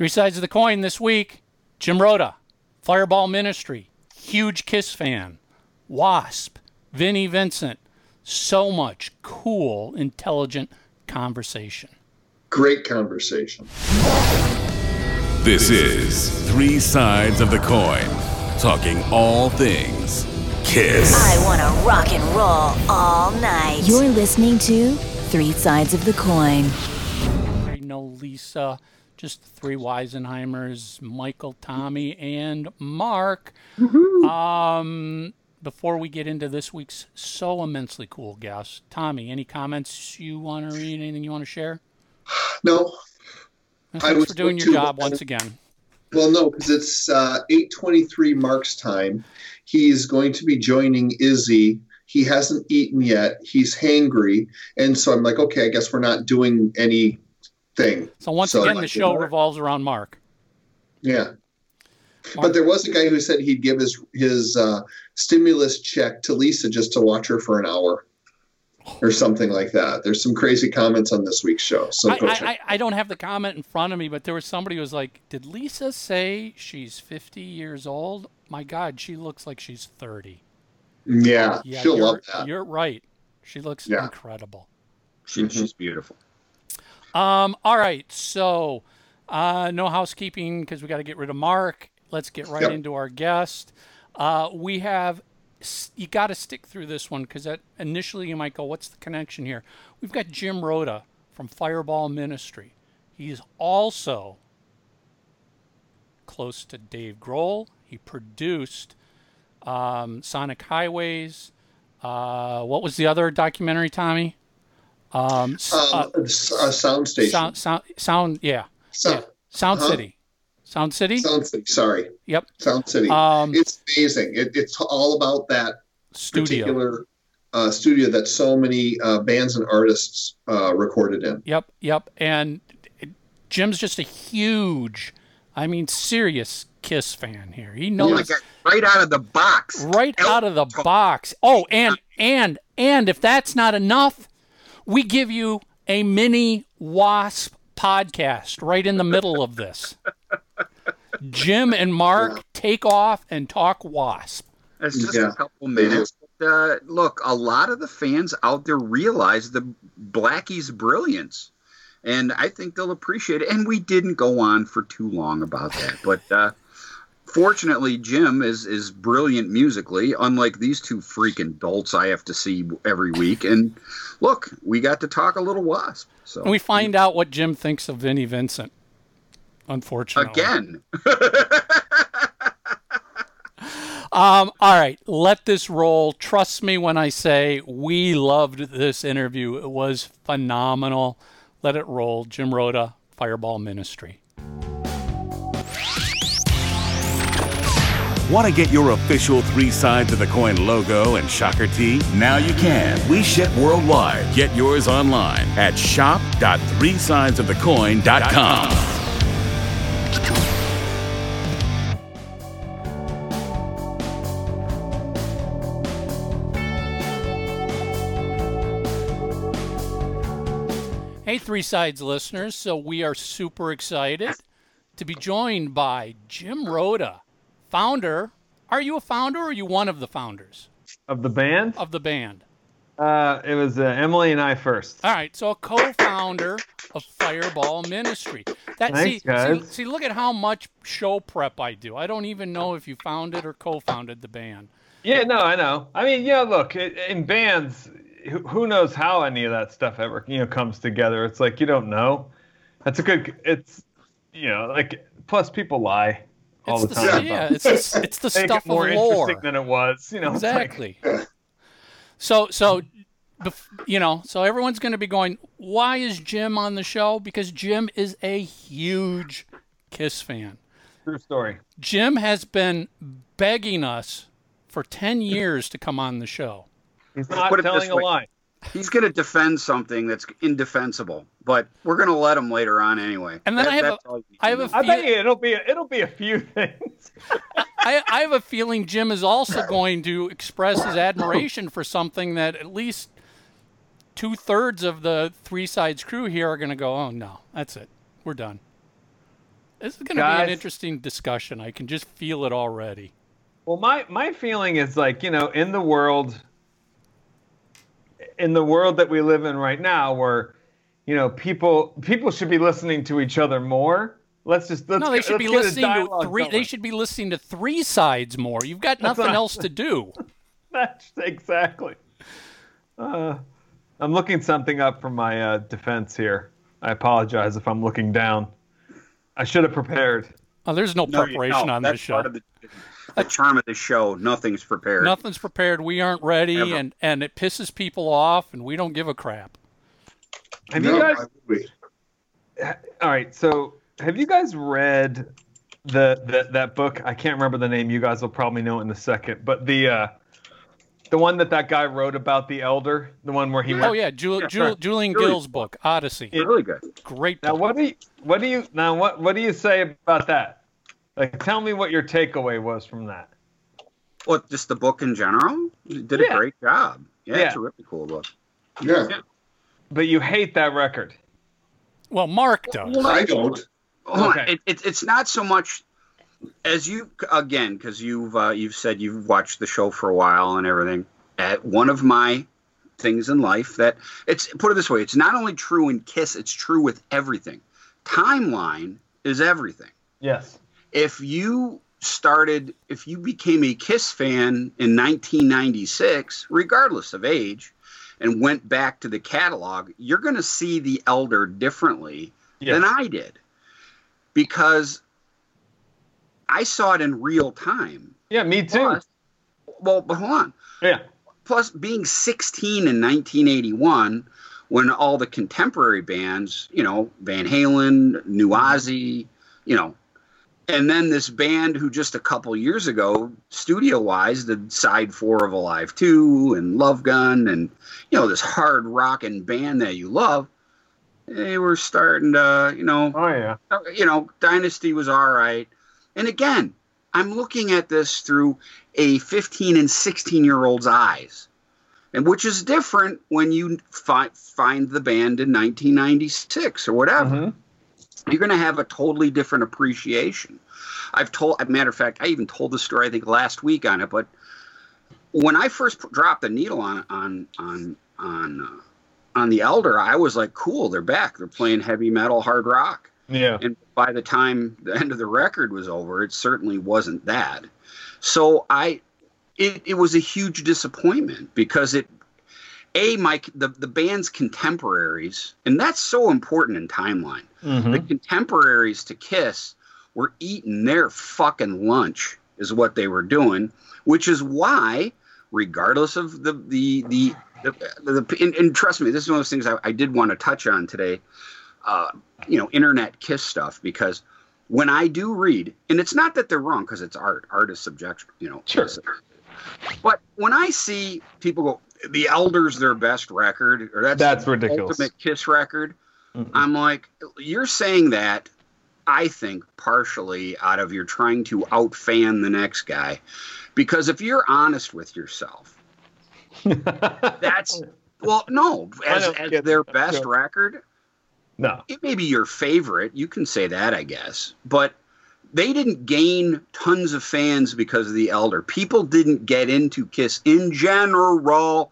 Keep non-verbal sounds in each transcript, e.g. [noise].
Three sides of the coin this week. Jim Rota, Fireball Ministry, huge Kiss fan, Wasp, Vinnie Vincent. So much cool, intelligent conversation. Great conversation. This is Three Sides of the Coin, talking all things Kiss. I want to rock and roll all night. You're listening to Three Sides of the Coin. No Lisa, just three Weisenheimers, Michael, Tommy, and Mark. Um, before we get into this week's so immensely cool guest, Tommy, any comments you want to read? Anything you want to share? No. Thanks I was for doing your job but- once again. Well, no, because it's uh, 8:23 Mark's time. He's going to be joining Izzy. He hasn't eaten yet. He's hangry, and so I'm like, okay, I guess we're not doing anything. So once So, again, the show you revolves around Mark. Yeah. But there was a guy who said he'd give his his uh, stimulus check to Lisa just to watch her for an hour, [sighs] or something like that. There's some crazy comments on this week's show. So I, I. I, I don't have the comment in front of me, but there was somebody who was like, "Did Lisa say she's 50 years old? My God, she looks like she's 30." yeah, Yeah, she'll you're, love that. You're right. She looks Yeah. incredible. She, She's beautiful. Um, all right, so uh, no housekeeping because we got to get rid of Mark. Let's get right Yep. into our guest. Uh, we have you got to stick through this one because initially you might go, "What's the connection here?" We've got Jim Rota from Fireball Ministry. He's also close to Dave Grohl. He produced um, Sonic Highways. Uh, what was the other documentary, Tommy? Um, s- Um, uh, uh, sound station. sound, sound, sound, yeah, Sound, yeah. Sound huh? City, Sound City. Sound City. Sorry, Yep, Sound City. Um, it's amazing. It, it's all about that studio. particular uh, studio that so many uh, bands and artists uh, recorded in. Yep, yep. And Jim's just a huge, I mean, serious Kiss fan here. He Oh knows my God! Right out of the box. right out of the box. Oh, and and and if that's not enough, we give you a mini Wasp podcast right in the middle of this. Jim and Mark take off and talk Wasp. It's just Yeah. a couple minutes. But, uh, look, a lot of the fans out there realize the Blackie's brilliance, and I think they'll appreciate it. And we didn't go on for too long about that, but uh, fortunately, Jim is is brilliant musically, unlike these two freaking dolts I have to see every week. And look, we got to talk a little Wasp. So And we find out what Jim thinks of Vinnie Vincent. Unfortunately. again, [laughs] Um, all right, let this roll. Trust me when I say we loved this interview. It was phenomenal. Let it roll. Jim Rota, Fireball Ministry. Want to get your official Three Sides of the Coin logo and shocker tee? Now you can. We ship worldwide. Get yours online at shop.threesidesofthecoin.com. Hey, Three Sides listeners. So we are super excited to be joined by Jim Rota, founder. Are you a founder or are you one of the founders Of the band? of the band? Uh, it was uh, Emily and I first. All right, so a co-founder of Fireball Ministry. That Thanks, see, see, guys. see, look at how much show prep I do. I don't even know if you founded or co-founded the band. Yeah, no, I know. I mean, yeah, look, it, in bands, who, who knows how any of that stuff ever, you know, comes together. It's like you don't know. That's a good. It's you know, like plus people lie all It's the the, time. yeah, about it's the, it's the [laughs] stuff it more of lore. interesting than it was. You know, it's like- Exactly. So so, bef- you know, so everyone's going to be going. Why is Jim on the show? Because Jim is a huge Kiss fan. true story. Jim has been begging us for ten years to come on the show. He's not put it this telling a lie. He's going to defend something that's indefensible, but we're going to let him later on anyway. And then I have that's a- all you need I have a know. I bet you it'll be it'll be a few things. [laughs] I, I have a feeling Jim is also going to express his admiration for something that at least two thirds of the three sides crew here are going to go, oh no, that's it, we're done. This is going to be an interesting discussion. I can just feel it already. Well, my my feeling is like you know, in the world, in the world that we live in right now, where you know people people should be listening to each other more. Let's just let's no, they get- should be let's get listening to dialogue three. They should be listening to three sides more. You've got nothing right. else to do. [laughs] That's exactly. Uh, I'm looking something up for my uh, defense here. I apologize if I'm looking down. I should have prepared. Oh, there's no No, you- preparation no, on that's this show. part of the, the charm of the show. Nothing's prepared. Nothing's prepared. We aren't ready, Ever. and and it pisses people off, and we don't give a crap. Have No, you guys? why? All right, so have you guys read the, the that book? I can't remember the name. You guys will probably know in a second. But the uh, the one that that guy wrote about the elder, the one where he Oh went. yeah, Ju- Yeah, Ju- right. Julian Really? Gill's book Odyssey. really good. Great. Now what do you what do you now what what do you say about that? Like, tell me what your takeaway was from that. Well, just the book in general. You did Yeah. a great job. Yeah, Yeah. it's a really cool book. Yeah, But you hate that record. Well, Mark does. I don't. Hold on. Okay. It, it, it's not so much as you again because you've uh, you've said you've watched the show for a while and everything. At one of my things in life that it's put it this way: it's not only true in Kiss, it's true with everything. Timeline is everything. Yes. If you started, if you became a Kiss fan in 1996, regardless of age, and went back to the catalog, you're going to see the Elder differently Yes. than I did because I saw it in real time. yeah, me too. Plus, well, but hold on. Yeah. Plus, being 16 in 1981, when all the contemporary bands, you know, Van Halen, New mm-hmm. Ozzy, you know, and then this band who just a couple years ago, studio wise, did side four of Alive 2 and Love Gun and, you know, this hard rocking band that you love, they were starting to, you know, Oh yeah. you know, Dynasty was all right. And again, I'm looking at this through a 15 and 16 year old's eyes, and which is different when you fi- find the band in 1996 or whatever. Mhm. You're going to have a totally different appreciation. I've told, as a matter of fact, I even told the story I think last week on it, but when I first dropped the needle on on on on uh, on the Elder, I was like, "Cool, they're back. They're playing heavy metal, hard rock." Yeah. and by the time the end of the record was over it certainly wasn't that so i it, it was a huge disappointment because it a my the, the band's contemporaries and that's so important in timeline Mhm. the contemporaries to kiss were eating their fucking lunch is what they were doing which is why regardless of the the the, the, the and, and trust me this is one of those things i, I did want to touch on today uh, you know internet kiss stuff because when i do read and it's not that they're wrong because it's art art is subject you know Sure. but when i see people go the elders their best record or that's That's ridiculous. ultimate kiss record Mhm. i'm like you're saying that i think partially out of you're trying to outfan the next guy because if you're honest with yourself [laughs] that's well no as, as their best record no. it may be your favorite. You can say that, I guess. But they didn't gain tons of fans because of the Elder. People didn't get into Kiss in general.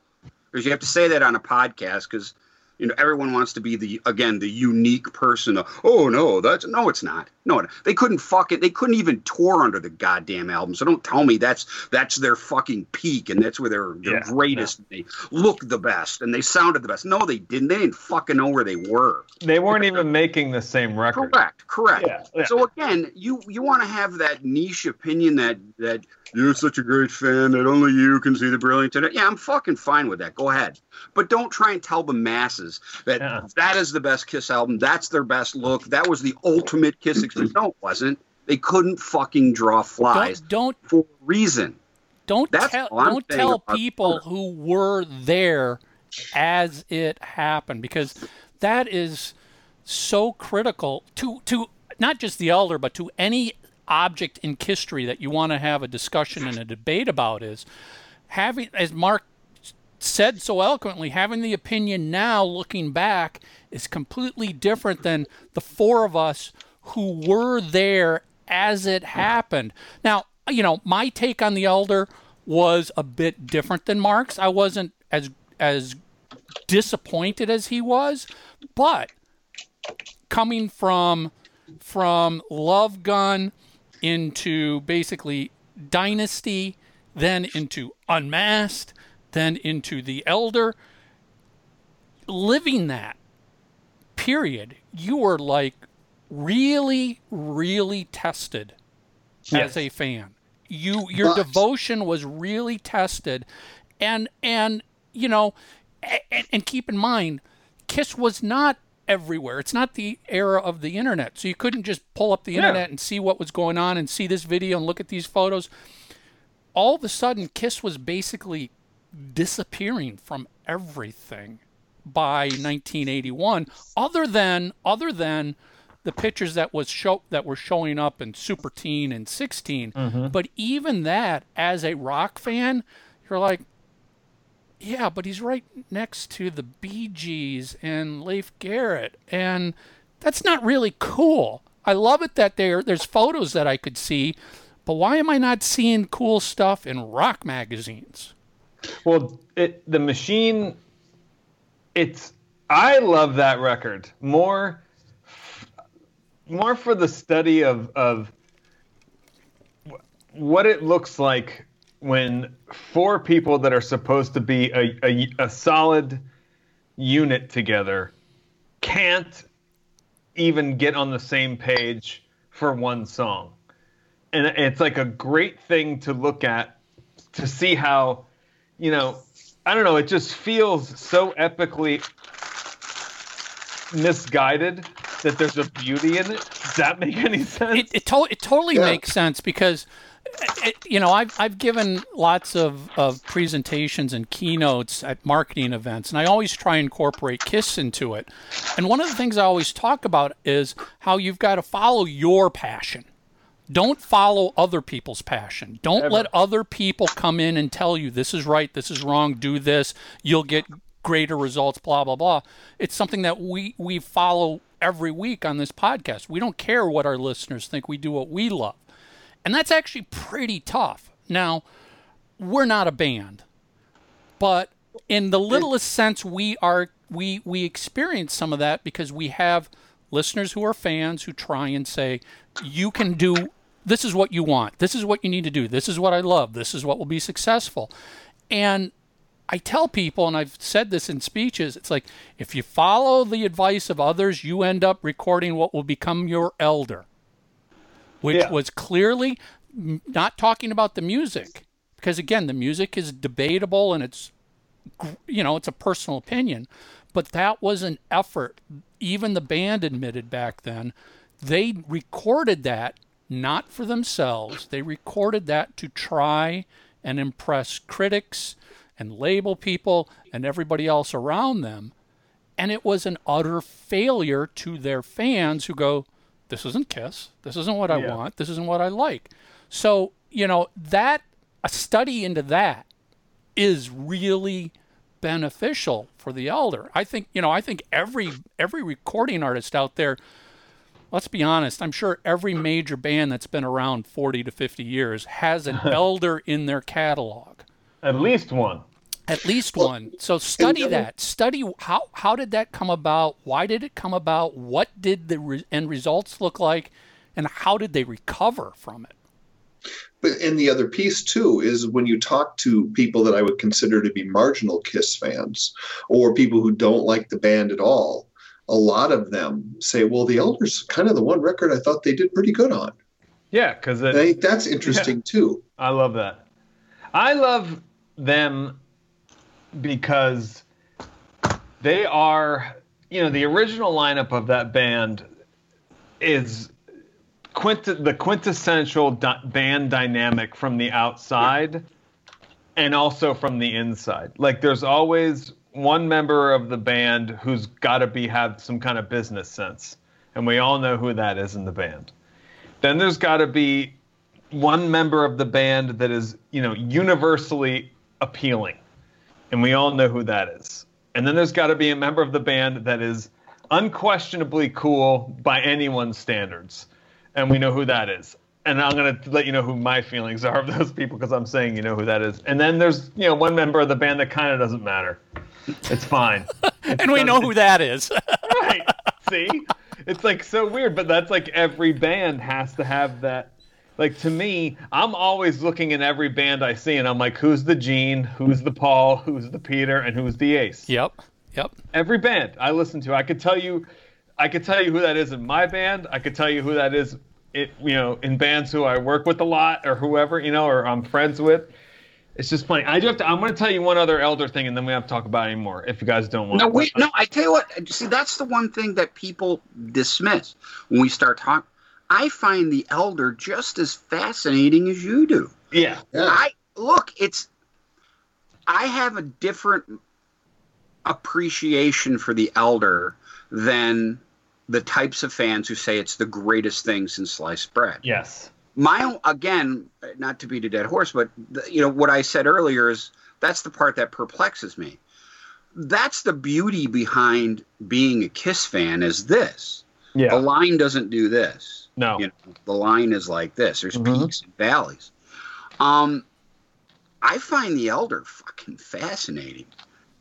Because you have to say that on a podcast because you know everyone wants to be the again the unique person. Of, oh no, that's no, it's not. No, they couldn't fuck it. They couldn't even tour under the goddamn album. So don't tell me that's that's their fucking peak and that's where they're their Yeah, greatest. They look the best and they sounded the best. No, they didn't. They didn't fucking know where they were. They weren't even making the same record. Correct, correct. Yeah. So again, you you want to have that niche opinion that that you're such a great fan that only you can see the brilliance in it. Yeah, I'm fucking fine with that. Go ahead, but don't try and tell the masses that Yeah. that is the best Kiss album. That's their best look. That was the ultimate Kiss experience. No, it wasn't. They couldn't fucking draw flies Don't don't for a reason. don't That's tell don't tell people who were there as it happened because that is so critical to to not just the elder but to any object in history that you want to have a discussion and a debate about is having as Mark said so eloquently having the opinion now looking back is completely different than the four of us who were there as it happened. Now, you know, my take on the elder was a bit different than Mark's. I wasn't as as disappointed as he was, but coming from from Love Gun into basically Dynasty, then into Unmasked, then into The Elder, living that period, you were like really, really tested Yes. as a fan. You your But- devotion was really tested, and and you know, and, and keep in mind, Kiss was not everywhere. It's not the era of the internet, so you couldn't just pull up the Yeah. internet and see what was going on and see this video and look at these photos. All of a sudden, Kiss was basically disappearing from everything by 1981 other than other than the pictures that was show that were showing up in Super Teen and 16 mm-hmm. but even that as a rock fan you're like yeah but he's right next to the Bee Gees and Leif Garrett and that's not really cool. I love it that there there's photos that I could see but why am I not seeing cool stuff in rock magazines Well, it the machine. It's I love that record more. More for the study of of what it looks like when four people that are supposed to be a, a, a solid unit together can't even get on the same page for one song. And it's like a great thing to look at to see how you know, I don't know, it just feels so epically misguided that there's a beauty in it. Does that make [laughs] any sense? it, it, to- it totally Yeah. makes sense because it, you know I've, I've given lots of, of presentations and keynotes at marketing events and i always try and incorporate kiss into it and one of the things i always talk about is how you've got to follow your passion don't follow other people's passion. Don't let other people come in and tell you this is right this is wrong do this you'll get greater results blah blah blah. It's something that we we follow every week on this podcast. We don't care what our listeners think. We do what we love. And that's actually pretty tough. Now we're not a band but in the littlest sense we are we we experience some of that because we have listeners who are fans who try and say you can do this is what you want. This is what you need to do. This is what i love. This is what will be successful. And i tell people and i've said this in speeches it's like if you follow the advice of others you end up recording what will become your elder which Yeah. was clearly not talking about the music. Because again the music is debatable and it's you know it's a personal opinion but that was an effort. Even the band admitted back then they recorded that not for themselves. They recorded that to try and impress critics and label people and everybody else around them. And it was an utter failure to their fans who go this isn't kiss. This isn't what i Yeah. want. This isn't what i like. So you know that a study into that is really beneficial for the elder. I think you know i think every every recording artist out there let's be honest i'm sure every major band that's been around 40 to 50 years has an [laughs] elder in their catalog At least one. at least one. So study uh, that. Study how how did that come about? Why did it come about? What did the re- end results look like? And how did they recover from it? But and the other piece too is when you talk to people that I would consider to be marginal Kiss fans, or people who don't like the band at all, a lot of them say, "Well, the Elders kind of the one record I thought they did pretty good on." Yeah, because I think that's interesting too. I love that. I love them because they are, you know, the original lineup of that band is quint- the quintessential di- band dynamic from the outside and also from the inside. Like there's always one member of the band who's got to be have some kind of business sense. And we all know who that is in the band. Then there's got to be one member of the band that is, you know, universally appealing. And we all know who that is. And then there's got to be a member of the band that is unquestionably cool by anyone's standards, and we know who that is. And I'm gonna let you know who my feelings [laughs] are of those people because I'm saying you know who that is. And then there's you know one member of the band that kind of doesn't matter. It's fine. [laughs] and we know who that is. [laughs] right. See, it's like so weird, but that's like every band has to have that. Like to me, I'm always looking in every band I see, and I'm like, who's the Gene, who's the Paul, who's the Peter, and who's the Ace. yep. Yep. Every band I listen to, I could tell you, I could tell you who that is in my band. I could tell you who that is, it you know, in bands who I work with a lot or whoever you know, or I'm friends with. It's just funny. I do have to. I'm going to tell you one other elder thing, and then we have to talk about it anymore. If you guys don't want. No, wait, no. I tell you what. See, that's the one thing that people dismiss when we start talking. I find the elder just as fascinating as you do. Yeah. Yeah. I look. It's. I have a different appreciation for the elder than the types of fans who say it's the greatest thing since sliced bread. Yes. My again not to beat a dead horse but the, you know what i said earlier is that's the part that perplexes me that's the beauty behind being a kiss fan is this Yeah. the line doesn't do this No. you know the line is like this there's Mhm. peaks and valleys um i find the elder fucking fascinating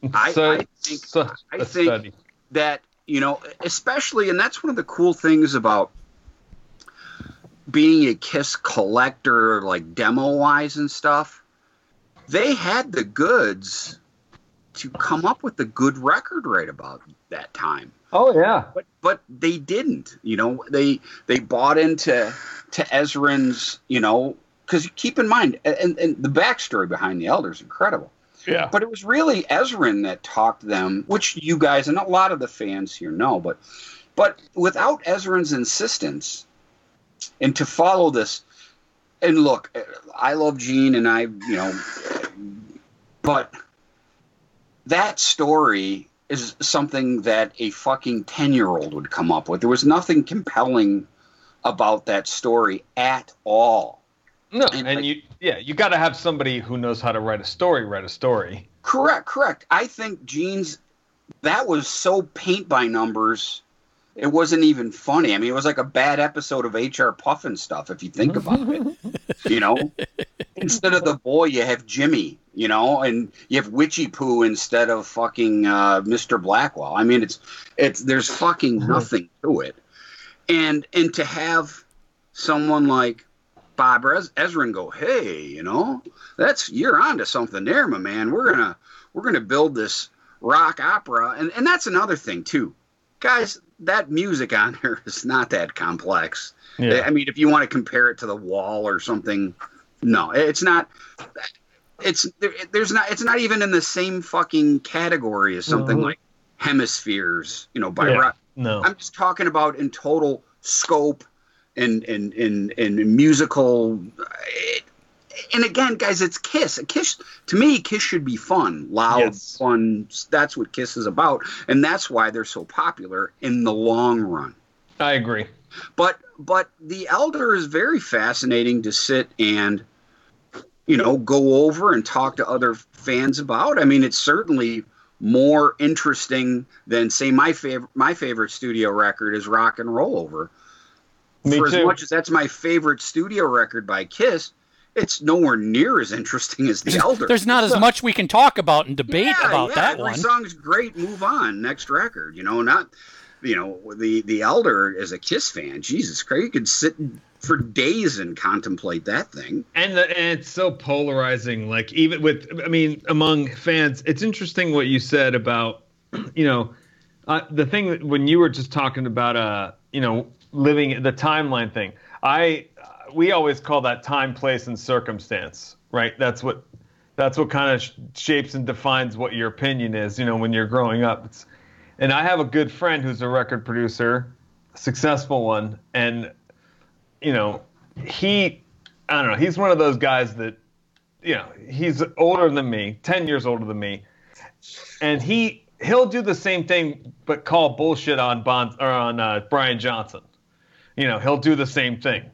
[laughs] I- so, I think- such I think- study. that you know especially and that's one of the cool things about being a kiss collector like demo wise and stuff they had the goods to come up with a good record right about that time Oh yeah. but but they didn't you know they they bought into to Ezrin's you know because keep in mind and, and the backstory behind the elder is incredible Yeah. but it was really Ezrin that talked them, which you guys and a lot of the fans here know. But but without Ezrin's insistence, and to follow this, and look, I love Gene, and I you know, but that story is something that a fucking ten year old would come up with. There was nothing compelling about that story at all. No, And, and like- you, yeah, you got to have somebody who knows how to write a story. Write a story. Correct, correct. I think Gene's that was so paint by numbers. It wasn't even funny. I mean, it was like a bad episode of HR Pufnstuf if you think about it. [laughs] You know, instead of the boy, you have Jimmy. You know, and you have Witchy Poo instead of fucking uh, Mr. Blackwell. I mean, it's it's there's fucking nothing to it. And and to have someone like Bob Ez- Ezrin go, hey, you know, that's you're onto something there, my man. We're gonna we're gonna build this rock opera, and and that's another thing too, guys. That music on there [laughs] is not that complex. Yeah. I mean, if you want to compare it to the Wall or something, no, it's not. It's there, there's not. It's not even in the same fucking category as something Mhm. like Hemispheres, you know, by Yeah. Rock. No. I'm just talking about in total scope and and and, and musical. And again, guys, it's Kiss. A Kiss to me, Kiss should be fun, loud, Yes. fun. That's what Kiss is about, and that's why they're so popular in the long run. I agree. But but the Elder is very fascinating to sit and you know go over and talk to other fans about. I mean, it's certainly more interesting than say my favorite my favorite studio record is Rock and Roll Over. Me For as much as that's my favorite studio record by Kiss, it's nowhere near as interesting as the [laughs] Elder. There's not as much we can talk about and debate Yeah, about yeah, that every one. song's great. Move on. Next record. You know, not you know the the elder as a Kiss fan. Jesus Christ, you could sit for days and contemplate that thing. and, the, and it's so polarizing like even with i mean among fans it's interesting what you said about [clears throat] you know uh, the thing that when you were just talking about uh you know living the timeline thing i uh, we always call that time place and circumstance right that's what that's what kind of sh- shapes and defines what your opinion is you know when you're growing up it's, and i have a good friend who's a record producer successful one and you know he I don't know. He's one of those guys that, you know, he's older than me, ten years older than me, and he he'll do the same thing but call bullshit on Bon or on uh, Brian Johnson. You know, he'll do the same thing.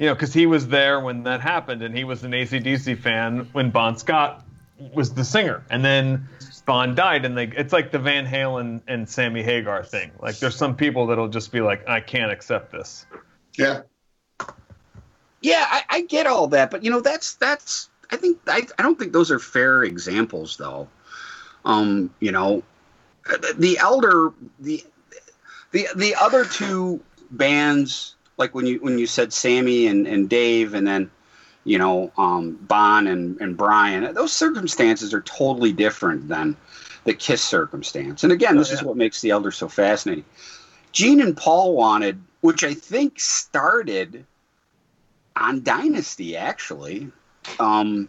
You know, because he was there when that happened, and he was an ACDC fan when Bon Scott was the singer, and then Bon died, and they it's like the Van Halen and Sammy Hagar thing. Like there's some people that'll just be like, I can't accept this. Yeah. Yeah, I, I get all that, but you know, that's that's. I think I, I don't think those are fair examples, though. Um, you know, the elder the the the other two bands, like when you when you said Sammy and, and Dave, and then you know um, Bon and and Brian, those circumstances are totally different than the Kiss circumstance. And again, this is what makes the elder so fascinating. Gene and Paul wanted, which I think started on Dynasty, actually. Um,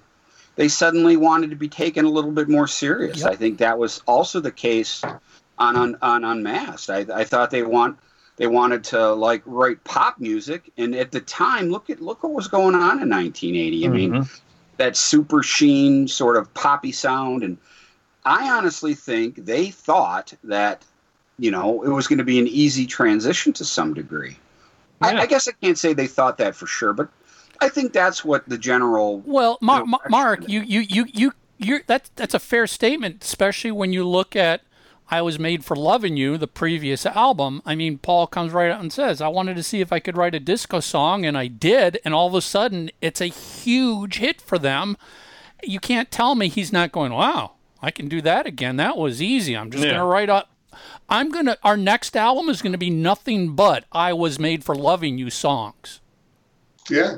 they suddenly wanted to be taken a little bit more serious. Yep. I think that was also the case on on, on Unmasked. I, I thought they want they wanted to like write pop music, and at the time, look at look what was going on in 1980. I mean, mm-hmm. that super sheen sort of poppy sound, and I honestly think they thought that you know it was going to be an easy transition to some degree. I, Yeah. I guess I can't say they thought that for sure, but I think that's what the general. Well, Mar- No, Mar- Mark, you you you you you're that's that's a fair statement, especially when you look at "I Was Made for Loving You," the previous album. I mean, Paul comes right out and says, "I wanted to see if I could write a disco song, and I did." And all of a sudden, it's a huge hit for them. You can't tell me he's not going. Wow, I can do that again. That was easy. I'm just Yeah. gonna write up. I'm gonna. Our next album is gonna be nothing but "I Was Made for Loving You" songs. Yeah.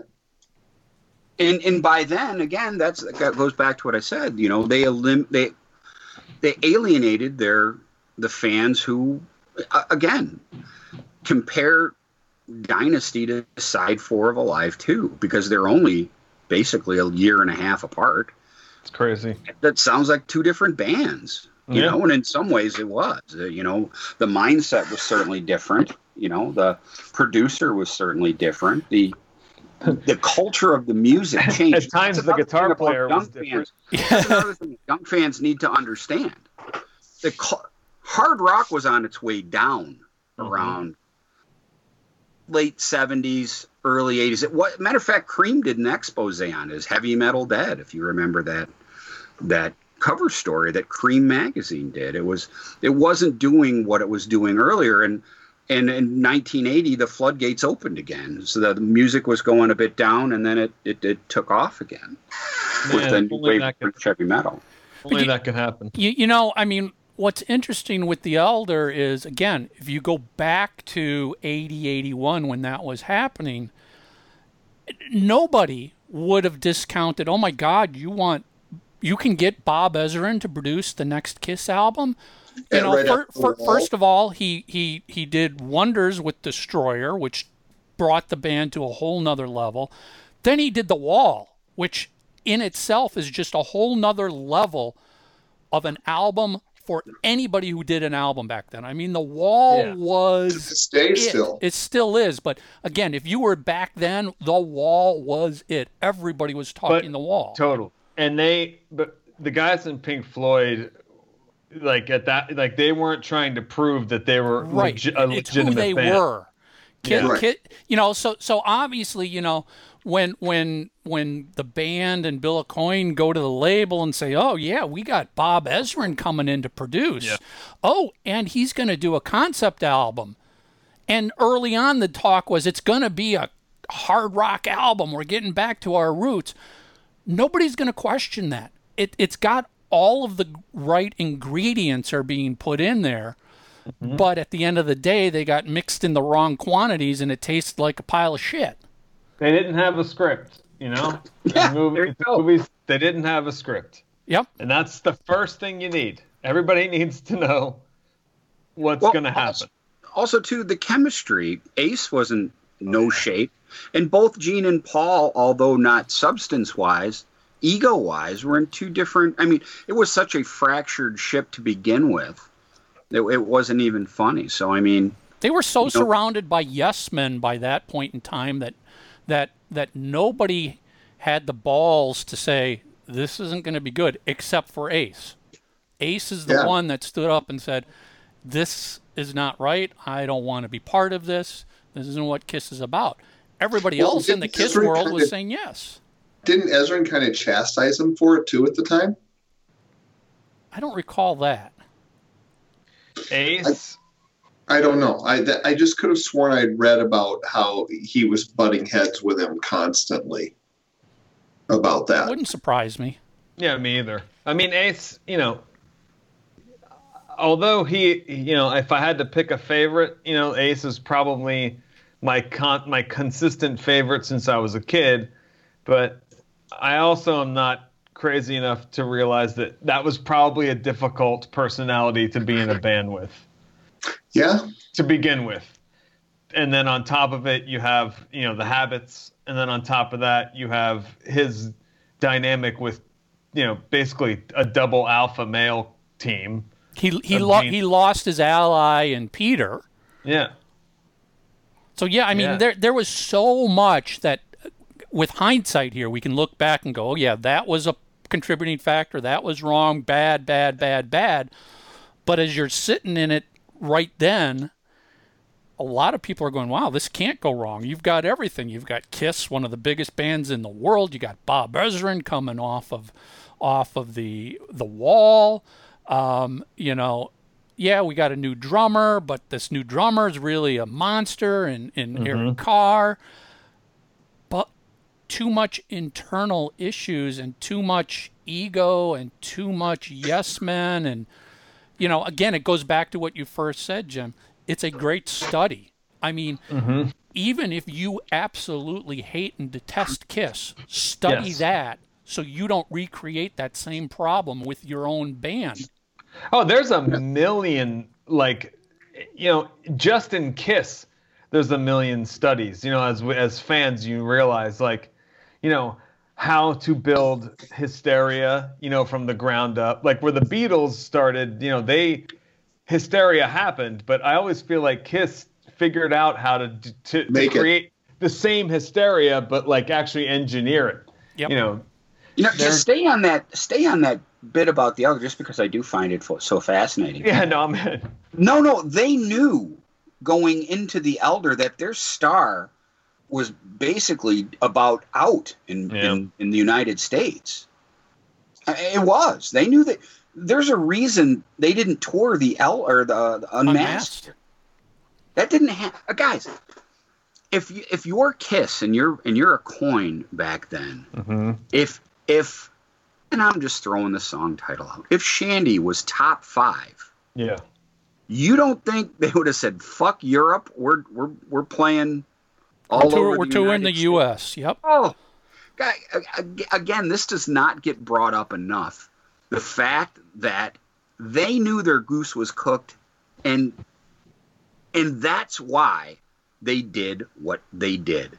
and and by then again that's that goes back to what i said you know they elim- they they alienated their the fans who again compare dynasty to side four of alive 2 because they're only basically a year and a half apart It's crazy. that sounds like two different bands you Yeah. know and in some ways it was Uh, you know the mindset was certainly different you know the producer was certainly different the [laughs] the culture of the music changed At times That's the guitar player was different. fans. That's another thing young fans need to understand the hard rock was on its way down Mm-hmm. around late 70s early 80s it, what matter of fact Creem did an expose on it as heavy metal dead if you remember that that cover story that Creem magazine did it was it wasn't doing what it was doing earlier and and in 1980 the floodgates opened again so the music was going a bit down and then it it, it took off again with Man, the new wave that of could- heavy metal Only you- that could happen. You, you know, I mean, what's interesting with the Elder is, again, if you go back to 80, 81 when that was happening, nobody would have discounted, oh my God, you want, you can get Bob Ezrin to produce the next Kiss album. You Yeah, know, right fir- after the fir- wall. first of all, he, he, he did wonders with Destroyer, which brought the band to a whole nother level. Then he did The Wall, which in itself is just a whole nother level of an album for anybody who did an album back then. I mean, The Wall Yeah. To this was it. still. It still is. But again, if you were back then, The Wall was it. Everybody was talking The Wall. Total. And they, but the guys in Pink Floyd, like at that, like they weren't trying to prove that they were right. legi- a it's who they band. were. Kid, Yeah. Kid, you know, so so obviously, you know, when when when the band and Bill Aucoin go to the label and say, "Oh yeah, we got Bob Ezrin coming in to produce," Yeah. oh, and he's going to do a concept album, and early on the talk was it's going to be a hard rock album. We're getting back to our roots. Nobody's going to question that. It it's got all of the right ingredients are being put in there. Mm-hmm. But at the end of the day, they got mixed in the wrong quantities, and it tastes like a pile of shit. They didn't have a script, you know? [laughs] Yeah, In movie- there you in go. movies, they didn't have a script. Yep. And that's the first thing you need. Everybody [laughs] needs to know what's Well, going to happen. also- also too the chemistry ace wasn't no shape and both gene and paul although not substance wise ego wise were in two different i mean it was such a fractured ship to begin with it, it wasn't even funny so i mean They were so know- surrounded by yes men by that point in time that that that nobody had the balls to say this isn't going to be good, except for Ace. Ace is the Yeah. one that stood up and said, "This is not right. I don't want to be part of this. This isn't what Kiss is about." Everybody Well, else in the Kiss Ezrin world was kinda- saying yes. Didn't Ezrin kind of chastise him for it too at the time? I don't recall that. Ace. I don't know. I th- I just could have sworn I'd read about how he was butting heads with him constantly about that. Wouldn't surprise me. Yeah, me either. I mean, Ace, you know, although he, you know, if I had to pick a favorite, you know, Ace is probably my con- my consistent favorite since I was a kid. But I also am not crazy enough to realize that that was probably a difficult personality to be in a band with Yeah, to begin with. And then on top of it, you have, you know, the habits. And then on top of that, you have his dynamic with, you know, basically a double alpha male team. He he Of lo- he lost his ally in Peter. Yeah. So yeah, I mean Yeah. there there was so much that uh, with hindsight here we can look back and go, oh yeah, that was a contributing factor. That was wrong, bad, bad, bad, bad. But as you're sitting in it right then, a lot of people are going, wow, this can't go wrong. You've got everything. You've got Kiss, one of the biggest bands in the world. You got Bob Ezrin coming off of off of the the wall. Um, you know, yeah, we got a new drummer, but this new drummer is really a monster in, in Eric Carr. But too much internal issues and too much ego and too much yes men and you know, again, it goes back to what you first said, Jim. It's a great study. I mean, mm-hmm. even if you absolutely hate and detest Kiss, study Yes. that so you don't recreate that same problem with your own band. Oh, there's a million like you know, just in Kiss, there's a million studies. You know, as as fans, you realize like, you know, how to build hysteria. You know, from the ground up. Like where the Beatles started. You know, they hysteria happened, but I always feel like Kiss figured out how to to, to Make it. create the same hysteria, but like actually engineer it. Yep. You know, You know, just stay on that. Stay on that bit about the other, just because I do find it so fascinating. yeah, no, man. No, no, they knew going into the Elder that their star was basically about out in Yeah. in, in the United States. It was. They knew that. There's a reason they didn't tour the L or the, the Unmasked. Unmasked. That didn't happen, uh, guys. If you, if you're Kiss and you're and you're Aucoin back then, Mm-hmm. if if and I'm just throwing the song title out. If Shandi was top five, Yeah. you don't think they would have said "fuck Europe"? We're we're we're playing all We're, over. we're the touring United the States. U.S. Yep. Oh, guy, again, this does not get brought up enough. The fact that they knew their goose was cooked, and and that's why they did what they did.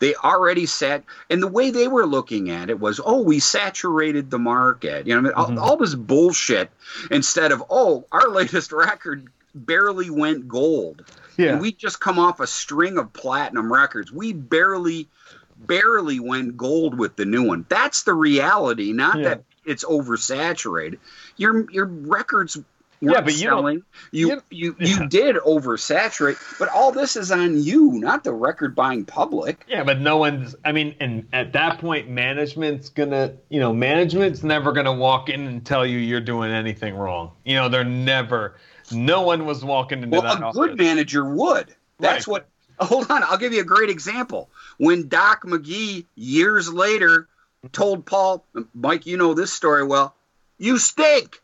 They already sat, and the way they were looking at it was, oh, we saturated the market. You know, I mean, all, mm-hmm. all this bullshit. Instead of, oh, our [laughs] latest record barely went gold. Yeah. And we just come off a string of platinum records. We barely, barely went gold with the new one. That's the reality, not Yeah. that it's oversaturated. Your your records Yeah, but you selling. You you- you Yeah. you did oversaturate, but all this is on you, not the record buying public. Yeah, but no one's. I mean, and at that point, management's gonna, you know, management's never gonna walk in and tell you you're doing anything wrong. You know, they're never. No one was walking into Well, that a office. good manager would. That's Right. what. Hold on, I'll give you a great example. When Doc McGhee years later told Paul, Mike, you know this story well. You stink.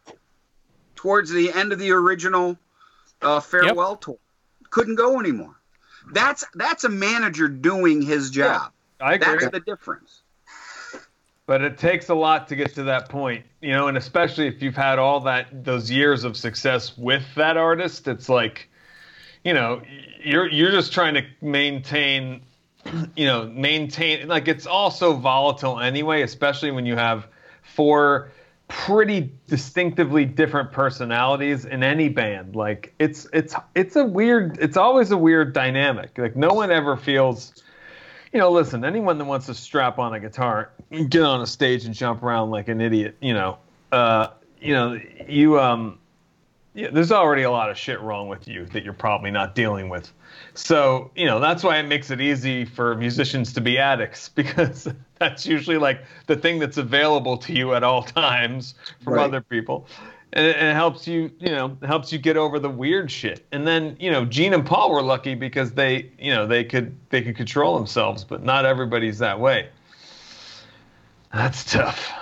Towards the end of the original uh, farewell tour, couldn't go anymore. That's that's a manager doing his job. I agree, That's the difference. But it takes a lot to get to that point, you know, and especially if you've had all that those years of success with that artist, it's like, you know, you're you're just trying to maintain, [clears throat] you know, maintain like it's all so volatile anyway, especially when you have four pretty distinctively different personalities in any band. Like it's it's it's a weird it's always a weird dynamic. Like no one ever feels you know, listen, anyone that wants to strap on a guitar, get on a stage and jump around like an idiot, you know, uh, you know, you um yeah, there's already a lot of shit wrong with you that you're probably not dealing with. So, you know, that's why it makes it easy for musicians to be addicts [laughs] because that's usually like the thing that's available to you at all times from Right. other people. And it, it helps you, you know, helps you get over the weird shit. And then, you know, Gene and Paul were lucky because they, you know, they could they could control themselves, but not everybody's that way. That's tough.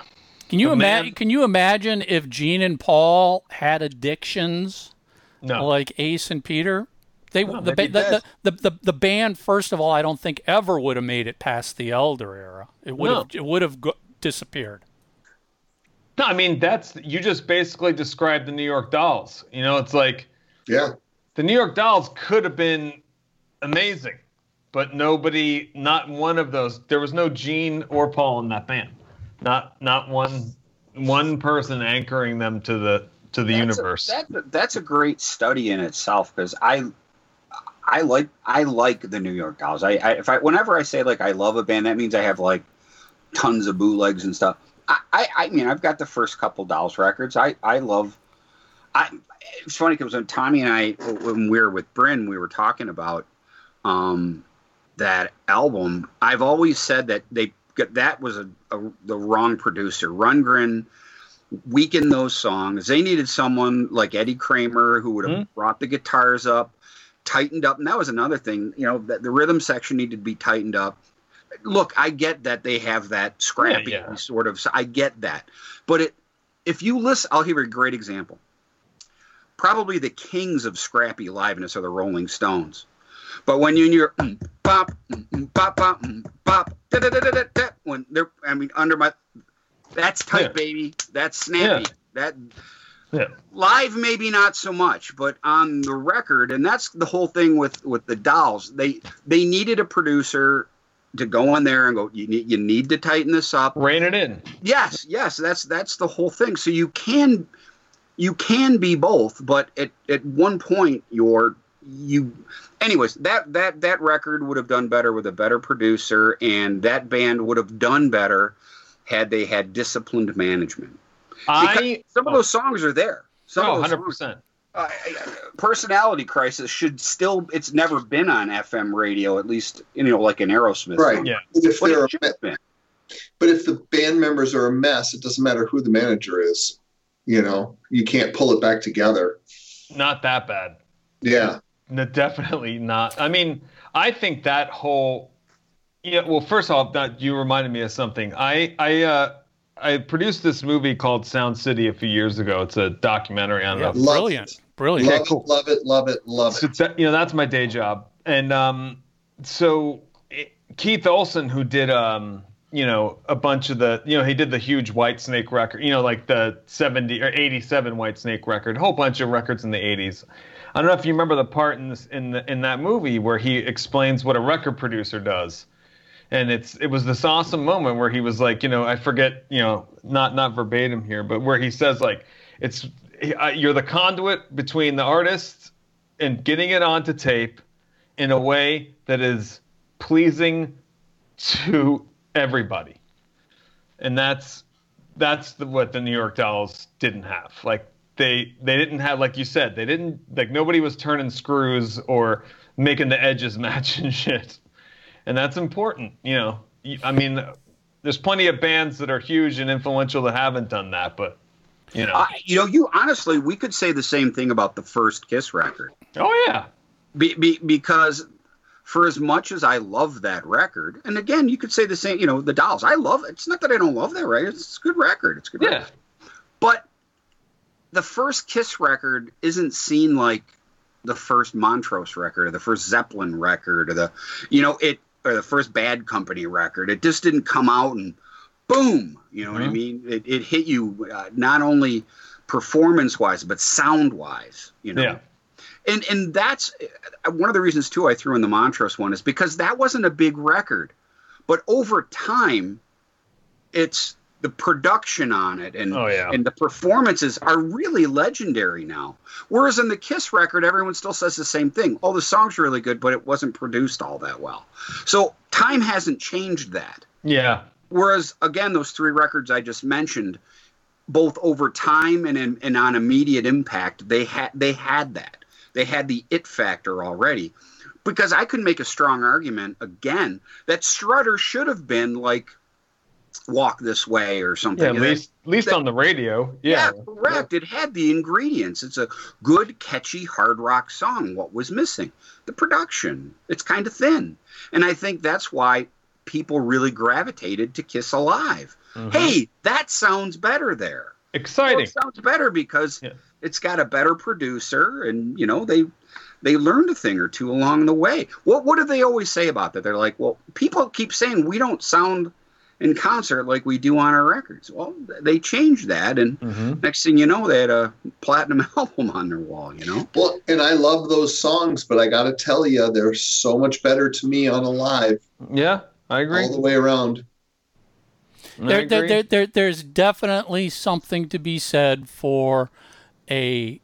Can you imagine? Can you imagine if Gene and Paul had addictions No, like Ace and Peter? They Oh, the, they'd be ba- the, the, the the band first of all, I don't think ever would have made it past the Elder era. It would have it would have disappeared. No. I mean, that's you just basically described the New York Dolls. You know, it's like Yeah. the New York Dolls could have been amazing, but nobody, not one of those. There was no Gene or Paul in that band. Not not one one person anchoring them to the to the That's a- universe. that- that's a great study in itself because I, I like I like the New York Dolls. I, I if I whenever I say like I love a band, that means I have like tons of bootlegs and stuff. I, I, mean I've got the first couple Dolls records. I I love. I it's funny because when Tommy and I when we were with Bryn, we were talking about um that album. I've always said that they that was a, a the wrong producer. Rundgren weakened those songs. They needed someone like Eddie Kramer who would have brought the guitars up, tightened up. And that was another thing, you know, that the rhythm section needed to be tightened up. Look, I get that they have that scrappy Yeah, yeah. sort of. I get that, but it, if you listen, I'll give you a great example. Probably the kings of scrappy liveness are the Rolling Stones. But when you hear mm, bop, mm, mm, bop, bop, mm, bop, da, da, da, da, da, da, when they're, I mean, under my, that's tight, Yeah. baby. That's snappy. That yeah. live maybe not so much but on the record and that's the whole thing with with the dolls they they needed a producer to go in there and go you need you need to tighten this up. Rein it in. yes yes that's that's the whole thing. So you can you can be both but at at one point you're you anyways that that that record would have done better with a better producer and that band would have done better had they had disciplined management. Because I some of oh. those songs are there. Some oh, of those 100 songs percent. Uh, personality crisis should still it's never been on fm radio at least you know like an aerosmith Right. song. Yeah. But if they're it a should been. but if the band members are a mess, it doesn't matter who the manager is. You know, you can't pull it back together. Not that bad. Yeah. No, definitely not. I mean, I think that whole yeah. Well, first off, that you reminded me of something. I I uh, I produced this movie called Sound City a few years ago. It's a documentary. on don't Yeah, know. Brilliant, it. Brilliant. Love cool. it, love it, love it, love So it. that, you know that's my day job, and um, so it, Keith Olsen, who did um, you know, a bunch of the, you know, he did the huge Whitesnake record, you know, like the seventy or eighty-seven Whitesnake record, a whole bunch of records in the eighties. I don't know if you remember the part in this in the, in that movie where he explains what a record producer does. And it's it was this awesome moment where he was like, you know, I forget, you know, not not verbatim here, but where he says like, it's you're the conduit between the artist and getting it onto tape in a way that is pleasing to everybody. And that's that's the, what the New York Dolls didn't have. Like they they didn't have like you said, they didn't like nobody was turning screws or making the edges [laughs] match and shit. And that's important, you know. I mean, there's plenty of bands that are huge and influential that haven't done that, but you know. I, you know, you honestly, we could say the same thing about the first Kiss record, oh yeah. be, be, because for as much as I love that record, and again, you could say the same. You know, the Dolls, I love. It's not that I don't love that record. It's a good record. It's a good Yeah. record. But the first Kiss record isn't seen like the first Montrose record or the first Zeppelin record or the, you know, it or the first Bad Company record. It just didn't come out and boom. You know what I Mhm. mean? It, it hit you uh, not only performance wise but sound wise. You know. Yeah. And and that's uh, one of the reasons too I threw in the Montrose one is because that wasn't a big record, but over time, it's the production on it and Oh, yeah. and the performances are really legendary now. Whereas in the Kiss record, everyone still says the same thing. Oh, the song's really good, but it wasn't produced all that well. So time hasn't changed that. Yeah. Whereas again, those three records I just mentioned, both over time and in, and on immediate impact, they had they had that. They had the it factor already. Because I could make a strong argument again that Strutter should have been like walk this way or something. Yeah, at And that- least at least that- on the radio. yeah, Yeah. correct. It had the ingredients. It's a good, catchy hard rock song. What was missing? The production. It's kind of thin. And I think that's why people really gravitated to Kiss Alive. Hey, that sounds better there. Well, Exciting. it sounds better because Yeah. it's got a better producer and you know they they learned a thing or two along the way. What what do they always say about that? They're like, well, people keep saying we don't sound in concert like we do on our records. Well, they changed that, and Mhm. next thing you know, they had a platinum [laughs] album on their wall. You know, Well, and I love those songs, but I got to tell you, they're so much better to me on a live Yeah, I agree. all the way around. There, there, there, there, there's definitely something to be said for a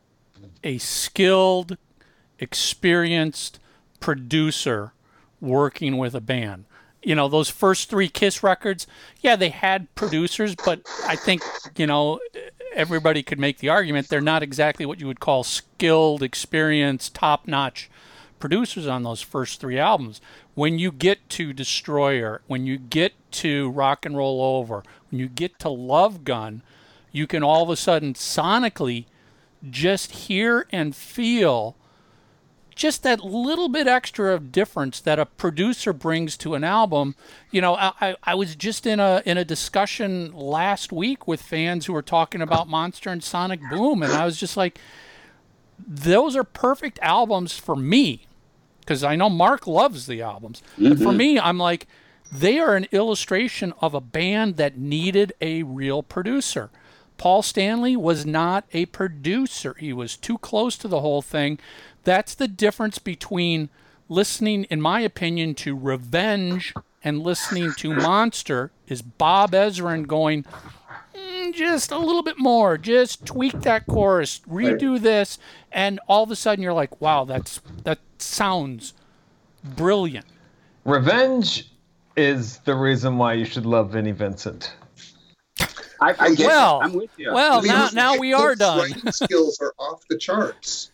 a skilled, experienced producer working with a band. You know, those first three Kiss records, yeah, they had producers, but I think, you know, everybody could make the argument they're not exactly what you would call skilled, experienced, top notch producers on those first three albums. When you get to Destroyer, when you get to Rock and Roll Over, when you get to Love Gun, you can all of a sudden sonically just hear and feel just that little bit extra of difference that a producer brings to an album. You know, I, I- was just in a in a discussion last week with fans who were talking about Monster and Sonic Boom, and I was just like, those are perfect albums for me because I know Mark loves the albums. But for me, I'm like, they are an illustration of a band that needed a real producer. Paul Stanley was not a producer. He was too close to the whole thing. That's the difference between listening, in my opinion, to Revenge and listening to Monster is Bob Ezrin going, "Mm, just a little bit more, just tweak that chorus, redo this, and all of a sudden you're like, wow, that's that sounds brilliant. Revenge is the reason why you should love Vinnie Vincent. I, I get Well, it. I'm with you. well, now now we are his done. Writing skills are off the charts.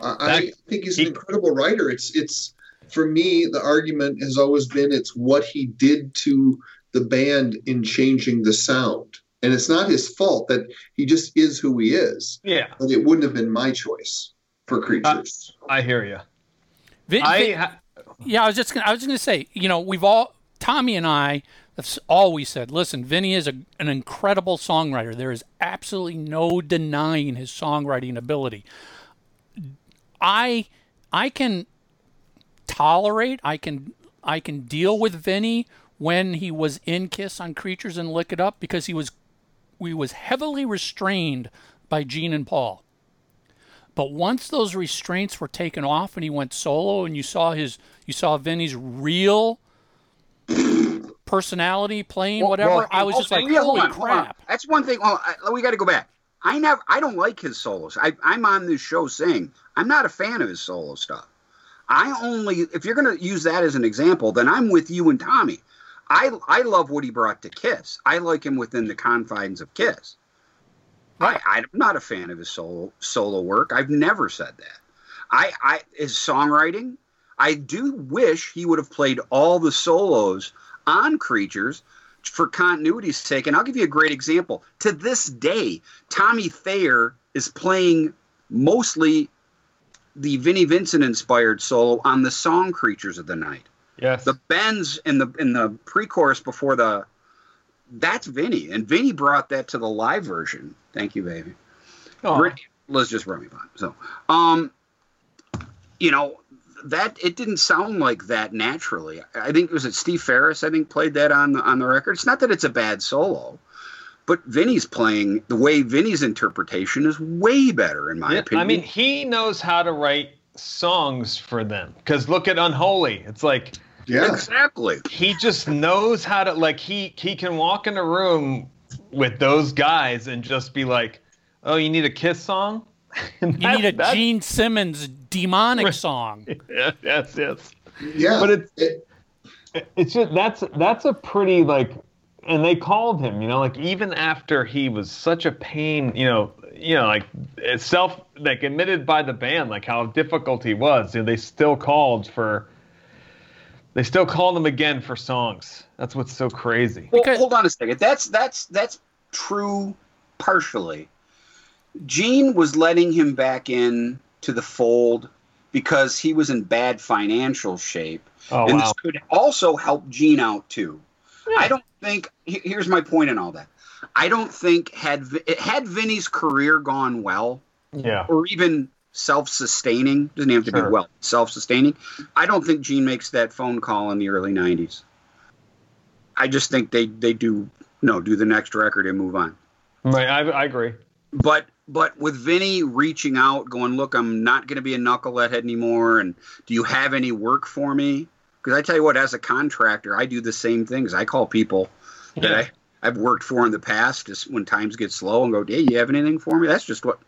Uh, I think he's an he- incredible writer. It's it's for me the argument has always been it's what he did to the band in changing the sound, and it's not his fault that he just is who he is. Yeah, But it wouldn't have been my choice for creatures. I hear you. Vin- I Vin- yeah, I was just gonna, I was just gonna say, you know, we've all Tommy and I have always said, listen, Vinnie is a, an incredible songwriter. There is absolutely no denying his songwriting ability. I I can tolerate, I can I can deal with Vinnie when he was in Kiss on Creatures and Lick It Up because he was we was heavily restrained by Gene and Paul. But once those restraints were taken off and he went solo and you saw his you saw Vinnie's real personality playing whatever, Well, I was just like, yeah, holy on, hold on. crap. That's one thing. Oh, I, we got to go back. I never. I don't like his solos. I, I'm on this show saying I'm not a fan of his solo stuff. I only, if you're going to use that as an example, then I'm with you and Tommy. I I love what he brought to Kiss. I like him within the confines of Kiss. I, I'm not a fan of his solo solo work. I've never said that. I, I his songwriting. I do wish he would have played all the solos on Creatures for continuity's sake. And I'll give you a great example. To this day, Tommy Thayer is playing mostly the Vinnie Vincent inspired solo on the song Creatures of the Night. yes. The bends in the in the pre-chorus before the that's Vinnie, and Vinnie brought that to the live version. Thank you, baby. Let's just run me by. So, um, you know that it didn't sound like that naturally. I think it was it Steve Farris. I think played that on the on the record. It's not that it's a bad solo, but Vinnie's playing the way Vinnie's interpretation is way better in my Yeah, opinion. I mean, he knows how to write songs for them. Because look at Unholy. It's like Yeah. exactly. he just knows how to like he he can walk in a room with those guys and just be like, "Oh, you need a Kiss song." [laughs] And You need a that's- Gene Simmons demonic song. [laughs] Yeah, yes, yes. Yeah. But it's- it, It's just that's that's a pretty like, and they called him. You know, like even after he was such a pain. You know, you know, like it's self like admitted by the band, like how difficult he was. You know, they still called for They still call them again for songs. That's what's so crazy. Well, Because- hold on a second. That's that's that's true partially. Gene was letting him back in to the fold because he was in bad financial shape. Oh and wow. this could also help Gene out too. I don't think here's my point in all that. I don't think had had Vinnie's career gone well Yeah. or even self-sustaining, doesn't have to Sure. be well, self-sustaining. I don't think Gene makes that phone call in the early 90s. I just think they they do no, do the next record and move on. Right. I, I agree. But but with Vinnie reaching out, going, look, I'm not going to be a knucklehead anymore, and do you have any work for me? Because I tell you what, as a contractor, I do the same things. I call people that I, I've worked for in the past, just when times get slow, and go, hey, you have anything for me? That's just what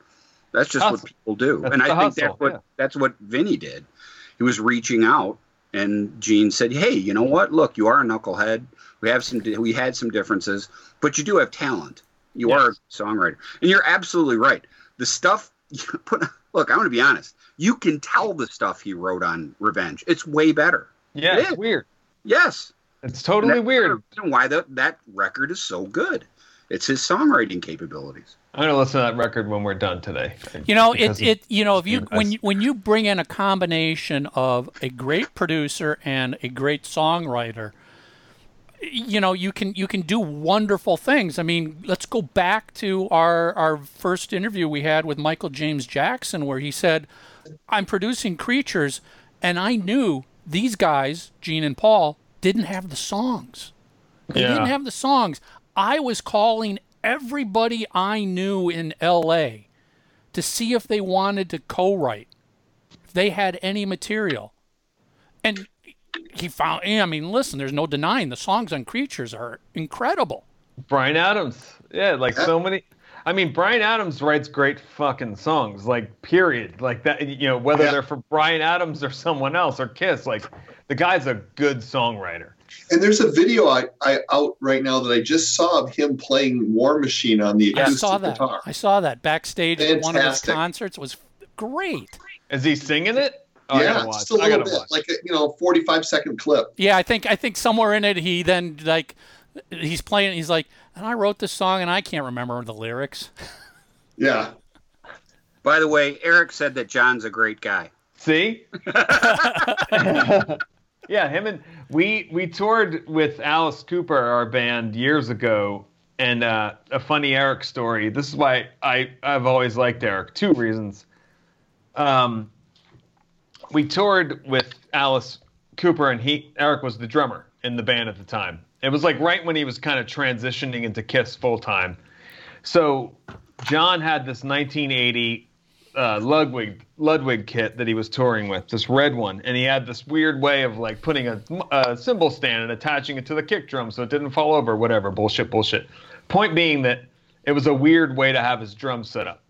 that's just Hustle. what people do, That's and I think hustle, that's what yeah. that's what Vinnie did. He was reaching out, and Gene said, hey, you know what? Look, you are a knucklehead. We have some we had some differences, but you do have talent. You Yes. are a songwriter, and you're absolutely right. The stuff you [laughs] put. Look, I'm going to be honest. You can tell the stuff he wrote on Revenge. It's way better. Yeah. It It's weird. Yes, It's And totally weird. reason Why that that record is so good? It's his songwriting capabilities. I'm gonna listen to that record when we're done today. You know, it, it you know if you when you, when you bring in a combination of a great producer and a great songwriter, you know you can you can do wonderful things. I mean, let's go back to our our first interview we had with Michael James Jackson, where he said, "I'm producing Creatures, and I knew these guys, Gene and Paul, didn't have the songs. They Yeah. didn't have the songs. I was calling everybody I knew in L.A." to see if they wanted to co-write, if they had any material. And he found, I mean, listen, there's no denying the songs on Creatures are incredible. Bryan Adams. Yeah, like so many. I mean, Bryan Adams writes great fucking songs. Like, period. Like that. You know, whether Yeah. they're for Bryan Adams or someone else or Kiss. Like, the guy's a good songwriter. And there's a video I, I out right now that I just saw of him playing War Machine on the acoustic I saw that. guitar. I saw that backstage at one of his concerts. It was great. Is he singing it? Oh, I yeah, gotta watch. just a I little gotta bit, watch. like a you know, 45 second clip. Yeah, I think I think somewhere in it he then like he's playing. He's like, and I wrote this song and I can't remember the lyrics. Yeah, By the way, Eric said that John's a great guy. See? [laughs] [laughs] yeah, him and we we toured with Alice Cooper, our band, years ago, and uh, a funny Eric story. This is why I I've always liked Eric. Two reasons. Um, we toured with Alice Cooper, and he Eric was the drummer in the band at the time. It was like right when he was kind of transitioning into Kiss full time. So John had this 1980 uh, Ludwig Ludwig kit that he was touring with, this red one, and he had this weird way of like putting a, a cymbal stand and attaching it to the kick drum so it didn't fall over. Whatever bullshit, bullshit. Point being that it was a weird way to have his drum set up.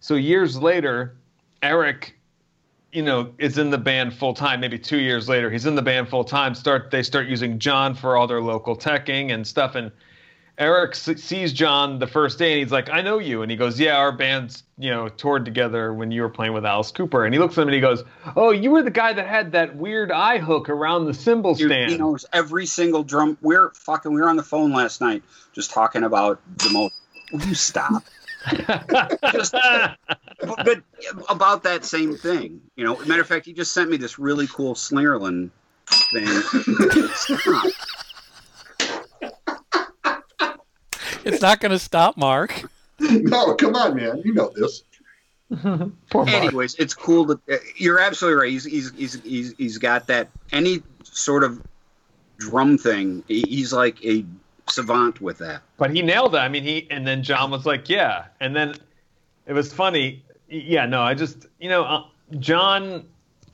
So years later, Eric, you know, is in the band full time. Maybe two years later, he's in the band full time. Start they start using John for all their local teching and stuff, and Eric sees John the first day and he's like, I know you. And he goes, Yeah, our bands, you know, toured together when you were playing with Alice Cooper. And he looks at him and he goes, Oh, you were the guy that had that weird eye hook around the cymbal Dude, stand. He knows every single drum. We're fucking. We were on the phone last night just talking about the most. Will you stop? [laughs] just, but, but about that same thing, you know. Matter of fact, he just sent me this really cool Slingerland thing. [laughs] Stop. It's not going to stop, Mark. [laughs] no, come on, man, you know this. [laughs] Poor Mark. Anyways, it's cool to. You're absolutely right. He's he's he's he's, he's got that any sort of drum thing. He's like a savant with that. But he nailed it. I mean, he and then John was like, "Yeah," and then it was funny. Yeah, no, I just you know, uh, John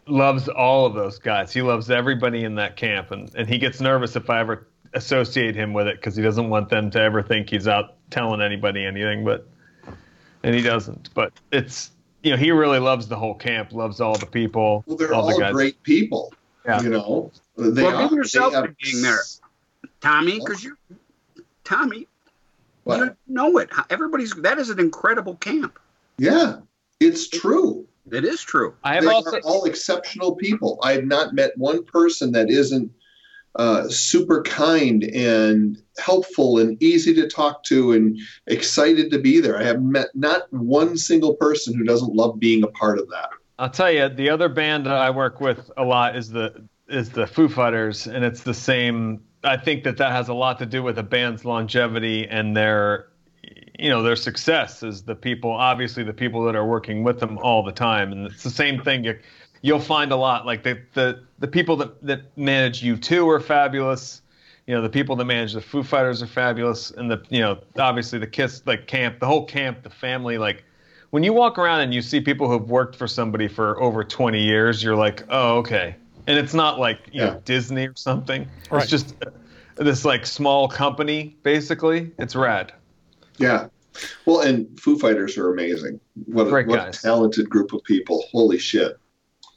loves all of those guys. He loves everybody in that camp, and and he gets nervous if I ever associate him with it because he doesn't want them to ever think he's out telling anybody anything. But and he doesn't. But it's you know, he really loves the whole camp, loves all the people, Well, they're all all, the guys. great people. Yeah. You know, they Well, are. give yourself they for being there. Tommy, because you, Tommy, What? you know it. Everybody's that is an incredible camp. Yeah, it's true. It is true. I have they also are all exceptional people. I have not met one person that isn't uh, super kind and helpful and easy to talk to and excited to be there. I have met not one single person who doesn't love being a part of that. I'll tell you, the other band that I work with a lot is the is the Foo Fighters, and it's the same. I think that that has a lot to do with a band's longevity and their, you know, their success is the people. Obviously, the people that are working with them all the time, and it's the same thing. You, you'll find a lot like the the the people that that manage U2 are fabulous. You know, the people that manage the Foo Fighters are fabulous, and the you know, obviously the Kiss like camp, the whole camp, the family like when you walk around and you see people who've worked for somebody for over 20 years, you're like, oh, okay. And it's not like you Yeah. know Disney or something. Right. It's just uh, this like small company, basically. It's rad. Yeah. Well, and Foo Fighters are amazing. What, a, Great what a talented group of people. Holy shit.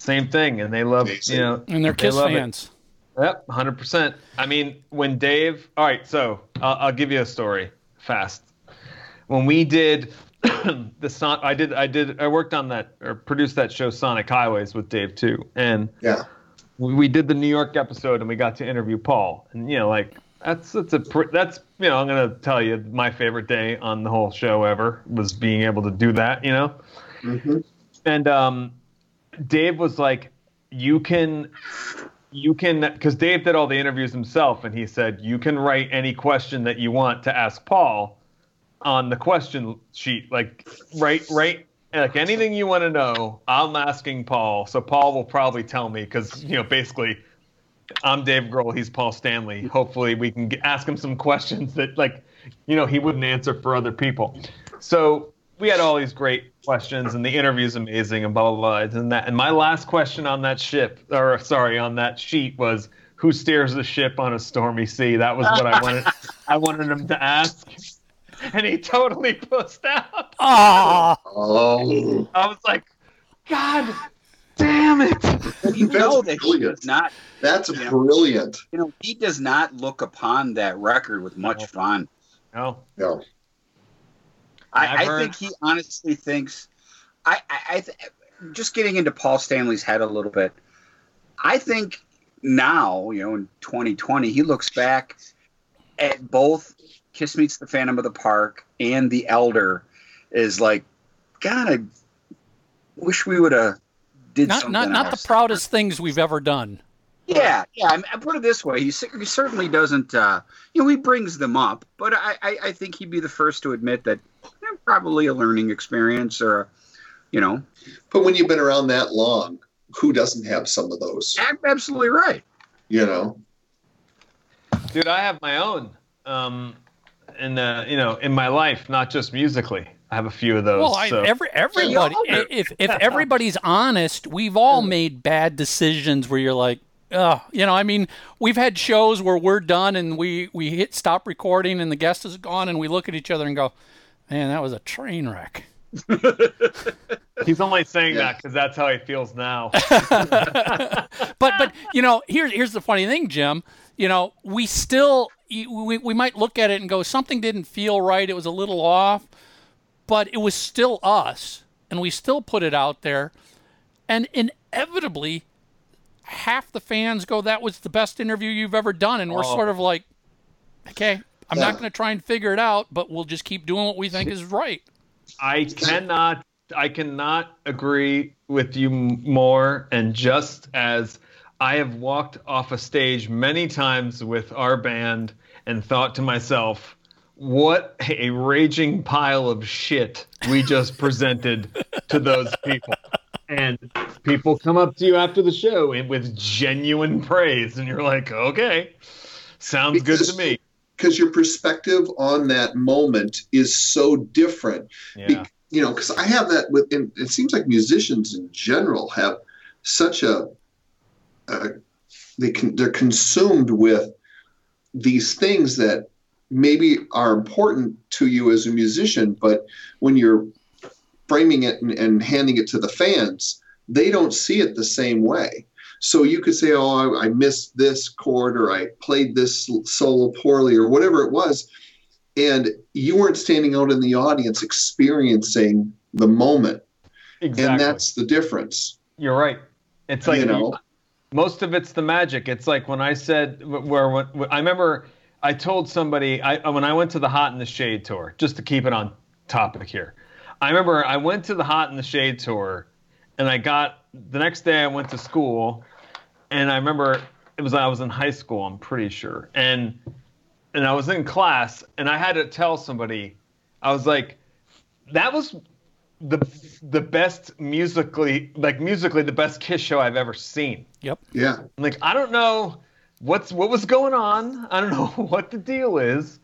Same thing, and they love Amazing. you know. And they're they Kiss love it. fans. Yep, hundred percent. I mean, when Dave. All right, so I'll, I'll give you a story fast. When we did [clears throat] the son, I did, I did, I worked on that or produced that show Sonic Highways with Dave too, and Yeah. we, we did the New York episode and we got to interview Paul, and you know, like that's that's a pr- that's you know, I'm gonna tell you my favorite day on the whole show ever was being able to do that, you know. hmm And um, Dave was like, "You can, you can," because Dave did all the interviews himself, and he said, "You can write any question that you want to ask Paul on the question sheet. Like, write, write." Like anything you want to know, I'm asking Paul, so Paul will probably tell me because you know basically, I'm Dave Grohl, he's Paul Stanley. Hopefully, we can ask him some [laughs] questions that like, you know, he wouldn't answer for other people. So we had all these great questions, and the interview's amazing, and blah blah blah. And that, and my last question on that ship, or sorry, on that sheet was, "Who steers the ship on a stormy sea?" That was what I wanted. [laughs] I wanted him to ask, and he totally pussed out. Ah, Oh, I was like, "God damn it!" You That's know that he brilliant. does not, that's Yeah. brilliant. you know, he does not look upon that record with much No. fun. No, No. I, I think he honestly thinks. I, I, I th- just getting into Paul Stanley's head a little bit. I think now, you know, in 2020, he looks back at both Kiss Meets the Phantom of the Park and The Elder, is like, God, I wish we would have did not something not not the proudest things we've ever done. Yeah, yeah. I, mean, I put it this way: he, he certainly doesn't. Uh, you know, he brings them up, but I, I, I think he'd be the first to admit that probably a learning experience, or, you know, But when you've been around that long, who doesn't have some of those? absolutely right. You know? dude, I have my own. Um, in uh, you know, in my life, not just musically. I have a few of those. Well, I, so. every everybody, if if everybody's honest, we've all made bad decisions where you're like, uh, you know, I mean, we've had shows where we're done and we we hit stop recording and the guest is gone and we look at each other and go, man, that was a train wreck. [laughs] He's only saying Yeah. that because that's how he feels now. [laughs] but but you know here's here's the funny thing jim you know we still we, we might look at it and go something didn't feel right it was a little off but it was still us and we still put it out there and inevitably half the fans go that was the best interview you've ever done and we're Oh. sort of like okay i'm not going to try and figure it out but we'll just keep doing what we think is right I cannot, I cannot agree with you more. And just as I have walked off a stage many times with our band and thought to myself, what a raging pile of shit we just [laughs] presented to those people. And people come up to you after the show and with genuine praise, and you're like, okay, sounds good to me. Because your perspective on that moment is so different. Be- you know, because I have that with, and it seems like musicians in general have such a, uh, they can, they're consumed with these things that maybe are important to you as a musician, but when you're framing it and, and handing it to the fans, they don't see it the same way. So you could say, "Oh, I, I missed this chord, or I played this solo poorly, or whatever it was," and you weren't standing out in the audience experiencing the moment, Exactly. and that's the difference. You're right. It's like you know, most of it's the magic. It's like when I said where when, I remember I told somebody I when I went to the Hot in the Shade tour, just to keep it on topic here. I remember I went to the Hot in the Shade tour, and I got the next day I went to school, and I remember it was I was in high school. I'm pretty sure, and and I was in class, and I had to tell somebody, I was like, that was the the best musically like musically the best Kiss show I've ever seen. Yep. Yeah. I'm like I don't know what's what was going on. I don't [laughs] know what the deal is.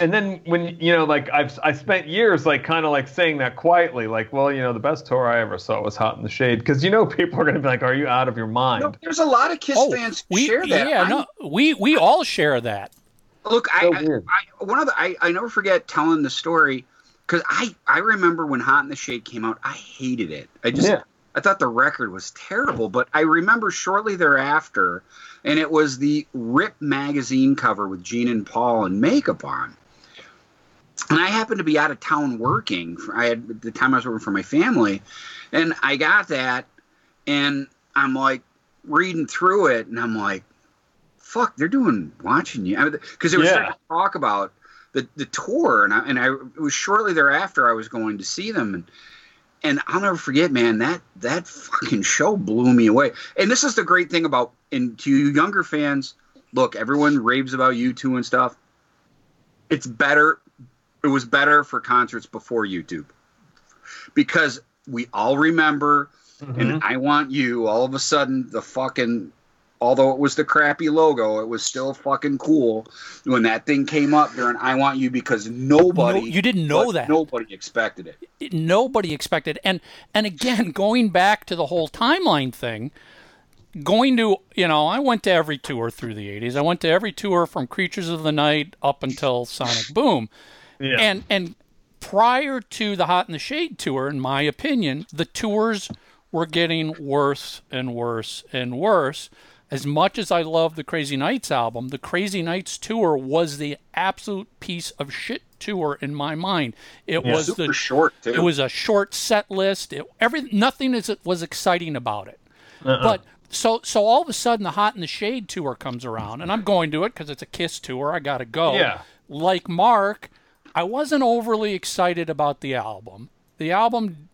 And then when you know, like I've I spent years like kind of like saying that quietly, like, well, you know, the best tour I ever saw was Hot in the Shade, because you know [laughs] people are gonna be like, are you out of your mind? No, there's a lot of Kiss Oh, fans we share that. yeah, I'm- no, we we all share that. Look, I, So I, weird. I one of the I, I never forget telling the story because I I remember when Hot in the Shade came out, I hated it. I just Yeah. I thought the record was terrible, but I remember shortly thereafter, and it was the Rip magazine cover with Gene and Paul and makeup on. And I happened to be out of town working. For, I had the time I was working for my family, and I got that, and I'm like reading through it, and I'm like, "Fuck, they're doing watching you," because they were Yeah. starting to talk about the the tour, and I, and I it was shortly thereafter I was going to see them, and and I'll never forget, man, that that fucking show blew me away. And this is the great thing about, and to you younger fans, look, everyone raves about you two and stuff. It's better. It was better for concerts before YouTube because we all remember, and mm-hmm. I want you. All of a sudden, the fucking although it was the crappy logo, it was still fucking cool when that thing came up during I Want You because nobody No, you didn't know that. Nobody expected it. it- nobody expected and and again [laughs] going back to the whole timeline thing going to you know i went to every tour through the 80s i went to every tour from creatures of the night up until sonic [laughs] boom Yeah. and and prior to the hot in the shade tour in my opinion the tours were getting worse and worse and worse as much as I love the Crazy Nights album, the Crazy Nights tour was the absolute piece of shit tour in my mind. It was Super the short too. it was a short set list. It, every nothing is was exciting about it. Uh-uh. But so so all of a sudden the Hot in the Shade tour comes around, and I'm going to it because it's a Kiss tour. I got to go. Yeah. Like Mark, I wasn't overly excited about the album. The album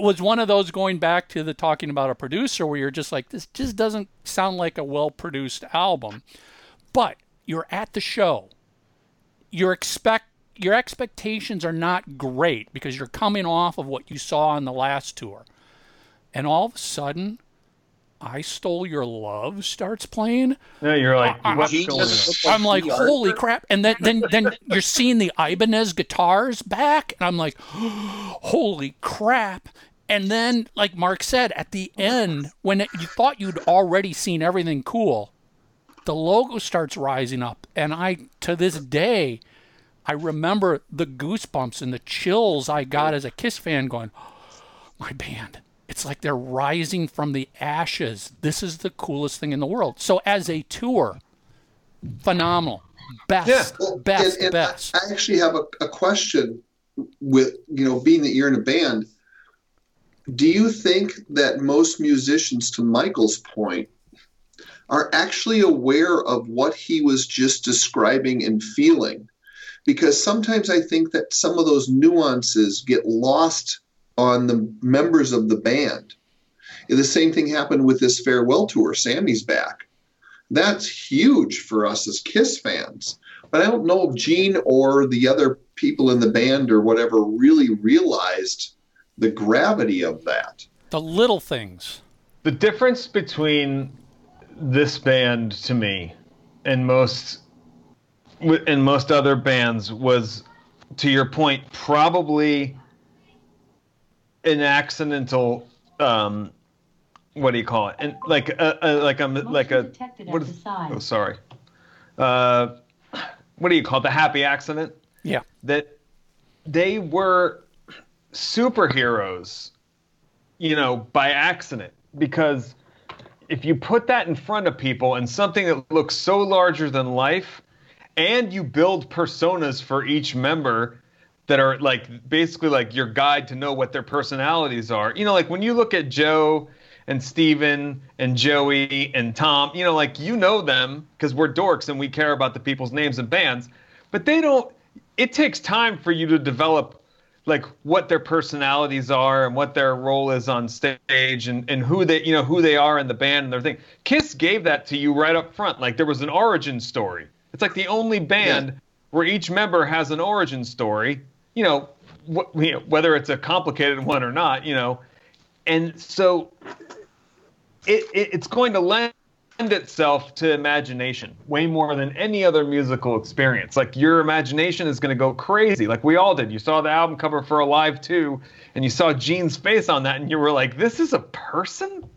was one of those going back to the talking about a producer where you're just like this just doesn't sound like a well produced album. But you're at the show. Your expect your expectations are not great because you're coming off of what you saw on the last tour. And all of a sudden, I Stole Your Love starts playing. Yeah, you're like, I, what's Jesus. going on? I'm like, holy crap! And then, then, then you're seeing the Ibanez guitars back, and I'm like, [gasps] holy crap! And then, like Mark said, at the end, when it, you thought you'd already seen everything cool, the logo starts rising up, and I, to this day, I remember the goosebumps and the chills I got as a Kiss fan, going, [gasps] my band. It's like they're rising from the ashes. This is the coolest thing in the world. So as a tour, phenomenal. Best, Yeah. Well, best, and, and best. I, actually have a, a question with you know being that you're in a band. Do you think that most musicians, to Michael's point, are actually aware of what he was just describing and feeling? Because sometimes I think that some of those nuances get lost on the members of the band. And the same thing happened with this farewell tour. Sammy's back. That's huge for us as Kiss fans. But I don't know if Gene or the other people in the band or whatever really realized the gravity of that. the little things. The difference between this band to me and most and most other bands was to your point probably an accidental um what do you call it? And like a, a like a like a what is oh sorry. Uh what do you call it? The happy accident? Yeah. that they were superheroes, you know, by accident. Because if you put that in front of people and something that looks so larger than life, and you build personas for each member that are like basically like your guide to know what their personalities are. You know, like when you look at Joe and Steven and Joey and Tom. You know, like you know them because we're dorks and we care about the people's names and bands, but they don't. It takes time for you to develop like what their personalities are and what their role is on stage and, and who they you know who they are in the band and their thing. Kiss gave that to you right up front. Like there was an origin story. It's like the only band Yeah. where each member has an origin story. You know, wh- you know, whether it's a complicated one or not. You know, and so it, it it's going to lend itself to imagination way more than any other musical experience. Like your imagination is going to go crazy, like we all did. You saw the album cover for Alive 2, and you saw Gene's face on that, and you were like, "This is a person."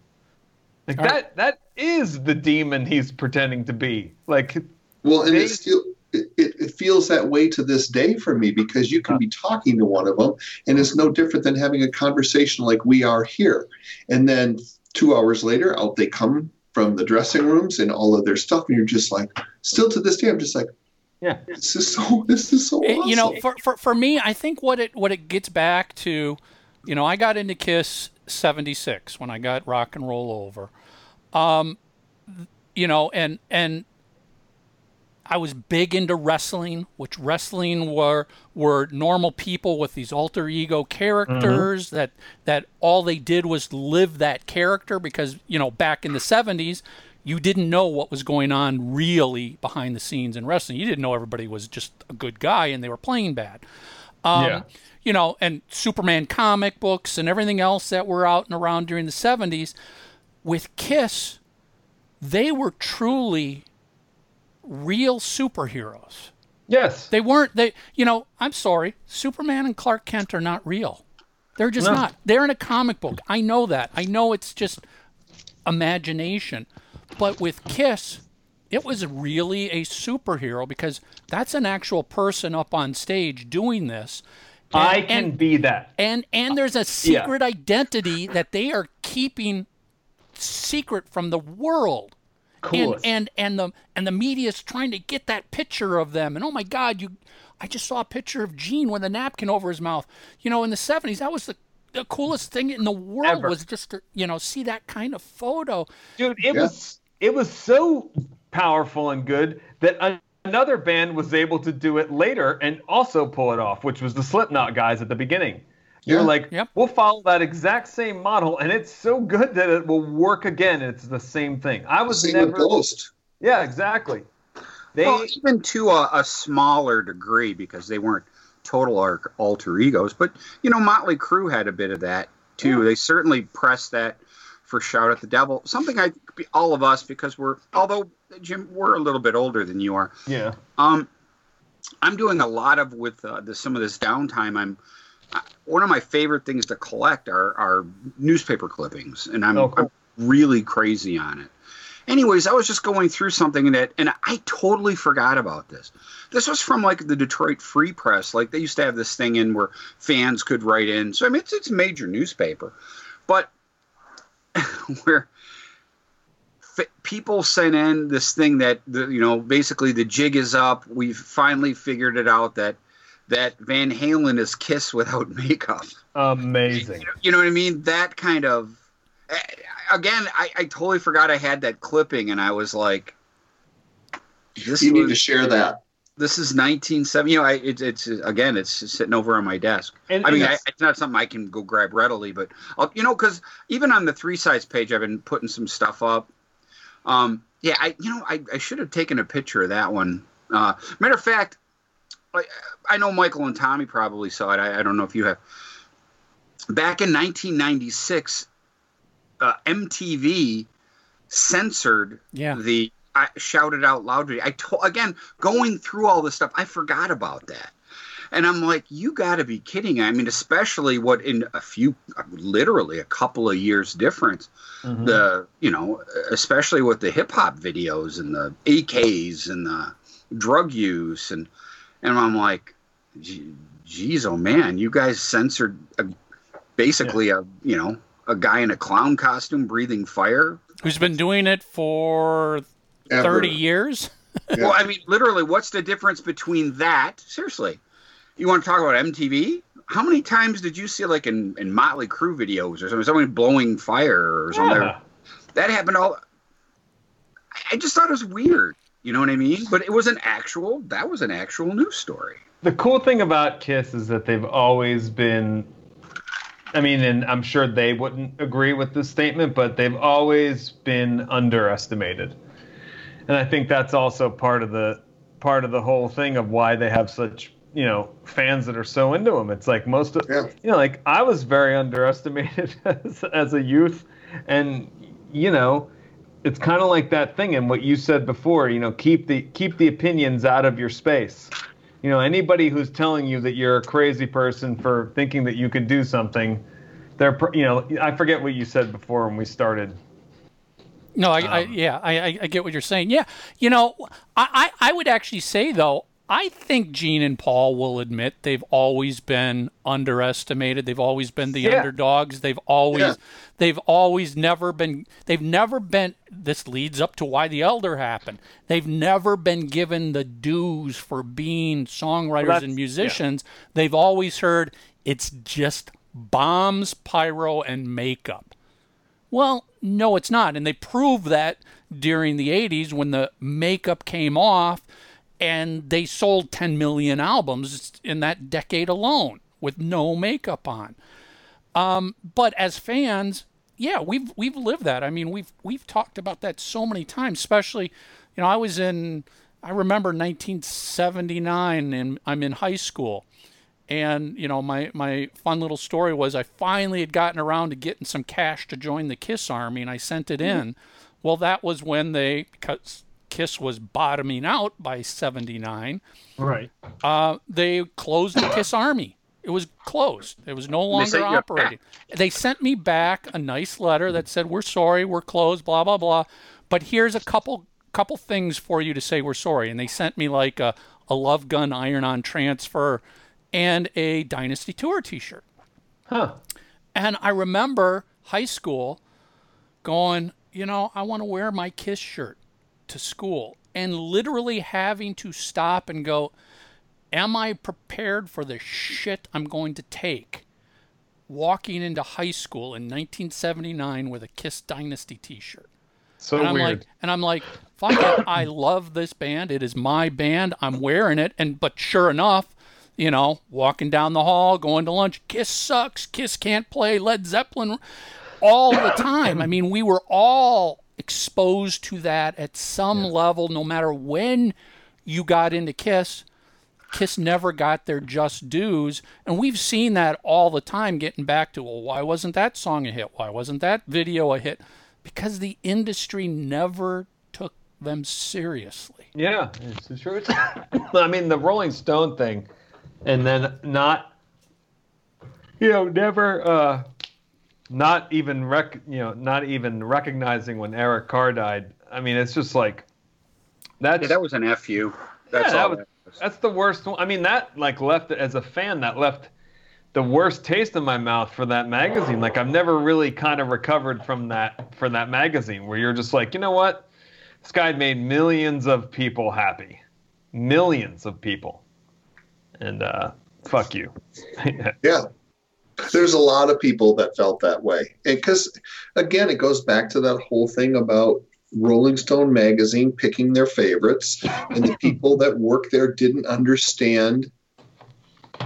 Like All that. That is the demon he's pretending to be. Like, Well, and They- it's still, it, it it feels that way to this day for me because you can be talking to one of them, and it's no different than having a conversation like we are here. And then two hours later, out they come from the dressing rooms and all of their stuff, and you're just like, still to this day, I'm just like, yeah, this is so, this is so. Eh, you know for, for for me i think what it what it gets back to you know i got into kiss 76 when i got rock and roll over um you know and and i was big into wrestling which wrestling were were normal people with these alter ego characters that that all they did was live that character because you know back in the 70s you didn't know what was going on really behind the scenes in wrestling. You didn't know everybody was just a good guy and they were playing bad. Um, Yeah. You know, and Superman comic books and everything else that were out and around during the 70s. With Kiss, they were truly real superheroes. yes, They weren't, they, you know, I'm sorry, Superman and Clark Kent are not real. They're just No. not. They're in a comic book. I know that. I know it's just imagination. But with Kiss, it was really a superhero because that's an actual person up on stage doing this. I can and- be that. and and there's a secret identity that they are keeping secret from the world. Coolest. And and and the and the media's trying to get that picture of them. And oh my God, you! I just saw a picture of Gene with a napkin over his mouth. You know, in the '70s, that was the the coolest thing in the world Ever. was just to you know see that kind of photo. dude it Yeah. was it was so powerful and good that a- another band was able to do it later and also pull it off which was the slipknot guys at the beginning you're Yeah. like Yep. we'll follow that exact same model and it's so good that it will work again it's the same thing i was Same never with Ghost. yeah exactly they Well, even to a, a smaller degree because they weren't total ar- alter egos, but you know, Motley Crue had a bit of that too. They certainly pressed that for "Shout at the Devil," something I all of us because we're although Jim we're a little bit older than you are. yeah Um, I'm doing a lot of with uh, the, some of this downtime. I'm one of my favorite things to collect are, are newspaper clippings, and I'm, Oh, cool. I'm really crazy on it. Anyways, I was just going through something that, and I totally forgot about this. This was from like the Detroit Free Press. Like they used to have this thing in where fans could write in. So I mean, it's, it's a major newspaper, but [laughs] where f- people sent in this thing that the, you know basically the jig is up. We've finally figured it out that that Van Halen is Kiss without [laughs] makeup. amazing You know what I mean? That kind of. eh, Again, I, I totally forgot I had that clipping, and I was like, "This You need to share that. this is 1970. You know, I, it, it's again, it's sitting over on my desk. And- I mean, and I, it's not something I can go grab readily, but I'll, you know, because even on the three sides page, I've been putting some stuff up. Um, yeah, I, you know, I, I should have taken a picture of that one. Uh, matter of fact, I, I know Michael and Tommy probably saw it. I, I don't know if you have. Back in 1996, uh, MTV censored Yeah. the I shouted out loud. I told again going through all this stuff. I forgot about that, and I'm like, you got to be kidding! I mean, especially what in a few, literally a couple of years difference. The you know, especially with the hip hop videos and the AKs and the drug use and and I'm like, "Gee- geez, oh man, you guys censored a, basically a you know a guy in a clown costume breathing fire Who's been doing it for Ever. 30 years? Yeah. [laughs] Well, I mean, literally, what's the difference between that? Seriously, you want to talk about MTV how many times did you see like in, in Motley Crue videos or something, someone blowing fire or something? Yeah. That happened all. I just thought it was weird. You know what I mean? But it was an actual. That was an actual news story. the cool thing about Kiss is that they've always been. I mean, and I'm sure they wouldn't agree with this statement, but they've always been underestimated, and I think that's also part of the part of the whole thing of why they have such you know fans that are so into them. It's like most of Yeah. you know, like I was very underestimated [laughs] as, as a youth, and you know, it's kind of like that thing and what you said before. You know, keep the keep the opinions out of your space. You know, anybody who's telling you that you're a crazy person for thinking that you could do something, they're you know, I forget what you said before when we started. No, I, I um, yeah, I, I I get what you're saying. Yeah, you know, I, I I would actually say though, I think Gene and Paul will admit they've always been underestimated. They've always been the Yeah. underdogs. They've always Yeah. they've always never been they've never been this leads up to why the elder happened. They've never been given the dues for being songwriters that's- and yeah. musicians. They've always heard it's just bombs, pyro and makeup. Well, no, it's not. And they proved that during the 80s when the makeup came off and they sold 10 million albums in that decade alone with no makeup on. Um, but as fans, yeah, we've we've lived that. I mean, we've we've talked about that so many times, especially, you know, I was in I remember 1979 and I'm in high school. And you know, my my fun little story was I finally had gotten around to getting some cash to join the Kiss Army, and I sent it in. Well, that was when they because Kiss was bottoming out by '79. Right. Uh, they closed the Kiss Army. It was closed. It was no longer sent you a operating. They sent me back a nice letter that said, "We're sorry, we're closed." Blah blah blah. But here's a couple couple things for you to say we're sorry. And they sent me like a, a Love Gun iron-on transfer and a Dynasty Tour T-shirt. Huh. And I remember high school going, you know, I want to wear my Kiss shirt to school and literally having to stop and go, am I prepared for the shit I'm going to take walking into high school in 1979 with a Kiss Dynasty t-shirt? So and I'm weird. like, and I'm like, fuck it, I [coughs] love this band. It is my band. I'm wearing it. And but sure enough, you know, walking down the hall, going to lunch, Kiss sucks. Kiss can't play Led Zeppelin all the time. I mean, we were all exposed to that at some level, no matter when you got into Kiss. Kiss never got their just dues, and we've seen that all the time. Getting back to, well, why wasn't that song a hit? Why wasn't that video a hit? Because the industry never took them seriously. Yeah, it's the truth. [coughs] I mean, the Rolling Stone thing, and then not, you know, never, uh, not even rec, you know, not even recognizing when Eric Carr died. I mean, it's just like that's Yeah, that was an fu. That's yeah, all. that that was, that's the worst. one. I mean, that like left as a fan that left the worst taste in my mouth for that magazine. Like I've never really kind of recovered from that for that magazine where you're just like, you know what, this guy made millions of people happy, millions of people, and uh, fuck you. [laughs] Yeah. There's a lot of people that felt that way. Because, again, it goes back to that whole thing about Rolling Stone magazine picking their favorites, and the people that work there didn't understand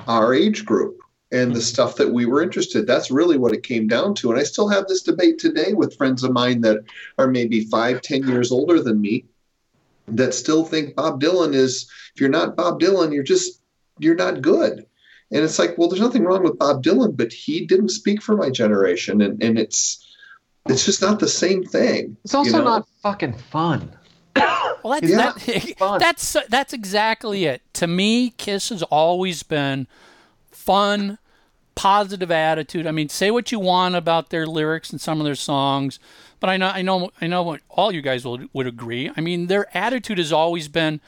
our age group and the stuff that we were interested. That's really what it came down to. And I still have this debate today with friends of mine that are maybe five, ten years older than me that still think Bob Dylan is if you're not Bob Dylan, you're just you're not good. And it's like, well, there's nothing wrong with Bob Dylan, but he didn't speak for my generation, and, and it's it's just not the same thing. It's also you know? not fucking fun. [coughs] Well, that's Yeah. that, [laughs] Fun. that's that's exactly it. To me, Kiss has always been fun, positive attitude. I mean, say what you want about their lyrics and some of their songs, but I know I know I know what all you guys will, would agree. I mean, their attitude has always been,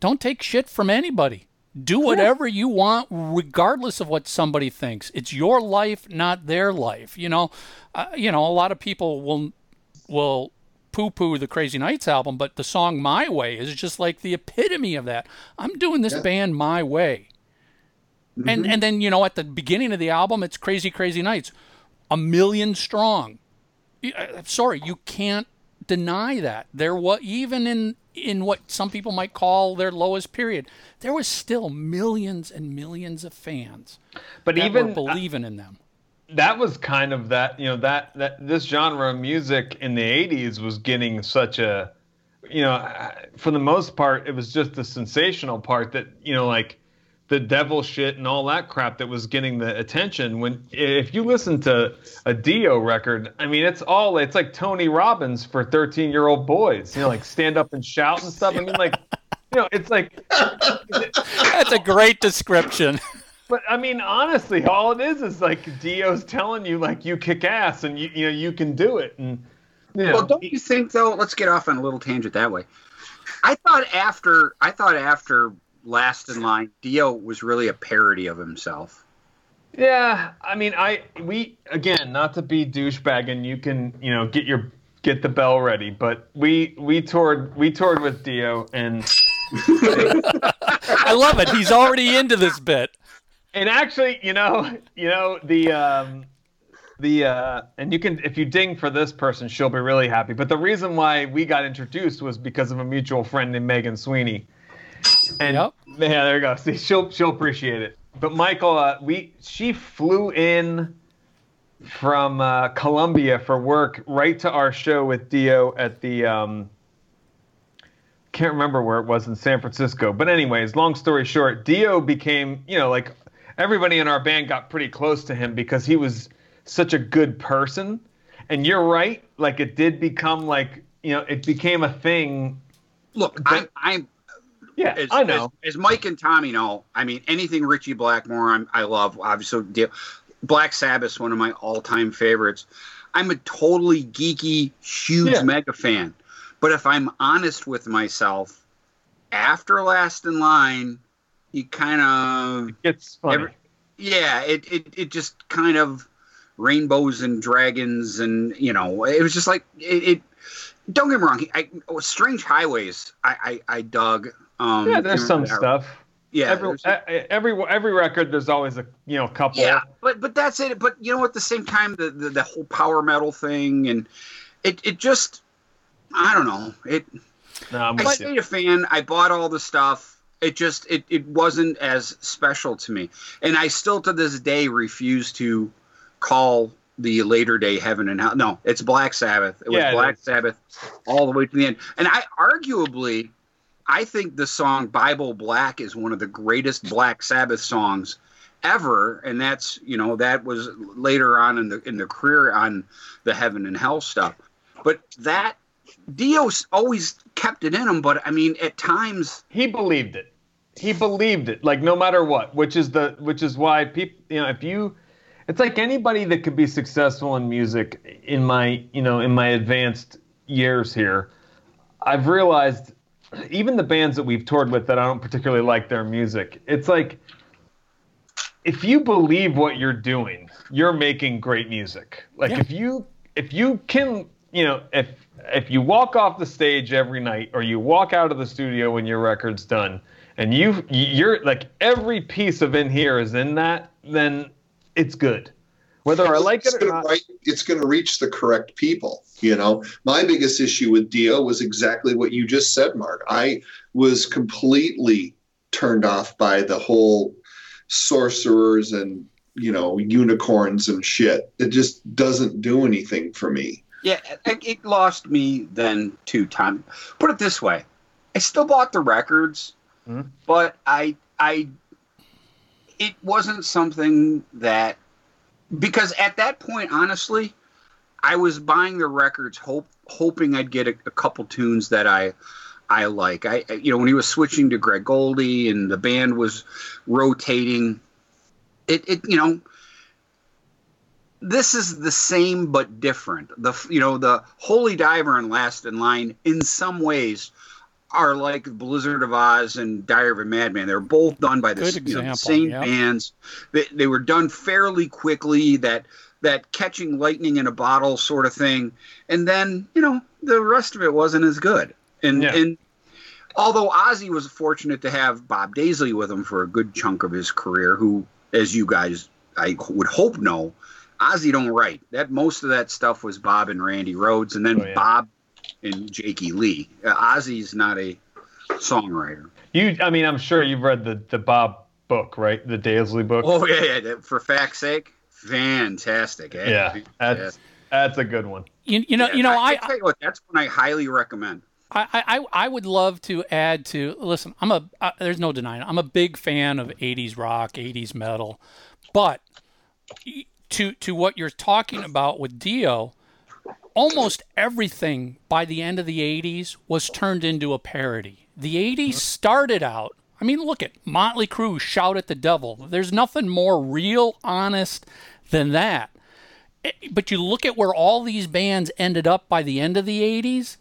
don't take shit from anybody. Do whatever you want, regardless of what somebody thinks. It's your life, not their life. You know, uh, you know. A lot of people will will poo-poo the Crazy Nights album, but the song "My Way" is just like the epitome of that. I'm doing this Yeah. band my way. And and then you know at the beginning of the album, it's Crazy Crazy Nights, a million strong. Uh, Sorry, you can't deny that. There was even in in what some people might call their lowest period, there was still millions and millions of fans But that even were believing in them. that was kind of that you know that that this genre of music in the 80s was getting such a you know uh, for the most part it was just the sensational part that you know like the devil shit and all that crap that was getting the attention when if you listen to a dio record i mean it's all it's like tony robbins for 13 year old boys you know like stand up and shout and stuff i mean like you know it's like That's a great description. But I mean, honestly, all it is is like Dio's telling you like you kick ass and you you know you can do it. And you know, Well, don't you think though? Let's get off on a little tangent that way. I thought after I thought after Last in Line, Dio was really a parody of himself. yeah. I mean, I we again not to be douchebag, and you can you know get your get the bell ready. But we we toured we toured with Dio, and [laughs] I love it. He's already into this bit. and actually, you know, you know the um the uh and you can if you ding for this person, she'll be really happy. But the reason why we got introduced was because of a mutual friend named Megan Sweeney. And Yep. yeah, there you go. See, she'll she'll appreciate it. But Michael, uh, we she flew in from uh, Colombia for work right to our show with Dio at the um, can't remember where it was in San Francisco. But anyways, long story short, Dio became you know like everybody in our band got pretty close to him because he was such a good person. And you're right, like it did become like you know it became a thing. Look, I'm, I'm Yeah, as, I know. As, as Mike and Tommy know, I mean anything Ritchie Blackmore, I'm, I love. Obviously, Black Sabbath's one of my all-time favorites. I'm a totally geeky, huge Yeah. mega fan. But if I'm honest with myself, after Last in Line, you kind of It's funny. Every- yeah, it, it it just kind of rainbows and dragons and you know it was just like it. it don't get me wrong. I, Strange Highways. I I, I dug. Um, yeah, there's some that- stuff. Yeah, every, every every record there's always a you know couple. yeah, but but that's it. But you know, at the same time, the the, the whole power metal thing and it it just I don't know. It No, I'm I stayed a fan. I bought all the stuff. It just it, it wasn't as special to me, and I still to this day refuse to call the later day heaven and hell. No, it's Black Sabbath. It was Yeah, it Black is. Sabbath all the way to the end. And I arguably, I think the song Bible Black is one of the greatest Black Sabbath songs ever, and that's you know that was later on in the in the career on the heaven and hell stuff. But that Dio's always kept it in him, but I mean, at times, he believed it. He believed it, like no matter what. Which is the which is why people, you know, if you, it's like anybody that could be successful in music. In my, you know, in my advanced years here, I've realized even the bands that we've toured with that I don't particularly like their music. It's like if you believe what you're doing, you're making great music. Like Yeah. if you if you can, you know, if if you walk off the stage every night or you walk out of the studio when your record's done and you you're like every piece of in here is in that, then it's good. Whether I like it or gonna, not. right, it's going to reach the correct people. You know, my biggest issue with Dio was exactly what you just said, Mark. I was completely turned off by the whole sorcerers and you know unicorns and shit. It just doesn't do anything for me. yeah, it, it lost me then too. Time. Put it this way, I still bought the records, Mhm. but I I it wasn't something that because at that point, honestly, I was buying the records hope hoping I'd get a, a couple tunes that I I like. I you know when he was switching to Craig Goldy and the band was rotating, it it you know this is the same but different. The you know the Holy Diver and Last in Line in some ways are like Blizzard of Ozz and Diary of a Madman. They're both done by the, you know, the same yep. bands. They, they were done fairly quickly. That that catching lightning in a bottle sort of thing. And then you know the rest of it wasn't as good. And Yeah. and Although Ozzy was fortunate to have Bob Daisley with him for a good chunk of his career, who, as you guys I would hope know, Ozzy don't write. That most of that stuff was Bob and Randy Rhoads, and then Oh, yeah. Bob and Jakey Lee. Uh, Ozzy's not a songwriter. You, I mean, I'm sure you've read the the Bob book, right? The Daisley book. Oh yeah, yeah. For fact's sake, fantastic. eh? yeah, Fantastic. that's that's a good one. You, you know, you know, I, tell you what, that's one I highly recommend. I, I, I would love to add to listen. I'm a uh, there's no denying. it, I'm a big fan of 80s rock, 80s metal, but to to what you're talking about with Dio, almost everything by the end of the 80s was turned into a parody. The 80s started out. I mean, look at Motley Crue, "Shout at the Devil." There's nothing more real, honest than that. Eh, But you look at where all these bands ended up by the end of the 80s.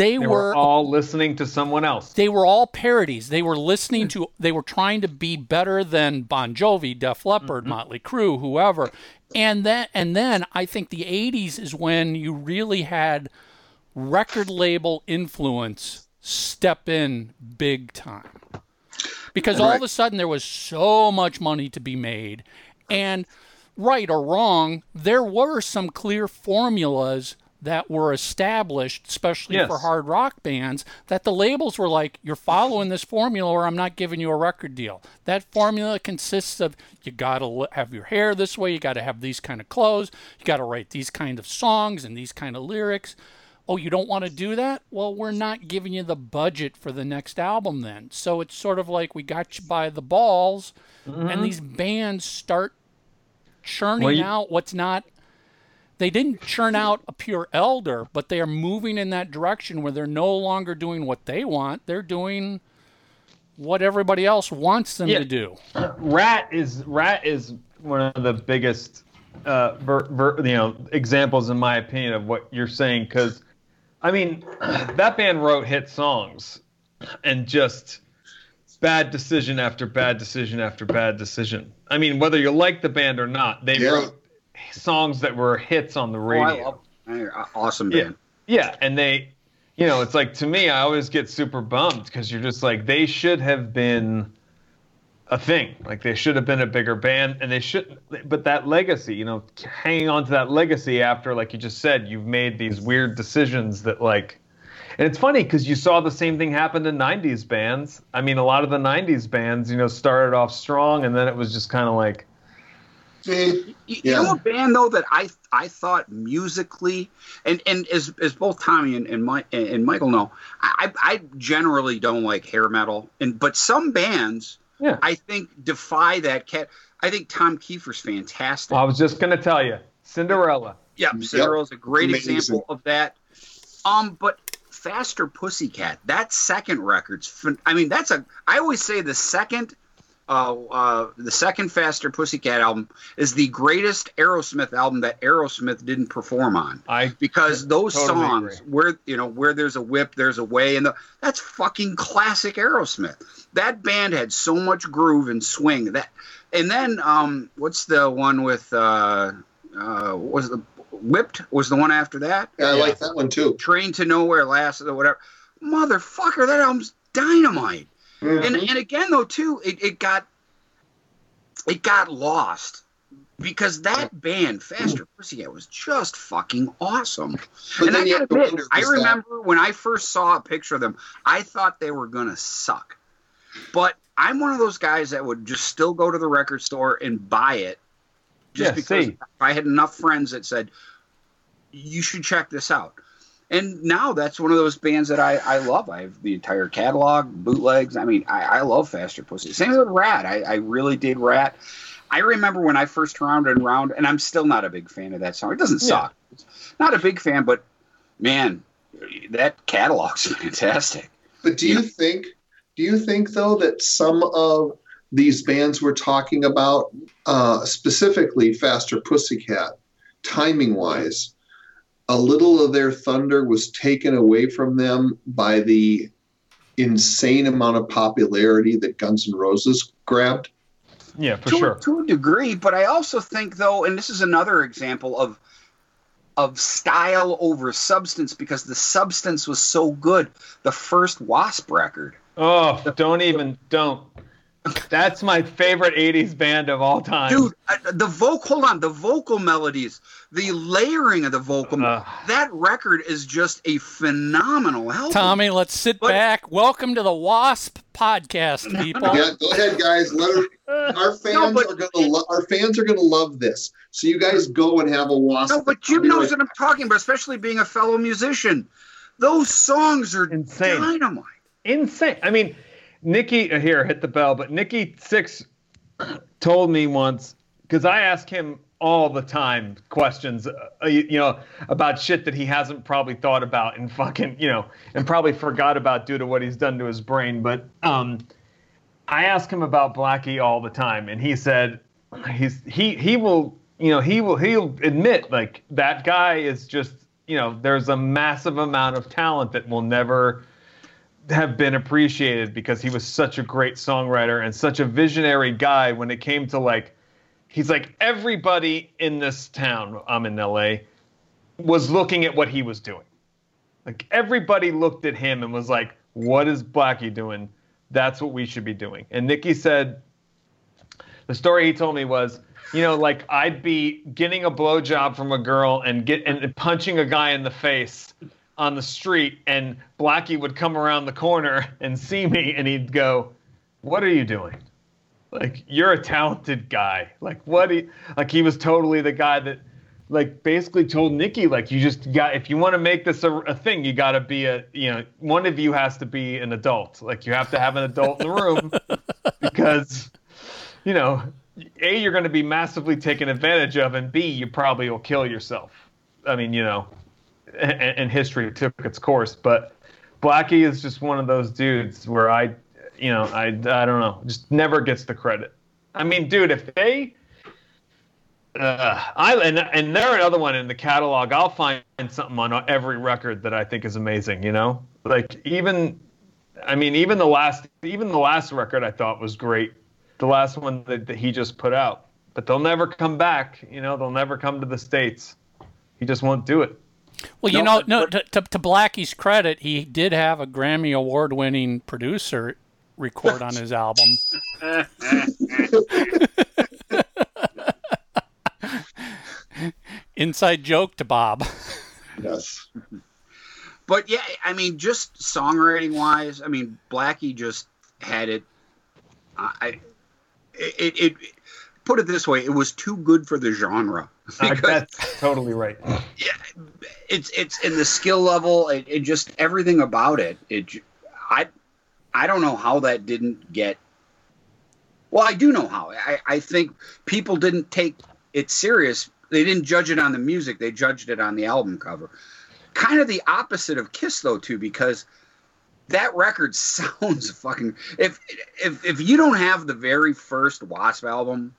They, They were were all listening to someone else. they were all parodies. They were listening to, [laughs] they were trying to be better than Bon Jovi, Def Leppard, mm-hmm. Motley Crue, whoever. And then, and then I think the '80s is when you really had record label influence step in big time, because all of a sudden there was so much money to be made, and right or wrong, there were some clear formulas that were established, especially Yes. for hard rock bands, that the labels were like, you're following this formula or I'm not giving you a record deal. That formula consists of you got to have your hair this way, you got to have these kind of clothes, you got to write these kind of songs and these kind of lyrics. Oh, you don't want to do that? Well, we're not giving you the budget for the next album then. So it's sort of like we got you by the balls and mm-hmm. these bands start churning Well, you- out what's not they didn't churn out a pure elder, but they are moving in that direction where they're no longer doing what they want. They're doing what everybody else wants them Yeah. to do. Ratt is Ratt is one of the biggest, uh, ver, ver, you know, examples in my opinion of what you're saying. Because, I mean, [clears throat] that band wrote hit songs, and just bad decision after bad decision after bad decision. I mean, whether you like the band or not, they Yeah. wrote songs that were hits on the Oh, radio. I- awesome Yeah. Yeah, and they, you know, it's like to me, I always get super bummed because you're just like they should have been a thing. Like they should have been a bigger band, and they should. But that legacy, you know, hanging on to that legacy after, like you just said, you've made these weird decisions that like. And it's funny because you saw the same thing happen to '90s bands. I mean, a lot of the '90s bands, you know, started off strong, and then it was just kind of like, You, you Yeah. know a band though that I I thought musically and and as as both Tommy and and, my, and Michael know, I I generally don't like hair metal and but some bands yeah. I think defy that cat. I think Tom Kiefer's fantastic. I was just gonna tell you, Cinderella. yeah, Yep. Cinderella's a great Amazing. example of that. Um, but Faster Pussycat, that second record's. Fin- I mean, that's a. I always say the second, uh, uh, the second Faster Pussycat album is the greatest Aerosmith album that Aerosmith didn't perform on. I because those Totally songs agree. where you know where there's a whip there's a way and the, that's fucking classic aerosmith. That band had so much groove and swing that and then um what's the one with uh uh what was the whipped was the one after that? I like that one too. train to nowhere last or whatever. Motherfucker that album's dynamite Mhm. and and again though too it, it got it got lost because that band faster pussycat was just fucking awesome But and I gotta admit, I that- remember when I first saw a picture of them, I thought they were gonna suck. But I'm one of those guys that would just still go to the record store and buy it, just Yeah, because see. I had enough friends that said, "You should check this out." And now that's one of those bands that I, I love. I have the entire catalog, bootlegs. I mean, I, I love Faster Pussy. Same with Ratt. I, I really did Ratt. I remember when I first turned and round, and I'm still not a big fan of that song. It doesn't Yeah. suck. Not a big fan, but man, that catalog's [laughs] fantastic. But do you think do you think though that some of these bands we're talking about, uh, specifically Faster Pussycat, timing wise, a little of their thunder was taken away from them by the insane amount of popularity that Guns N' Roses grabbed? yeah, for to, sure. to a degree, but I also think though, and this is another example of of style over substance because the substance was so good. The first Wasp record. Oh, don't even don't. That's my favorite '80s band of all time, dude. Uh, the vocal, hold on, the vocal melodies, the layering of the vocal. Uh, that record is just a phenomenal album. Tommy, let's sit But- back. Welcome to the Wasp podcast, [laughs] people. Yeah, go ahead, guys. Let her, [laughs] our fans but- are gonna lo- our fans are gonna love this. So you guys go and have a wasp. No, but Jim knows what I'm talking about, especially being a fellow musician. Those songs are Insane. dynamite. insane. I mean, Nikki uh, here hit the bell, but Nikki Sixx told me once because I ask him all the time questions, uh, you, you know, about shit that he hasn't probably thought about and fucking, you know, and probably forgot about due to what he's done to his brain. But um, I ask him about Blackie all the time, and he said he's he he will you know he will he'll admit like that guy is just you know there's a massive amount of talent that will never have been appreciated because he was such a great songwriter and such a visionary guy when it came to like he's like everybody in this town I'm in LA was looking at what he was doing. Like everybody looked at him and was like, "What is Blackie doing? That's what we should be doing." And Nikki said, the story he told me was, you know, like I'd be getting a blowjob from a girl and get and punching a guy in the face on the street, and Blackie would come around the corner [laughs] and see me, and he'd go, "What are you doing?" Like you're a talented guy. Like what? He, like he was totally the guy that, like basically told Nikki, like you just got if you want to make this a, a thing, you got to be a you know one of you has to be an adult. Like you have to have an adult in the room [laughs] because you know, A, you're going to be massively taken advantage of, and B, you probably will kill yourself. I mean, you know, and, and history took its course. But Blackie is just one of those dudes where I, you know, I, I don't know, just never gets the credit. I mean, dude, if they, uh, I and and they're another one in the catalog. I'll find something on every record that I think is amazing. You know, like even, I mean, even the last, even the last record I thought was great the last one that, that he just put out. But they'll never come back. You know, they'll never come to the states. He just won't do it. Well, you No, know, no. but- To, to, to Blackie's credit, he did have a Grammy award-winning producer record on his album. [laughs] Inside joke to Bob. Yes. But yeah, I mean, just songwriting wise, I mean, Blackie just had it. Uh, I, it, it, it put it this way, it was too good for the genre. Uh, that's [laughs] totally right. [laughs] yeah, it's it's in the skill level, it, it just everything about it. It, I I don't know how that didn't get. Well, I do know how. I, I think people didn't take it serious. They didn't judge it on the music. They judged it on the album cover. Kind of the opposite of Kiss, though, too, because that record [laughs] sounds fucking. If if if you don't have the very first Wasp album,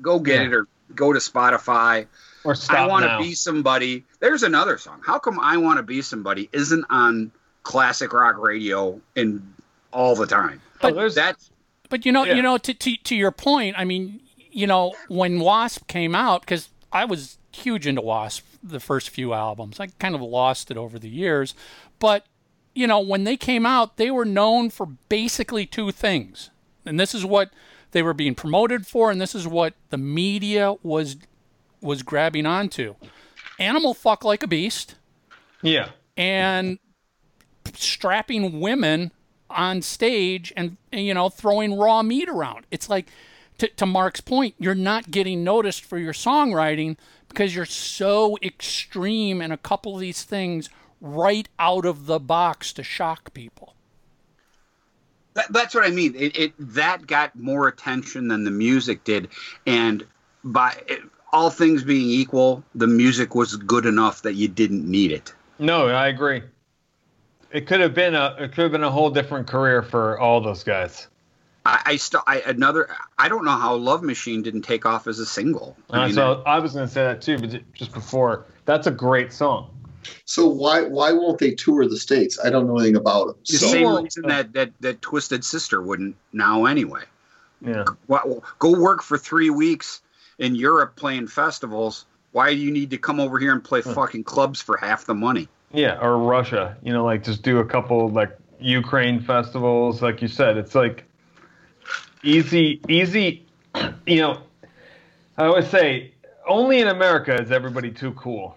go get Yeah. it or go to Spotify. Or stop I want to be somebody. There's another song. How come I want to be somebody isn't on classic rock radio in all the time? Oh, there's- That's But you know, Yeah. you know, to, to to your point, I mean, you know, when Wasp came out, because I was huge into Wasp the first few albums, I kind of lost it over the years, but you know, when they came out, they were known for basically two things, and this is what they were being promoted for, and this is what the media was was grabbing onto. Animal fuck like a beast yeah. and strapping women on stage and, you know throwing raw meat around it's like to, to mark's point you're not getting noticed for your songwriting because you're so extreme in a couple of these things right out of the box to shock people that, that's what I mean. It, it that got more attention than the music did, and by it, all things being equal, the music was good enough that you didn't need it. No, I agree. It could have been a it could have been a whole different career for all those guys. I, I still I another I don't know how Love Machine didn't take off as a single. I mean, so I was going to say that too, but just before, that's a great song. So why why won't they tour the states? I don't know anything about them. the So same Well- reason that, that that Twisted Sister wouldn't now anyway. Yeah. Well, go work for three weeks in Europe playing festivals Why do you need to come over here and play fucking clubs for half the money? Yeah, or Russia. You know, like just do a couple like Ukraine festivals, like you said. It's like easy, easy. [clears throat] You know, I always say only in America is everybody too cool.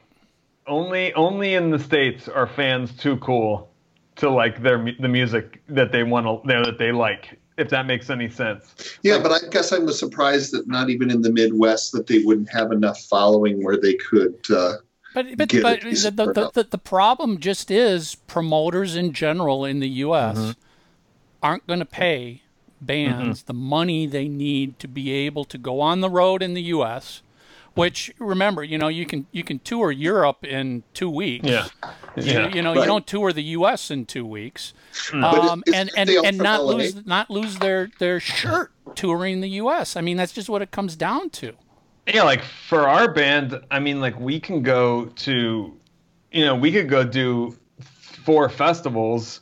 Only, only in the states are fans too cool to like their the music that they want to that they like. If that makes any sense. Yeah, but I guess I was surprised that not even in the Midwest that they wouldn't have enough following where they could. Uh, But but, Get but the, the, the, the, the problem just is promoters in general in the U.S. Mm-hmm. aren't going to pay bands the money they need to be able to go on the road in the U.S. Which remember, you know, you can you can tour Europe in two weeks. Yeah, You, yeah. you know, you don't tour the U.S. in two weeks, But um, is- and and, and not LA? lose not lose their their shirt touring the U.S. I mean, that's just what it comes down to. Yeah, like for our band, I mean, like we can go to, you know, we could go do four festivals,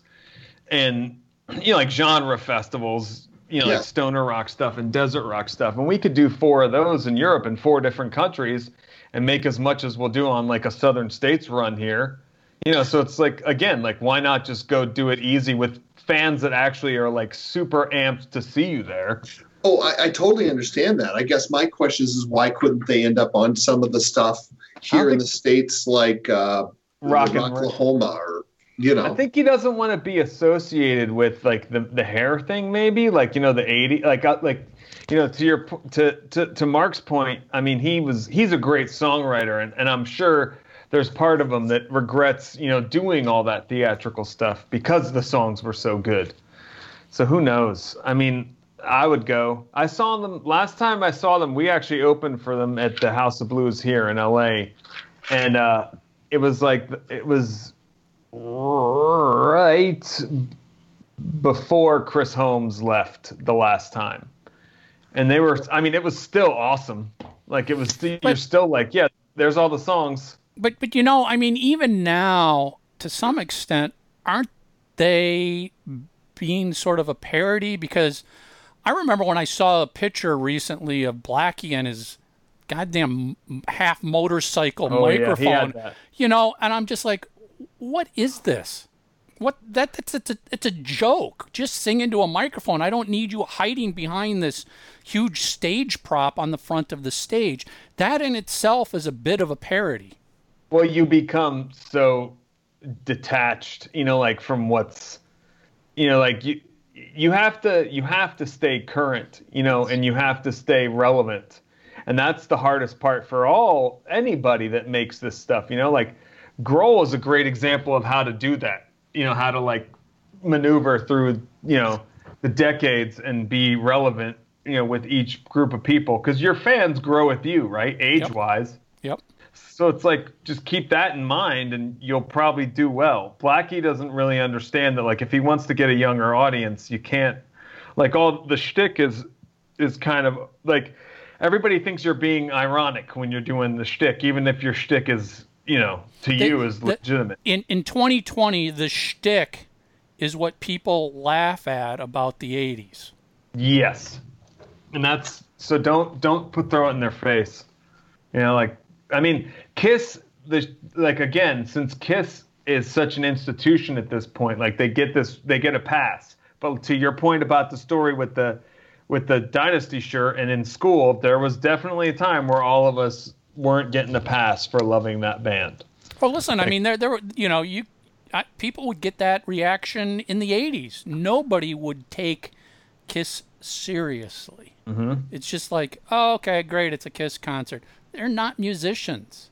and you know, like genre festivals, you know, Yeah. like stoner rock stuff and desert rock stuff, and we could do four of those in Europe in four different countries, and make as much as we'll do on like a Southern States run here, you know. So it's like again, like why not just go do it easy with fans that actually are like super amped to see you there. oh, I, I totally understand that. I guess my question is, is why couldn't they end up on some of the stuff here in the states, like uh, Rock and. Oklahoma, or you know? I think he doesn't want to be associated with like the the hair thing, maybe like you know the eighty like uh, like you know to your to to to Mark's point. I mean, he was he's a great songwriter, and and I'm sure there's part of him that regrets you know doing all that theatrical stuff because the songs were so good. So who knows? I mean, I would go. I saw them last time I saw them. We actually opened for them at the House of Blues here in LA, and uh, it was like it was right before Chris Holmes left the last time. And they were, I mean, it was still awesome. Like, it was, you're still like, yeah, there's all the songs. But but you know, I mean, even now, to some extent, aren't they being sort of a parody? Because I remember when I saw a picture recently of Blackie and his goddamn half motorcycle Oh, yeah, microphone. that. You know, and I'm just like, what is this? What that that's it's a, it's a joke. Just sing into a microphone. I don't need you hiding behind this huge stage prop on the front of the stage. That in itself is a bit of a parody. Well, you become so detached, you know, like from what's, you know, like you, you have to, you have to stay current, you know, and you have to stay relevant. And that's the hardest part for all, anybody that makes this stuff, you know, like Grohl is a great example of how to do that, you know, how to like maneuver through, you know, the decades and be relevant, you know, with each group of people. Cause your fans grow with you, right? Age wise. Yep. So it's like just keep that in mind, and you'll probably do well. Blackie doesn't really understand that. Like if he wants to get a younger audience, you can't. Like all the shtick is is kind of like everybody thinks you're being ironic when you're doing the shtick, even if your shtick is you know to They- you is the- legitimate. In in 2020, the shtick is what people laugh at about the 80s. Yes, and that's so don't don't put throw it in their face. You know, like I mean, Kiss. The like again, since Kiss is such an institution at this point, like they get this, they get a pass. But to your point about the story with the with the dynasty shirt and in school, there was definitely a time where all of us weren't getting a pass for loving that band. Well, listen, I mean, there, there were, you know, you I, people would get that reaction in the '80s. Nobody would take Kiss seriously. Mm-hmm. It's just like, oh, okay, great, it's a Kiss concert. They're not musicians,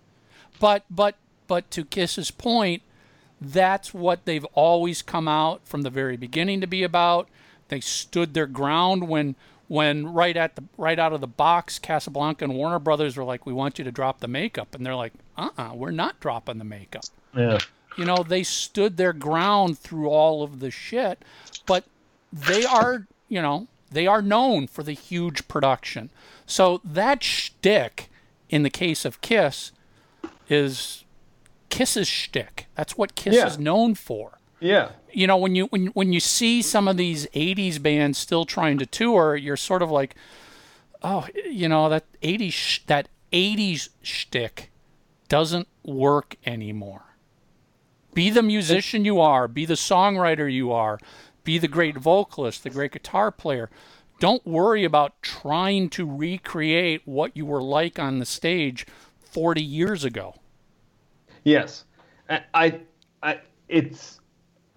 but but but to Kiss's point, that's what they've always come out from the very beginning to be about. They stood their ground when when right at the right out of the box, Casablanca and Warner Brothers were like, "We want you to drop the makeup," and they're like, "Uh-uh, we're not dropping the makeup." Yeah. You know, they stood their ground through all of the shit, but they are, you know, they are known for the huge production. So that shtick, in the case of Kiss, is Kiss's shtick. That's what Kiss Yeah. is known for. Yeah. You know, when you when when you see some of these '80s bands still trying to tour, you're sort of like, oh, you know, that '80s sh- that 80s shtick doesn't work anymore. Be the musician you are, be the songwriter you are, be the great vocalist, the great guitar player. Don't worry about trying to recreate what you were like on the stage 40 years ago. Yes, I, I, I, it's,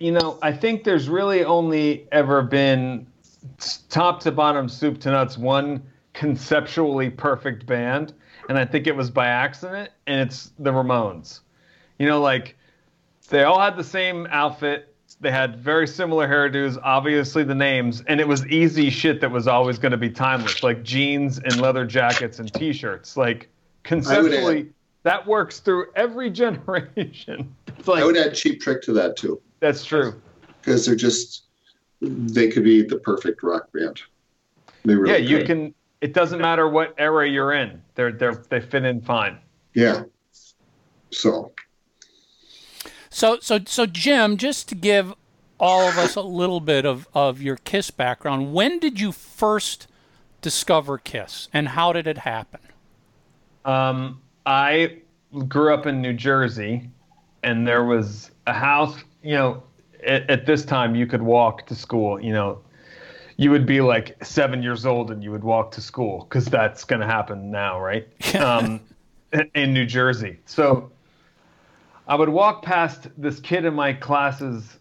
you know, I think there's really only ever been top to bottom, soup to nuts, one conceptually perfect band, and I think it was by accident, and it's the Ramones. You know, like they all had the same outfit. They had very similar hairdos, obviously the names, and it was easy shit that was always going to be timeless, like jeans and leather jackets and t-shirts. Like conceptually, that works through every [laughs] generation. It's like I would add Cheap Trick to that too, that's true. because they're just they could be the perfect rock band. They really Yeah, you could. can. It doesn't matter what era you're in. They're they're they fit in fine. Yeah. So So, so, so, Jim, just to give all of us a little bit of, of your Kiss background, when did you first discover Kiss, and how did it happen? Um, I grew up in New Jersey, and there was a house. You know, at, at this time you could walk to school. You know, you would be like seven years old and you would walk to school because that's going to happen now, right? [laughs] um, in New Jersey. So I would walk past this kid in my class's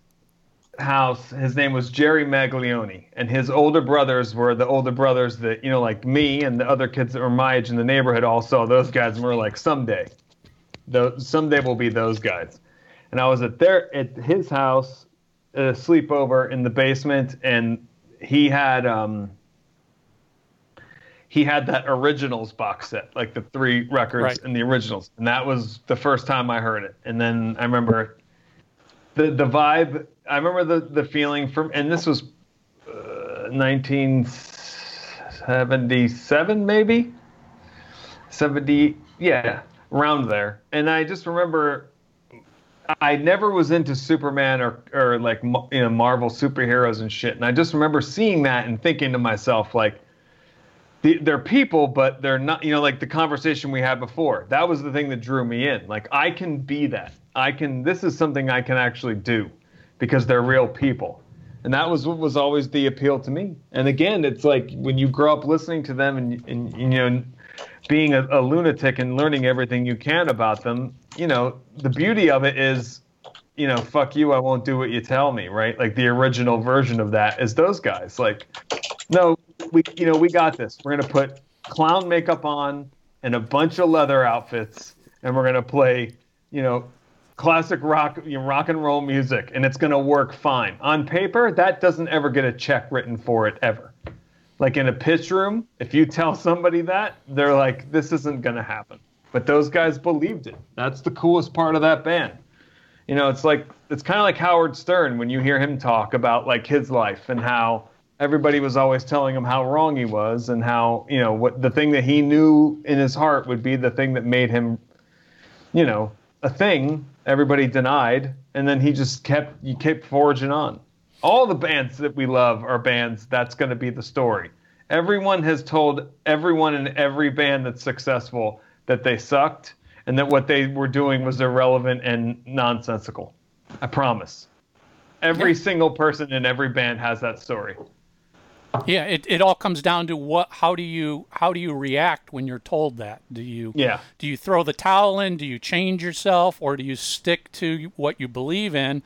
house. His name was Jerry Maglione, and his older brothers were the older brothers that, you know, like me and the other kids that were my age in the neighborhood all saw those guys and were like, someday, though, someday we'll be those guys. And I was at their at his house, a sleepover in the basement, and he had um, he had that originals box set, like the three records Right. and the originals, and that was the first time I heard it. And then I remember the the vibe. I remember the the feeling from, and this was uh, 1977, maybe 70, yeah, around there. And I just remember I never was into Superman or or like you know Marvel superheroes and shit. And I just remember seeing that and thinking to myself like they're people, but they're not, you know, like the conversation we had before. That was the thing that drew me in. Like, I can be that. I can, this is something I can actually do because they're real people. And that was what was always the appeal to me. And again, it's like when you grow up listening to them and, and you know, being a, a lunatic and learning everything you can about them, you know, the beauty of it is, you know, fuck you, I won't do what you tell me, right? Like the original version of that is those guys. Like, no, we you know we got this. We're gonna put clown makeup on and a bunch of leather outfits, and we're gonna play you know classic rock you know, rock and roll music, and it's gonna work fine. On paper, that doesn't ever get a check written for it ever. Like in a pitch room, if you tell somebody that, they're like, this isn't gonna happen. But those guys believed it. That's the coolest part of that band. You know, it's like it's kind of like Howard Stern when you hear him talk about like his life and how everybody was always telling him how wrong he was and how you know what the thing that he knew in his heart would be the thing that made him you know a thing everybody denied and then he just kept you kept forging on all the bands that we love are bands that's going to be the story everyone has told everyone in every band that's successful that they sucked and that what they were doing was irrelevant and nonsensical i promise every single person in every band has that story Yeah, it, it all comes down to what how do you how do you react when you're told that? Do you Yeah. do you throw the towel in? Do you change yourself or do you stick to what you believe in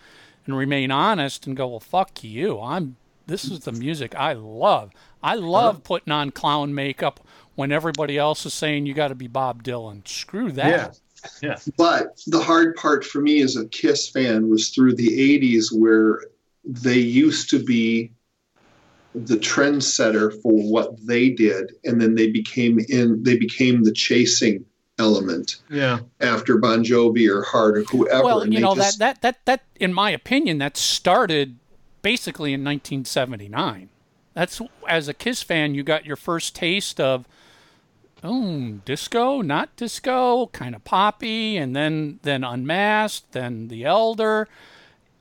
and remain honest and go, "Well, fuck you. I'm this is the music I love. I love uh-huh. putting on clown makeup when everybody else is saying you got to be Bob Dylan. Screw that." Yes. But the hard part for me as a Kiss fan was through the 80s where they used to be the trendsetter for what they did and then they became in they became the chasing element Yeah. after Bon Jovi or Heart or whoever Well, you know just- that that that that in my opinion that started basically in 1979. That's as a Kiss fan you got your first taste of oh, disco, not disco, kind of poppy and then then unmasked, then the elder.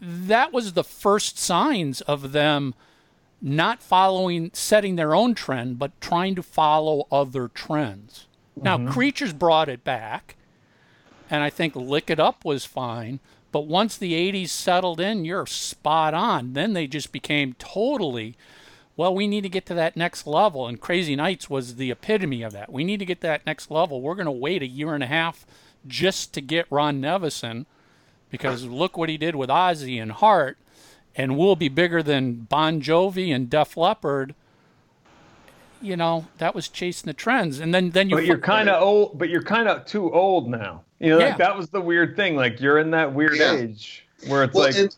That was the first signs of them not following setting their own trend but trying to follow other trends. Now, mm-hmm. Creatures brought it back, and I think Lick It Up was fine. But once the 80s settled in, you're spot on. Then they just became totally, well, we need to get to that next level. And Crazy Nights was the epitome of that. We need to get to that next level. We're going to wait a year and a half just to get Ron Nevison because look what he did with Ozzy and Heart. And we'll be bigger than Bon Jovi and Def Leppard. You know, that was chasing the trends. And then, then you But you're kind of old. But you're kind of too old now. You know, Yeah. like that was the weird thing. Like you're in that weird Yeah. age where it's Well, like, and,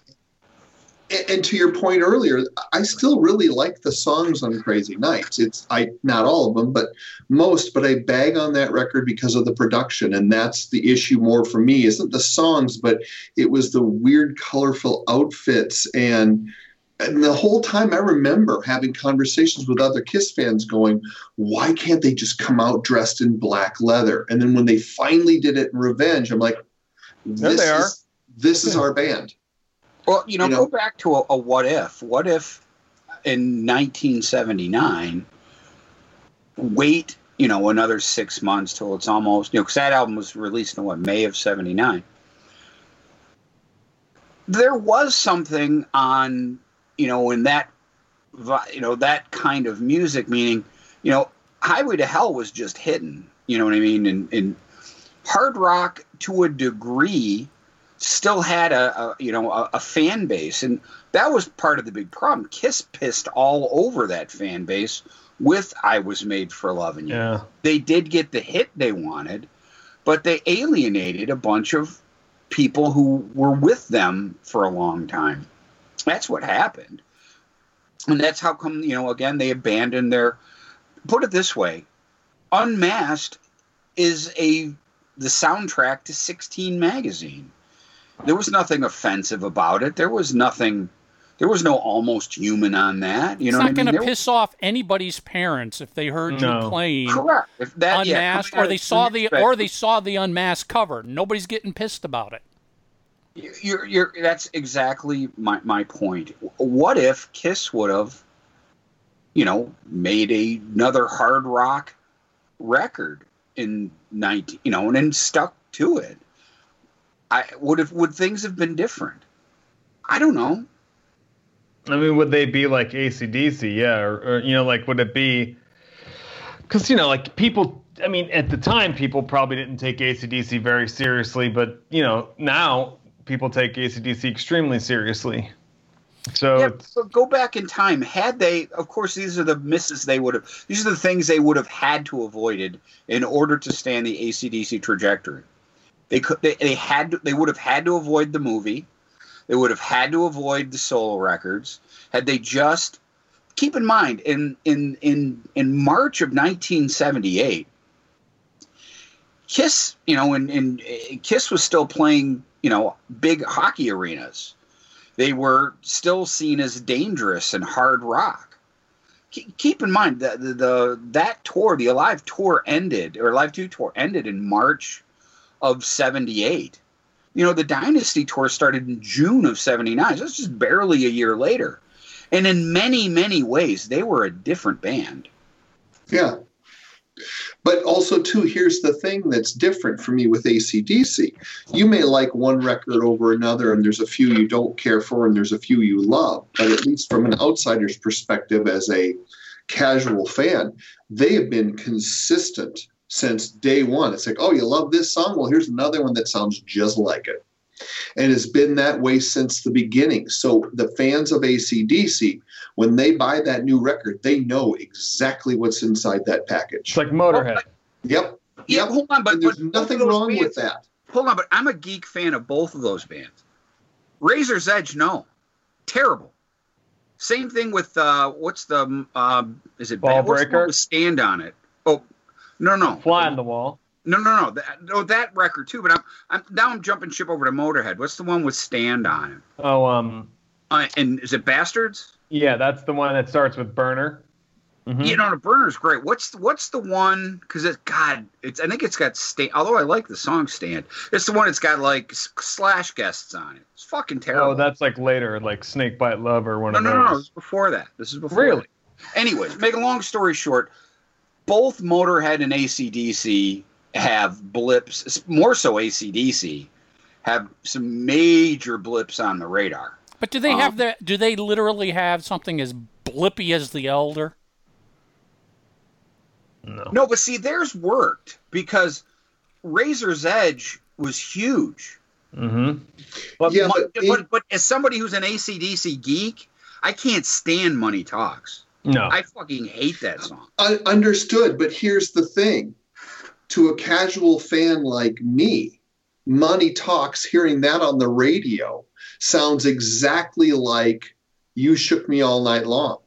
and to your point earlier, I still really like the songs on Crazy Nights. It's I not all of them, but most. But I bag on that record because of the production, and that's the issue more for me. Isn't the songs, but it was the weird, colorful outfits and. And the whole time I remember having conversations with other Kiss fans going, why can't they just come out dressed in black leather? And then when they finally did it in Revenge, I'm like, this is this is our band. Well, you know, You know- go back to a, a what if. What if in 1979, wait, you know, another six months till it's almost, you know, because that album was released in what, May of 79. There was something on, you know, in that, you know, that kind of music, meaning, you know, Highway to Hell was just hidden, you know what I mean? And, and hard rock to a degree still had a, a you know a, a fan base. And that was part of the big problem. Kiss pissed all over that fan base with i was made for loving you. Yeah. they did get the hit they wanted but they alienated a bunch of people who were with them for a long time. That's what happened. And that's how come you know again they abandoned their put it this way unmasked is a the soundtrack to 16 magazine there was nothing offensive about it there was nothing there was no almost human on that you it's know not going mean? to There- piss off anybody's parents if they heard No. you playing correct if that unmasked, coming out or they saw the respect- or they saw the unmasked cover. Nobody's getting pissed about it. You're, you're, that's exactly my, my point. What if Kiss would have, you know, made a, another hard rock record in 19, you know, and then stuck to it? I would have, would things have been different? I don't know. I mean, would they be like ACDC? Yeah, or, or you know, like would it be? Because you know, like people. I mean, at the time, people probably didn't take ACDC very seriously, but you know, now people take ACDC extremely seriously. So Yeah, but go back in time. Had they, of course, these are the misses they would have. These are the things they would have had to avoided in order to stand the ACDC trajectory. They could. They, they had. To, they would have had to avoid the movie. They would have had to avoid the solo records. Had they just keep in mind in in in in March of 1978, Kiss, you know, and and uh, Kiss was still playing, you know, big hockey arenas they were still seen as dangerous and hard rock. Keep, in mind that the, the that tour, the Alive tour, ended or Alive Two tour ended in March of '78. You know, the Dynasty tour started in June of '79, so it's just barely a year later. And in many, many ways, they were a different band. Yeah. But also, too, here's the thing that's different for me with ACDC. You may like one record over another, and there's a few you don't care for, and there's a few you love. But at least from an outsider's perspective, as a casual fan, they have been consistent since day one. It's like, oh, you love this song? Well, here's another one that sounds just like it. And it's been that way since the beginning. So the fans of ACDC, when they buy that new record, they know exactly what's inside that package. it's like Motorhead. Yep. Yeah, Yep. hold on, but, and there's but nothing wrong bands- with that. Hold on, but I'm a geek fan of both of those bands. Razor's Edge, no, terrible. Same thing with uh, what's the um, is it Ball what's the one Breaker? Stand on it? Oh, no, no, Fly on the wall. no, no, no, that, no, that record too. But I'm, I'm now I'm jumping ship over to Motorhead. What's the one with Stand on it? Oh, um, Uh, and is it Bastards? yeah, that's the one that starts with Burner. Mhm. You know, the Burner's great. What's the, what's the one? Because it, God, it's I think it's got stand. Although I like the song Stand, it's the one that's got like s- slash guests on it. It's fucking terrible. Oh, that's like later, like Snake Bite Love or one No, of no, those. no, no. This is before that. This is before. Really? that. Anyways, make a long story short, both Motorhead and ACDC have blips, more so ACDC, have some major blips on the radar. But do they Um, have that? Do they literally have something as blippy as the Elder? No. No, but see, theirs worked because Razor's Edge was huge. Mm-hmm. But, Yeah, Mon- but but, but as somebody who's an ACDC geek, I can't stand Money Talks. No. I fucking hate that song. Un- understood, but here's the thing: to a casual fan like me, Money Talks, hearing that on the radio sounds exactly like "You Shook Me All Night Long."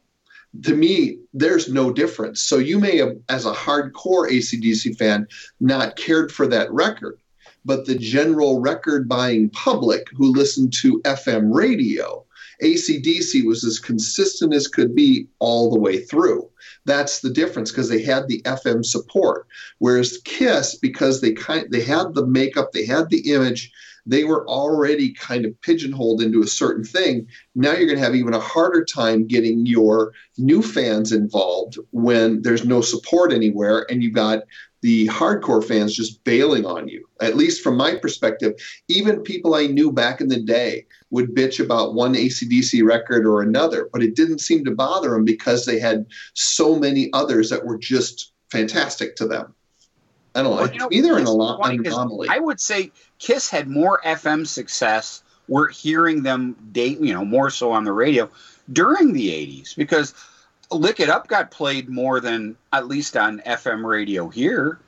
To me, there's no difference. So you may have, as a hardcore ACDC fan, not cared for that record, but the general record-buying public who listened to FM radio. ACDC was as consistent as could be all the way through. That's the difference because they had the FM support. Whereas Kiss, because they kind they had the makeup, they had the image, they were already kind of pigeonholed into a certain thing. Now you're going to have even a harder time getting your new fans involved when there's no support anywhere and you've got the hardcore fans just bailing on you. At least from my perspective, even people I knew back in the day would bitch about one ACDC record or another, but it didn't seem to bother them because they had so many others that were just fantastic to them. I don't know. Well, you know, to me, they're an, it's alo- funny an 'cause anomaly. I would say Kiss had more FM success. We're hearing them date, you know, more so on the radio during the '80s because "Lick It Up" got played more than at least on FM radio here.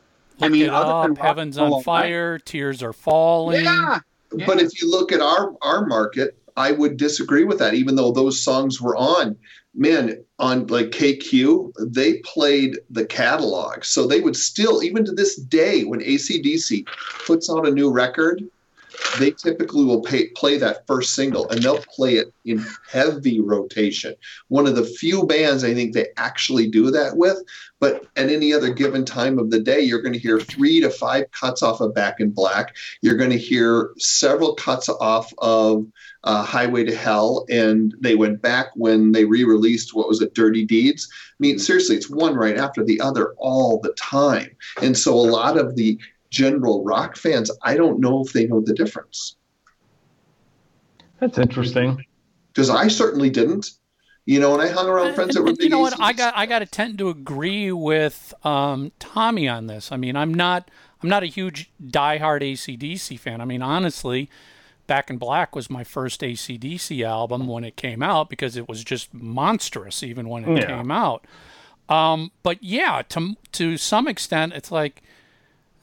I mean, it other than up, Rock Heaven's on All Night. fire, tears are falling. Yeah, But if you look at our our market, I would disagree with that. Even though those songs were on, man, on like KQ, they played the catalog, so they would still, even to this day, when ACDC puts out a new record, they typically will pay, play that first single, and they'll play it in heavy rotation. One of the few bands I think they actually do that with. But at any other given time of the day, you're going to hear three to five cuts off of Back in Black. You're going to hear several cuts off of uh, Highway to Hell, and they went back when they re-released what was it, Dirty Deeds. I mean, seriously, it's one right after the other all the time, and so a lot of the general rock fans, I don't know if they know the difference That's interesting. because I certainly didn't. You know, and I hung around friends that were big. you know what? I got I got to tend to agree with um, Tommy on this. I mean, I'm not I'm not a huge diehard ACDC fan. I mean, honestly, Back in Black was my first ACDC album when it came out because it was just monstrous even when it Yeah. came out. Um, but yeah, to to some extent, it's like.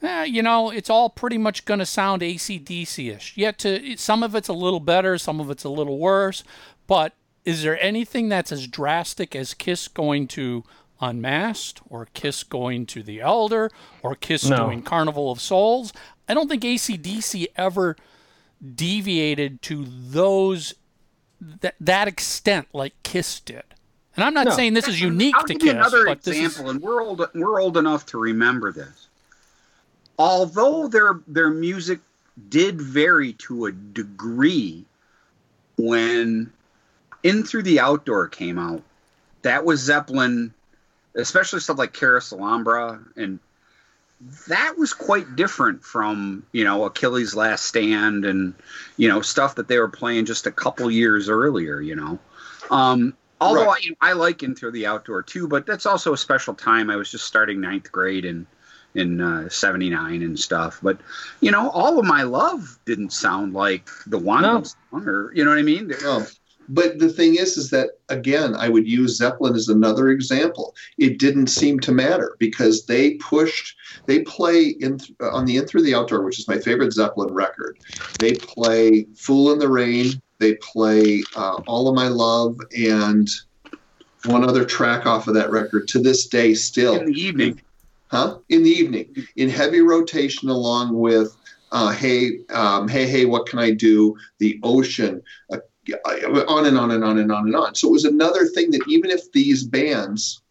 Eh, you know, it's all pretty much going to sound ACDC-ish. Yet to some of it's a little better, some of it's a little worse. But is there anything that's as drastic as Kiss going to Unmasked, or Kiss going to The Elder, or Kiss No. doing Carnival of Souls? I don't think ACDC ever deviated to those that that extent like Kiss did. And I'm not No. saying this is unique I'll to give you Kiss, another but this is example, and we're old. We're old enough to remember this. Although their their music did vary to a degree when In Through the Outdoor came out, that was Zeppelin, especially stuff like Carouselambra, and that was quite different from you know Achilles' Last Stand and you know stuff that they were playing just a couple years earlier. You know, um, although I, I like In Through the Outdoor too, but that's also a special time. I was just starting ninth grade in in uh, '79 and stuff. But you know, all of my love didn't sound like the one No. song, or you know what I mean? No. But the thing is, is that again, I would use Zeppelin as another example. It didn't seem to matter because they pushed. They play in on the In Through the Outdoor, which is my favorite Zeppelin record. They play "Fool in the Rain." They play uh, "All of My Love" and one other track off of that record to this day. Still, in the evening. Huh? In the evening, in heavy rotation, along with uh, "Hey, um, Hey, Hey, What Can I Do?" The Ocean, uh, on and on and on and on and on. So it was another thing that even if these bands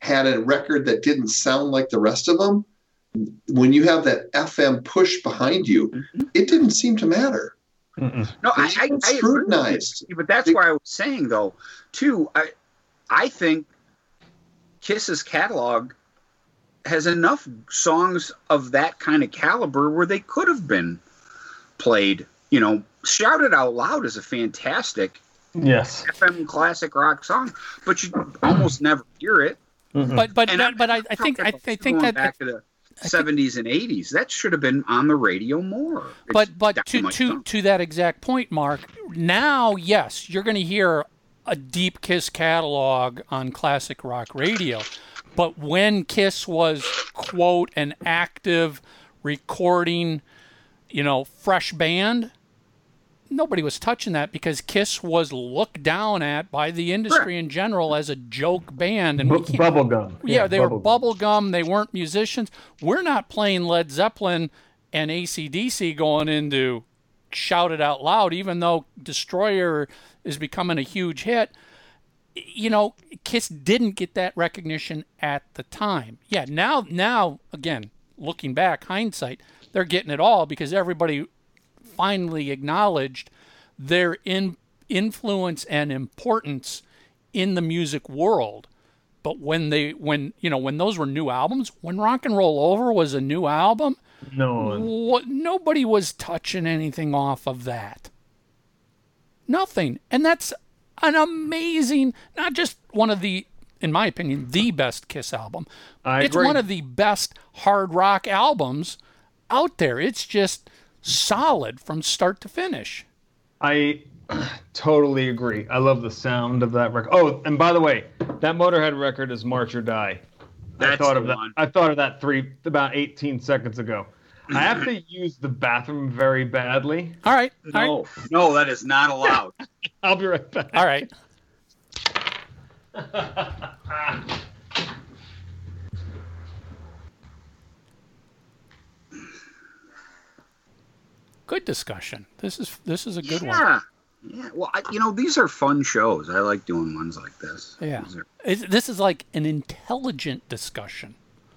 had a record that didn't sound like the rest of them, when you have that FM push behind you, it didn't seem to matter. Mm-mm. No, I, I, I scrutinized. you, but that's why I was saying though, too. I, I think Kiss's catalog has enough songs of that kind of caliber where they could have been played. You know, shout it out loud is a fantastic Yes. FM classic rock song, but you almost never hear it. Mm-hmm. But but that, I'm but I, I think I, I think that back to the 70s and 80s, that should have been on the radio more. It's but but to to song. to that exact point, Mark. Now, yes, you're going to hear a deep Kiss catalog on classic rock radio, but when Kiss was quote an active recording, you know, fresh band. Nobody was touching that because Kiss was looked down at by the industry in general as a joke band, and we Bu- can't, bubblegum. yeah, they were bubblegum. bubblegum. They weren't musicians. We're not playing Led Zeppelin and ACDC going into shout it out loud, even though Destroyer is becoming a huge hit. You know, Kiss didn't get that recognition at the time. Yeah, now, now again, looking back, hindsight, they're getting it all because everybody finally acknowledged their in, influence and importance in the music world. But when they when you know when those were new albums, when Rock and Roll Over was a new album, No what nobody was touching anything off of that. Nothing. And that's an amazing not just one of the in my opinion the best Kiss album. I it's agree. one of the best hard rock albums out there. It's just solid from start to finish. I [clears throat] totally agree. I love the sound of that record. Oh, and by the way, that Motorhead record is March or Die. I thought the of that. one. I thought of that three about 18 seconds ago. I have to use the bathroom very badly. All right. All right. No, no, that is not allowed. [laughs] I'll be right back. All right. Good discussion. This is this is a good one. yeah. Yeah. Well, I, you know, these are fun shows. I like doing ones like this. Yeah. Are- this is like an intelligent discussion.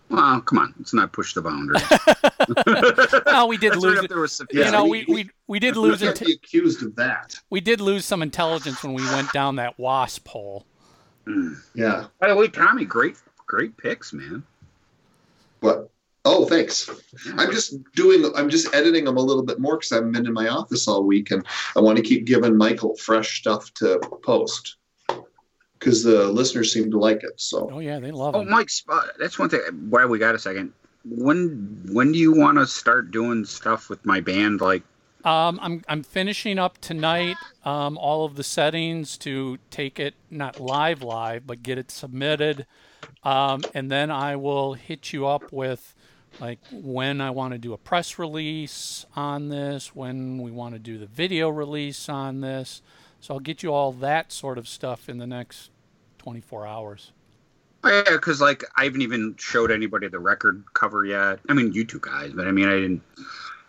well, come on. Let's not push the boundary. [laughs] [laughs] Well, we did That's lose right up it. there with You Yeah, know, we- we, we, we did lose can't it. be accused of that. We did lose some intelligence when we went down that wasp hole. Yeah. By the way, Tommy, great, great picks, man. What? Oh, thanks. I'm just doing. I'm just editing them a little bit more because I haven't been in my office all week, and I want to keep giving Michael fresh stuff to post because the listeners seem to like it. So Oh yeah, they love Oh, it. Mike, uh, that's one thing. Why we got a second? When when do you want to start doing stuff with my band? Like, Um, I'm I'm finishing up tonight um, all of the settings to take it not live live, but get it submitted, um, and then I will hit you up with like when I want to do a press release on this, when we want to do the video release on this. So I'll get you all that sort of stuff in the next 24 hours. Yeah, because like I haven't even showed anybody the record cover yet. I mean, you two guys, but I mean, I didn't.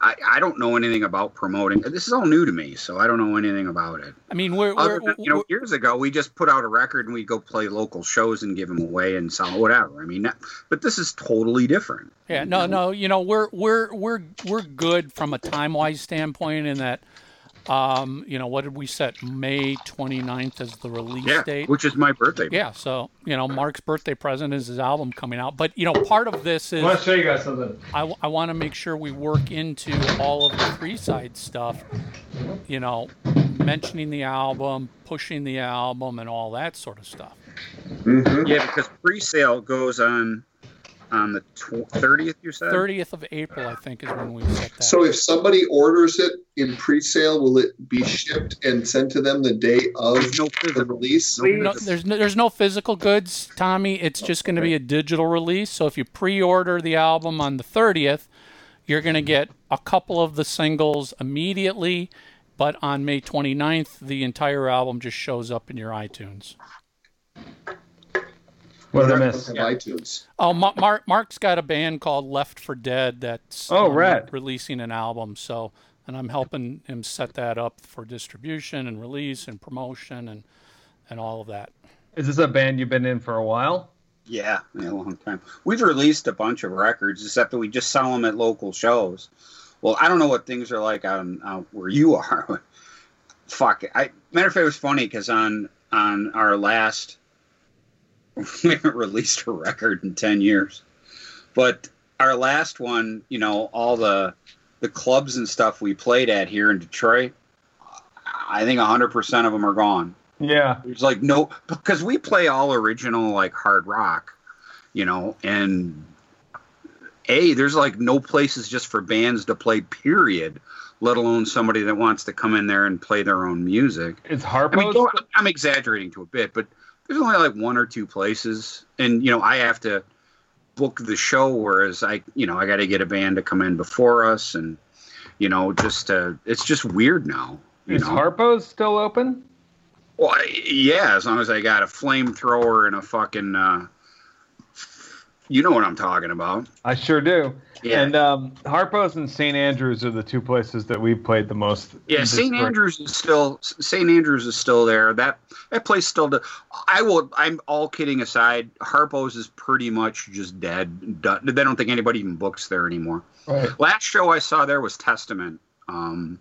I, I don't know anything about promoting. This is all new to me, so I don't know anything about it. I mean, we're, Other we're, than, you know, years ago we just put out a record and we'd go play local shows and give them away and sell whatever. I mean, but this is totally different. Yeah, no, no, you know, we're we're we're we're good from a time wise standpoint in that um, you know, what did we set? May 29th as the release Yeah, date. which is my birthday. Yeah, so, you know, Mark's birthday present is his album coming out. But, you know, part of this I want to is show you guys something. I, I want to make sure we work into all of the three side stuff, you know, mentioning the album, pushing the album, and all that sort of stuff. Mhm. Yeah, because pre-sale goes on on the thirtieth. You said 30th of April, I think, is when we set that. So if somebody orders it in pre-sale, will it be shipped and sent to them the day of no the release? No, there's no, there's no physical goods, Tommy. It's just going to be a digital release. So if you pre-order the album on the 30th, you're going to get a couple of the singles immediately, but on May 29th, the entire album just shows up in your iTunes. What did I miss? Of iTunes. Oh, Ma- Mark Mark's got a band called Left for Dead that's Oh, um, rad. releasing an album. So, and I'm helping him set that up for distribution and release and promotion and and all of that. Is this a band you've been in for a while? Yeah, yeah, a long time. We've released a bunch of records, except that we just sell them at local shows. Well, I don't know what things are like on out where you are. [laughs] Fuck. I matter of fact, it was funny because on on our last, [laughs] we haven't released a record in ten years. But our last one, you know, all the the clubs and stuff we played at here in Detroit, I think 100% of them are gone. Yeah. There's like no because we play all original like hard rock, you know, and a there's like no places just for bands to play. Period. Let alone somebody that wants to come in there and play their own music. Is I mean, I'm exaggerating to a bit, but there's only like one or two places, and you know I have to book the show, whereas I, you know, I got to get a band to come in before us, and you know, just uh, it's just weird now. You is know? Harpo's still open? Well, I- yeah, as long as I got a flamethrower and a fucking, uh, you know what I'm talking about. I sure do. Yeah. And um, Harpo's and St. Andrews are the two places that we've played the most. Yeah, St. Andrews is still St. Andrews is still there. That that place still. Do, I will. I'm all kidding aside. Harpo's is pretty much just dead. Done. They don't think anybody even books there anymore. Right. Last show I saw there was Testament, um,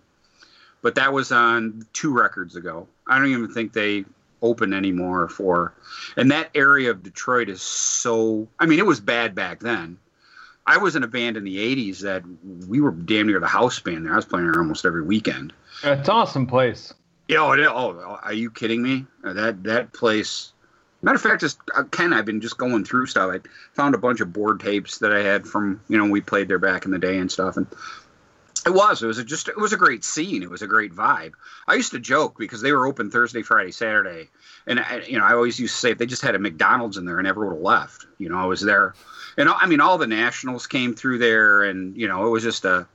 but that was on two records ago. I don't even think they open anymore for. And that area of Detroit is so. I mean, it was bad back then. I was in a band in the '80s that we were damn near the house band there. I was playing there almost every weekend. It's an awesome place. Yeah, oh, oh, are you kidding me? Uh, That that place. Matter of fact, just uh, Ken, I've been just going through stuff. I found a bunch of board tapes that I had from you know we played there back in the day and stuff, and it was it was a, just it was a great scene. It was a great vibe. I used to joke because they were open Thursday, Friday, Saturday, and I, you know I always used to say if they just had a McDonald's in there, I never would have left. You know, I was there, and I mean all the nationals came through there, and you know it was just a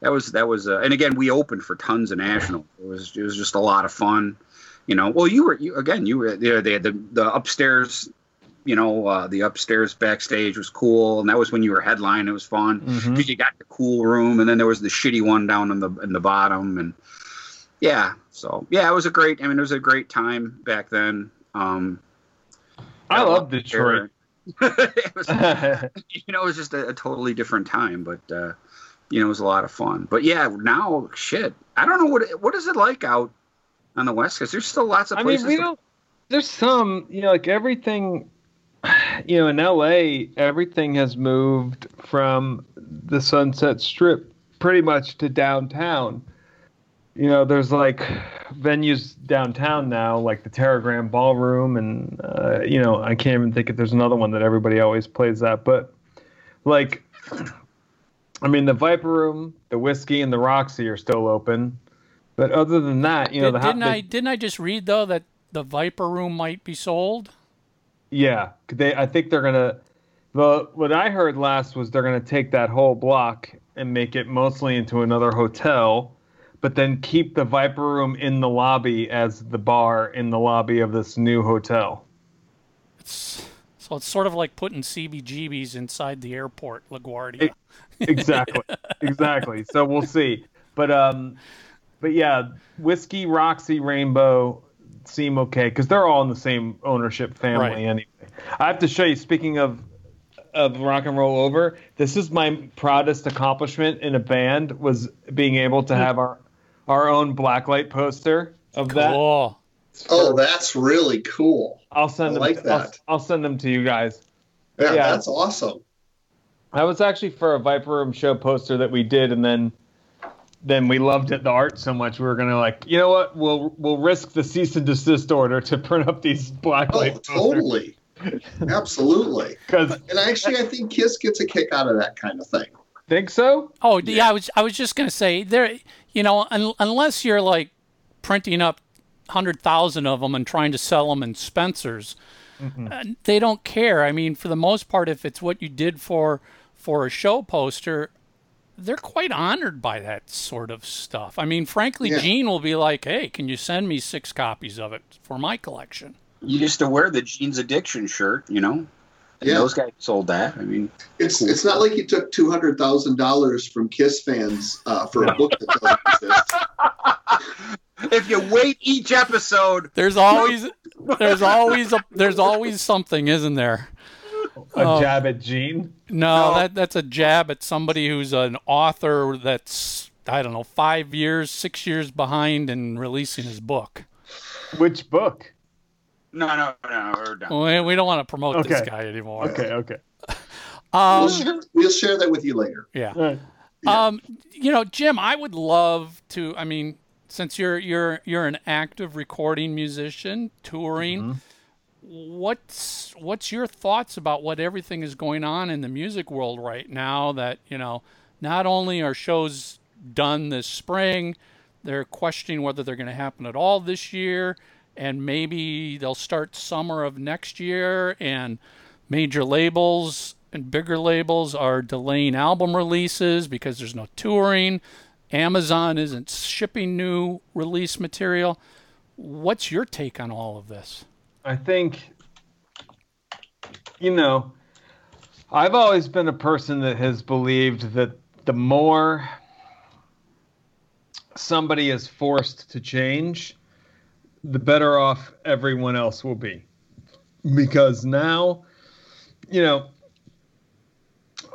that was that was uh, and again we opened for tons of nationals. It was it was just a lot of fun. You know, well you were you again you were there. They had the the upstairs. You know, uh, the upstairs backstage was cool, and that was when you were headline. It was fun because Mhm. you got the cool room, and then there was the shitty one down in the in the bottom, and yeah. So yeah, it was a great. I mean, it was a great time back then. Um, I love Detroit. [laughs] [laughs] it was, you know, it was just a, a totally different time, but uh, you know, it was a lot of fun. But yeah, now shit, I don't know what what is it like out on the west coast. There's still lots of places. I mean, we to- don't. There's some, you know, like everything. [sighs] You know, in LA, everything has moved from the Sunset Strip pretty much to downtown. You know, there's like venues downtown now, like the Teragram Ballroom, and uh, you know, I can't even think if there's another one that everybody always plays at. But like, I mean, the Viper Room, the Whisky, and the Roxy are still open. But other than that, you know, Did, the, didn't the I didn't I just read though that the Viper Room might be sold? Yeah, they. I think they're gonna. The what I heard last was they're gonna take that whole block and make it mostly into another hotel, but then keep the Viper Room in the lobby as the bar in the lobby of this new hotel. It's so it's sort of like putting CBGBs inside the airport, LaGuardia. It- Exactly, [laughs] exactly. So we'll see. But um, but yeah, Whisky, Roxy, Rainbow seem okay because they're all in the same ownership family Right. anyway. I have to show you. Speaking of of rock and roll over, this is my proudest accomplishment in a band was being able to have our our own blacklight poster of that. Cool. Oh, that's really cool. I'll send I them. like I'll, that. I'll send them to you guys. Yeah, Yeah. that's awesome. That was actually for a Viper Room show poster that we did, and then then we loved it, the art so much we were gonna like, you know what? We'll we'll risk the cease and desist order to print up these blacklight Oh, totally. [laughs] Absolutely. Because And actually, I think Kiss gets a kick out of that kind of thing. think so. Oh, yeah. I was I was just gonna say there. You know, un, unless you're like printing up hundred thousand of them and trying to sell them in Spencers, uh, they don't care. I mean, for the most part, if it's what you did for for a show poster, they're quite honored by that sort of stuff. I mean, frankly, Yeah. Gene will be like, "Hey, can you send me six copies of it for my collection?" you used to wear the Gene's Addiction shirt, you know. And Yeah. those guys sold that. I mean, It's it's not like he took two hundred thousand dollars from Kiss fans uh, for a book that doesn't exist. [laughs] if you wait each episode, There's always there's always a there's always something, isn't there? A Oh. jab at Gene. No, No. that that's a jab at somebody who's an author that's I don't know five years, six years behind in releasing his book. Which book? no, no, no, we're done. We, we don't want to promote this guy anymore. Okay, okay. [laughs] Um, we'll, share, we'll share that with you later. yeah. Right. Um, you know, Jim, I would love to. I mean, since you're you're you're an active recording musician, touring, what's what's your thoughts about what everything is going on in the music world right now? That you know, not only are shows done this spring, they're questioning whether they're going to happen at all this year, and maybe they'll start summer of next year, and major labels and bigger labels are delaying album releases because there's no touring. Amazon isn't shipping new release material. What's your take on all of this? I think, you know, I've always been a person that has believed that the more somebody is forced to change, the better off everyone else will be. Because now, you know,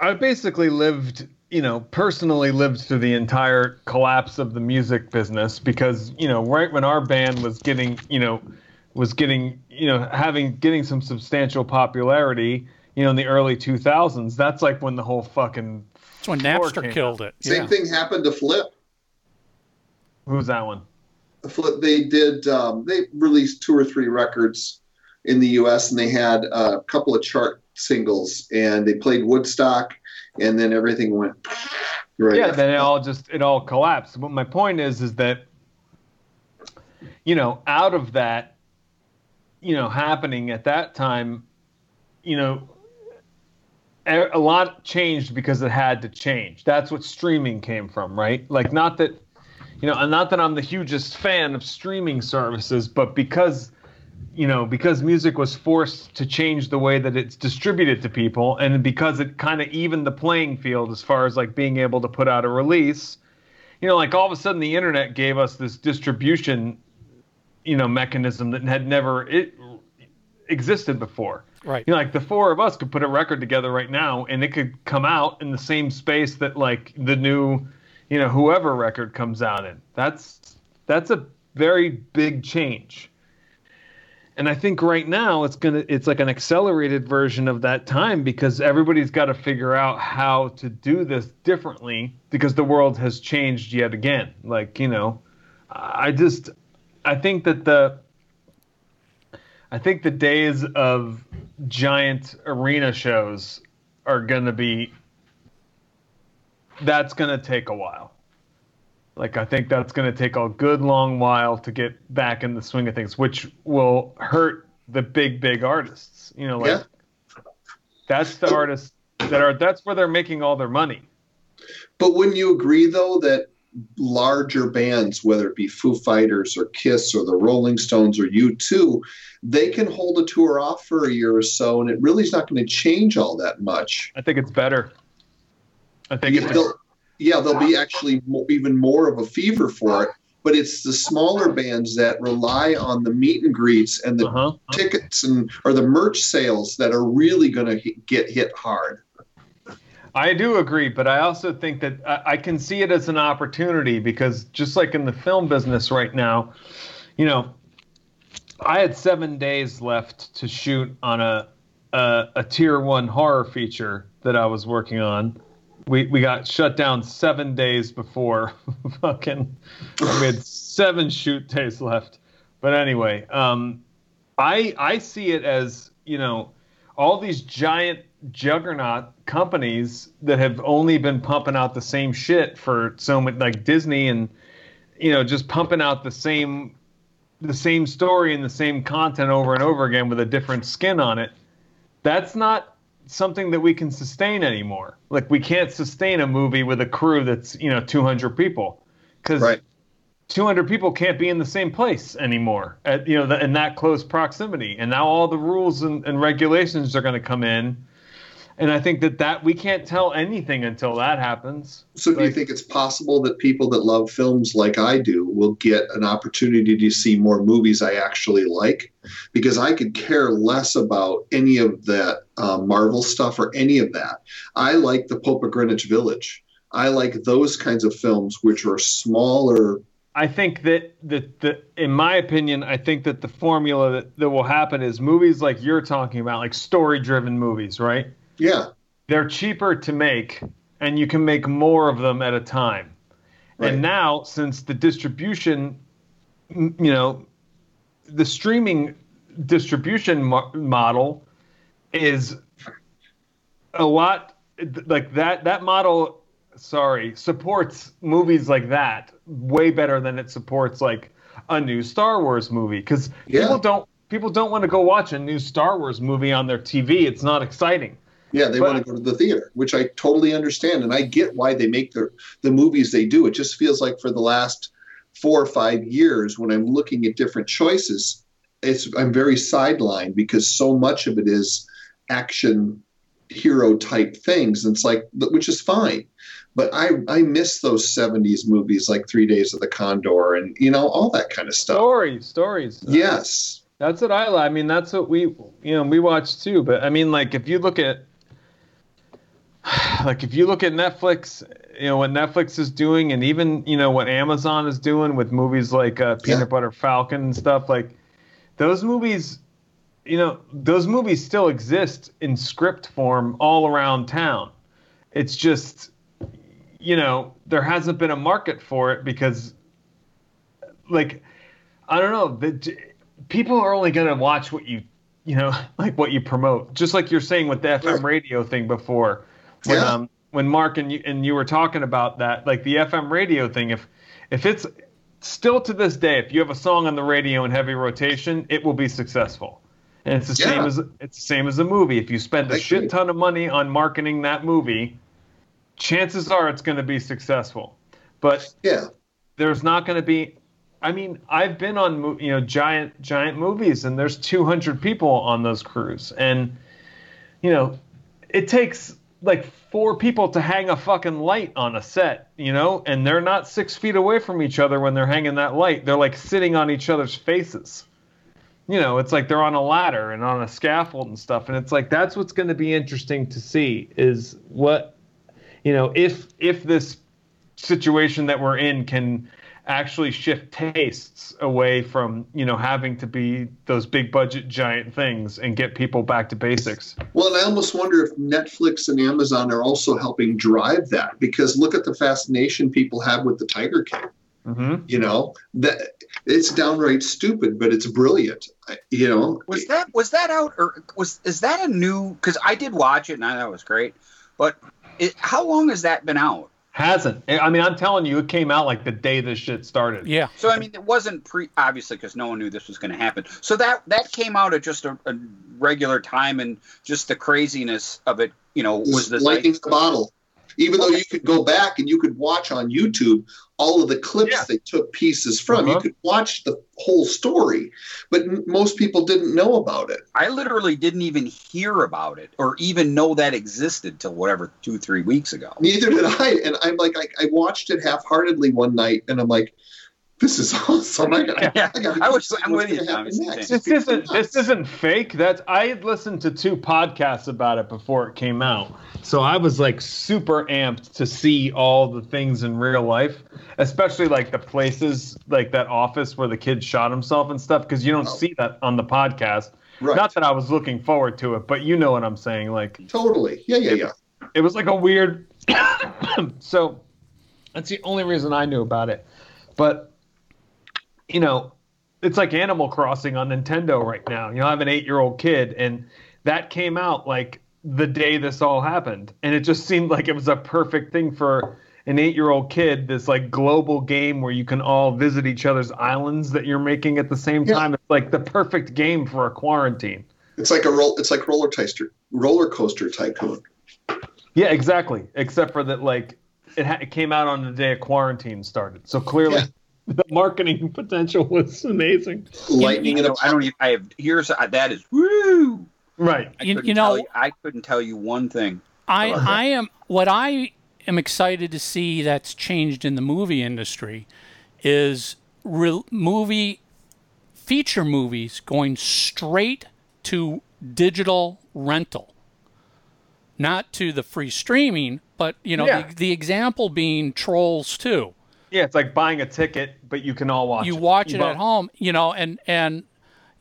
I basically lived, you know, personally lived through the entire collapse of the music business because, you know, right when our band was getting, you know, was getting, you know, having getting some substantial popularity, you know, in the early 2000s, that's like when the whole fucking That's when Floor Napster came killed it. Same yeah. thing happened to Flip. who's that one? Flip they did um, they released two or three records in the U.S. and they had a couple of chart singles and they played Woodstock and then everything went right. yeah, after then it all just it all collapsed. But my point is, is that you know, out of that, you know, happening at that time, you know, a lot changed because it had to change. That's what streaming came from, right? Like, not that, you know, and not that I'm the hugest fan of streaming services, but because you know, because music was forced to change the way that it's distributed to people, and because it kind of evened the playing field as far as like being able to put out a release, you know, like all of a sudden the internet gave us this distribution, you know, mechanism that had never it existed before. Right. You know, like the four of us could put a record together right now, and it could come out in the same space that like the new, you know, whoever record comes out in. That's that's a very big change. And I think right now it's gonna it's like an accelerated version of that time because everybody's got to figure out how to do this differently because the world has changed yet again. Like you know, I just I think that the I think the days of giant arena shows are gonna be that's gonna take a while. Like I think that's going to take a good long while to get back in the swing of things, which will hurt the big big artists. You know, like Yeah. that's the artists that are that's where they're making all their money. But wouldn't you agree, though, that larger bands, whether it be Foo Fighters or Kiss or the Rolling Stones or U2, they can hold a tour off for a year or so, and it really is not going to change all that much. I think it's better. I think Yeah, it's they'll, yeah, there'll be actually mo- even more of a fever for it. But it's the smaller bands that rely on the meet and greets and the uh-huh. tickets and or the merch sales that are really going to get hit hard. I do agree, but I also think that I, I can see it as an opportunity because just like in the film business right now, you know, I had seven days left to shoot on a a, a tier one horror feature that I was working on. We we got shut down seven days before [laughs] fucking. We had seven shoot days left, but anyway, um, I I see it as you know all these giant juggernaut companies that have only been pumping out the same shit for so much like Disney and you know just pumping out the same the same story and the same content over and over again with a different skin on it. That's not something that we can sustain anymore. Like we can't sustain a movie with a crew that's you know 200 people. Cuz Right. 200 people can't be in the same place anymore at you know the, in that close proximity. And now all the rules and, and regulations are going to come in and i think that that we can't tell anything until that happens So, do you think it's possible that people that love films like I do will get an opportunity to see more movies I actually like? Because I could care less about any of that uh, Marvel stuff or any of that. I like the Pope of Greenwich Village. I like those kinds of films, which are smaller. I think that that the in my opinion, I think that the formula that, that will happen is movies like you're talking about, like story driven movies, right? Yeah, they're cheaper to make and you can make more of them at a time. Right. And now, since the distribution, you know, the streaming distribution mo- model is a lot like that. That model, sorry, supports movies like that way better than it supports like a new Star Wars movie because Yeah. people don't people don't want to go watch a new Star Wars movie on their TV. It's not exciting. Yeah, they But- want to go to the theater, which I totally understand, and I get why they make the the movies they do. It just feels like for the last four or five years, when I'm looking at different choices, it's I'm very sidelined because so much of it is action hero type things. And it's like, which is fine, but I I miss those '70s movies like Three Days of the Condor and you know all that kind of stuff. Stories, stories. Yes, That's what I like. I mean, that's what we, you know, we watch too. But I mean, like, if you look at, [sighs] like, if you look at Netflix, you know, what Netflix is doing, and even, you know, what Amazon is doing with movies like uh, Peanut Yeah. Butter Falcon and stuff, like, those movies, you know, those movies still exist in script form all around town. It's just, you know, there hasn't been a market for it because, like, I don't know. The, people are only going to watch what you, you know, [laughs] like what you promote. Just like you're saying with the FM radio thing before, when Yeah. um, when Mark and you and you were talking about that, like the FM radio thing. If if it's still to this day, if you have a song on the radio in heavy rotation, it will be successful. And it's the same as it's the same as a movie. If you spend a I shit agree. ton of money on marketing that movie, chances are it's going to be successful. But yeah, there's not going to be i mean i've been on you know giant giant movies and there's 200 people on those crews and you know it takes like four people to hang a fucking light on a set you know? And they're not six feet away from each other when they're hanging that light. They're like sitting on each other's faces. You know it's like they're on a ladder and on a scaffold and stuff. And it's like that's what's going to be interesting to see is what you know if if this situation that we're in can actually shift tastes away from you know having to be those big budget giant things and get people back to basics Well, and I almost wonder if Netflix and Amazon are also helping drive that because look at the fascination people have with the Tiger King. mm-hmm. You know that it's downright stupid, but it's brilliant. I- You know, Was that was that out or was is that a new? Because I did watch it and I thought it was great, but it, how long has that been out? Hasn't i mean i'm telling you it came out like the day this shit started Yeah. So I mean, it wasn't pre obviously because no one knew this was going to happen. So that that came out at just a, a regular time, and just the craziness of it, you know, was the lightning the bottle. Even though you could go back and you could watch on YouTube all of the clips Yeah. they took pieces from, you Uh-huh. could watch the whole story, but n- most people didn't know about it. I literally didn't even hear about it or even know that existed till whatever two three weeks ago. Neither did I, and I'm like, I, I watched it half-heartedly one night, and I'm like, this is awesome. I, got, Yeah, I, gotta I was- keep I'm with you, gonna Tom. happen It's next. this isn't this isn't fake that's i had listened to two podcasts about it before it came out so i was like super amped to see all the things in real life especially like the places like that office where the kid shot himself and stuff because you don't Oh. see that on the podcast Right. not that i was looking forward to it but you know what i'm saying like Totally. Yeah, yeah, yeah. it was like a weird [coughs] so that's the only reason i knew about it but you know it's like animal crossing on nintendo right now you know i have an eight year old kid and that came out like the day this all happened and it just seemed like it was a perfect thing for an eight year old kid this like global game where you can all visit each other's islands that you're making at the same Yeah. time it's like the perfect game for a quarantine It's like a roll. It's like roller coaster, roller coaster tycoon. Yeah, exactly. Except for that, like it, ha- it came out on the day of quarantine started, so clearly Yeah. The marketing potential was amazing. Lightning You know, I don't even. I have here's uh, that is woo. Right. I You- couldn't you know- I couldn't tell you one thing. I. I am what I am excited to see that's changed in the movie industry is re- movie feature movies going straight to digital rental, not to the free streaming, but you know Yeah. the, the example being Trolls Two. Yeah, it's like buying a ticket, but you can all watch. you it. watch it at home, you know, and and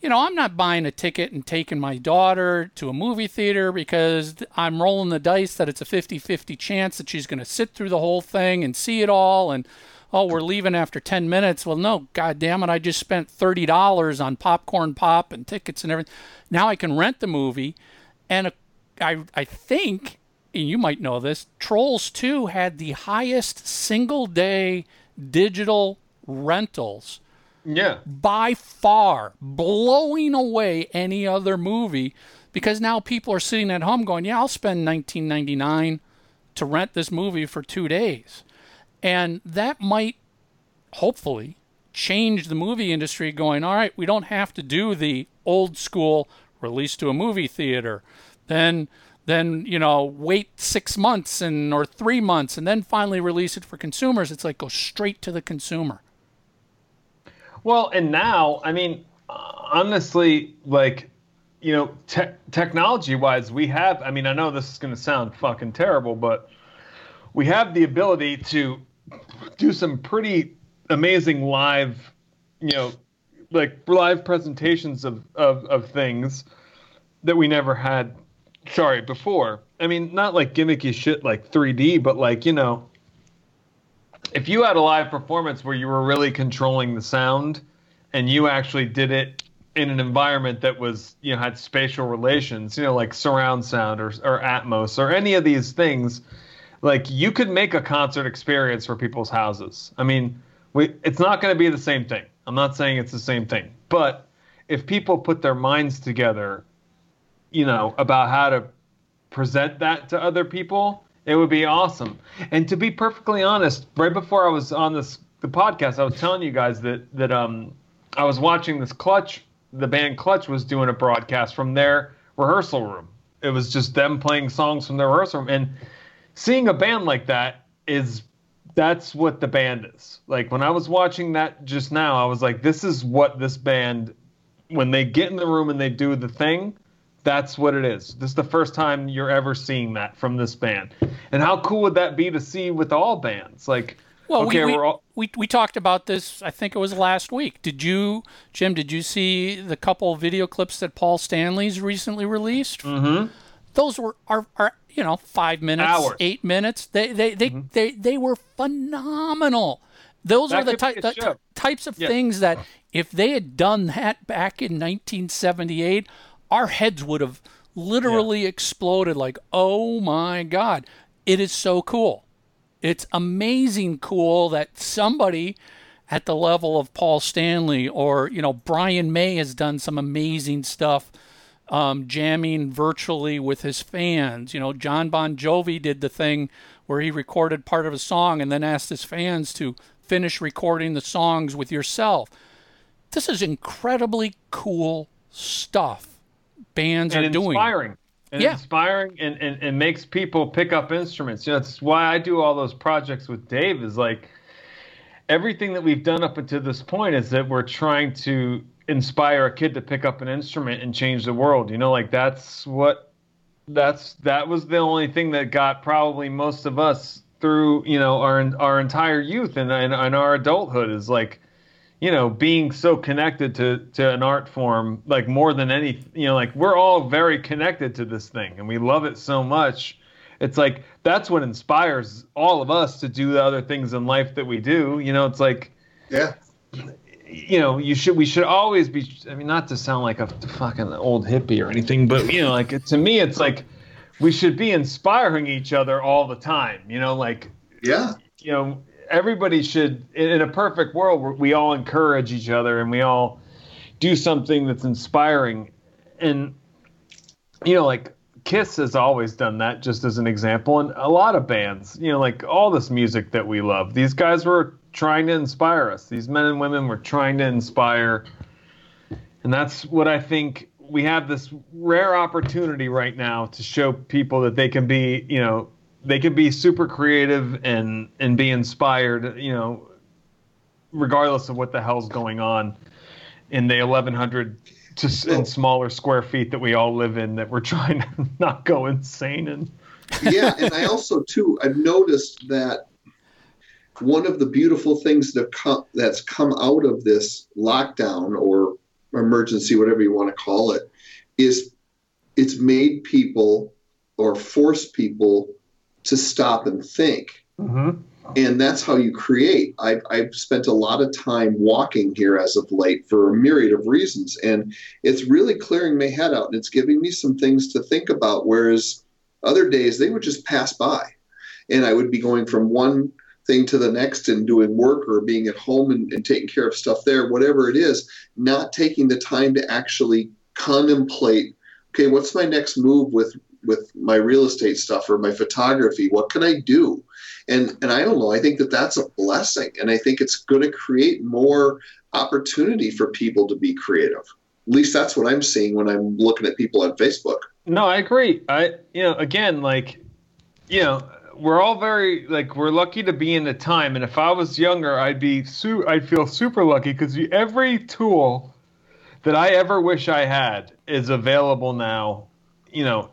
you know, I'm not buying a ticket and taking my daughter to a movie theater because I'm rolling the dice that it's a 50 50 chance that she's going to sit through the whole thing and see it all. And, oh, we're leaving after 10 minutes. Well, no, God damn it. I just spent $30 on popcorn pop and tickets and everything. Now I can rent the movie. And I, I think, you might know this, Trolls 2 had the highest single day digital rentals Yeah. by far blowing away any other movie because now people are sitting at home going, "Yeah, I'll spend 19.99 to rent this movie for 2 days." And that might hopefully change the movie industry going, "All right, we don't have to do the old school release to a movie theater." Then then, you know, wait 6 months and or 3 months and then finally release it for consumers. It's like go straight to the consumer. Well, and now, I mean, honestly, like, you know, te- technology wise, we have, I mean, I know this is going to sound fucking terrible, but we have the ability to do some pretty amazing live, you know, like live presentations of, of, of things that we never had, sorry, before. I mean, not like gimmicky shit like 3D, but like, you know, if you had a live performance where you were really controlling the sound and you actually did it in an environment that was you know had spatial relations you know like surround sound or, or atmos or any of these things like you could make a concert experience for people's houses. I mean we it's not going to be the same thing. I'm not saying it's the same thing. But if people put their minds together you know about how to present that to other people it would be awesome. And to be perfectly honest, right before I was on this the podcast, I was telling you guys that that um I was watching this Clutch, the band Clutch was doing a broadcast from their rehearsal room. It was just them playing songs from their rehearsal room and seeing a band like that is that's what the band is. Like when I was watching that just now, I was like this is what this band when they get in the room and they do the thing, that's what it is. This is the first time you're ever seeing that from this band. And how cool would that be to see with all bands? Like, Well, okay, we, we, all. we we talked about this. I think it was last week. Did you, Jim? Did you see the couple video clips that Paul Stanley's recently released? Mm-hmm. Those were are, are you know five minutes, Hours. Mm-hmm. eight minutes. They they they, they they were phenomenal. Those That are the, ty- the ty- types of Yeah. things that if they had done that back in 1978, our heads would have literally exploded. Like, oh my god, it is so cool it's amazing cool that somebody at the level of Paul Stanley or you know Brian May has done some amazing stuff um, jamming virtually with his fans. You know, Jon Bon Jovi did the thing where he recorded part of a song and then asked his fans to finish recording the songs with yourself. This is incredibly cool stuff bands and are doing. inspiring. And Yeah. inspiring and, and, and makes people pick up instruments. You know, that's why I do all those projects with Dave is like everything that we've done up until this point is that we're trying to inspire a kid to pick up an instrument and change the world. You know, like that's what that's that was the only thing that got probably most of us through, you know, our our entire youth and and, and our adulthood is like you know, being so connected to to an art form, like more than any, you know, like we're all very connected to this thing, and we love it so much. It's like that's what inspires all of us to do the other things in life that we do. You know, it's like, Yeah. you know, you should we should always be. I mean, not to sound like a fucking old hippie or anything, but you know, like to me, it's like we should be inspiring each other all the time. You know, like Yeah. you know everybody should in, a perfect world we all encourage each other and we all do something that's inspiring. And you know like kiss has always done that just as an example. And a lot of bands you know like all this music that we love these guys were trying to inspire us. These men and women were trying to inspire. And that's what i think we have this rare opportunity right now to show people that they can be you know they could be super creative and and be inspired you know regardless of what the hell's going on in the 1100 to and smaller square feet that we all live in that we're trying to [laughs] not go insane in. Yeah, and I also too I've noticed that one of the beautiful things that come that's come out of this lockdown or emergency, whatever you want to call it, is it's made people or forced people to stop and think. Mm-hmm. And that's how you create. I've, I've spent a lot of time walking here as of late for a myriad of reasons. And it's really clearing my head out and it's giving me some things to think about. Whereas other days they would just pass by. And I would be going from one thing to the next and doing work or being at home and, and taking care of stuff there, whatever it is, not taking the time to actually contemplate okay, what's my next move with with my real estate stuff or my photography? What can I do? And and I don't know. I think that that's a blessing, and I think it's going to create more opportunity for people to be creative. At least that's what I'm seeing when I'm looking at people on Facebook. No, I agree. I you know again like you know we're all very like we're lucky to be in the time and if I was younger I'd be su- I'd feel super lucky cuz every tool that I ever wish I had is available now, you know,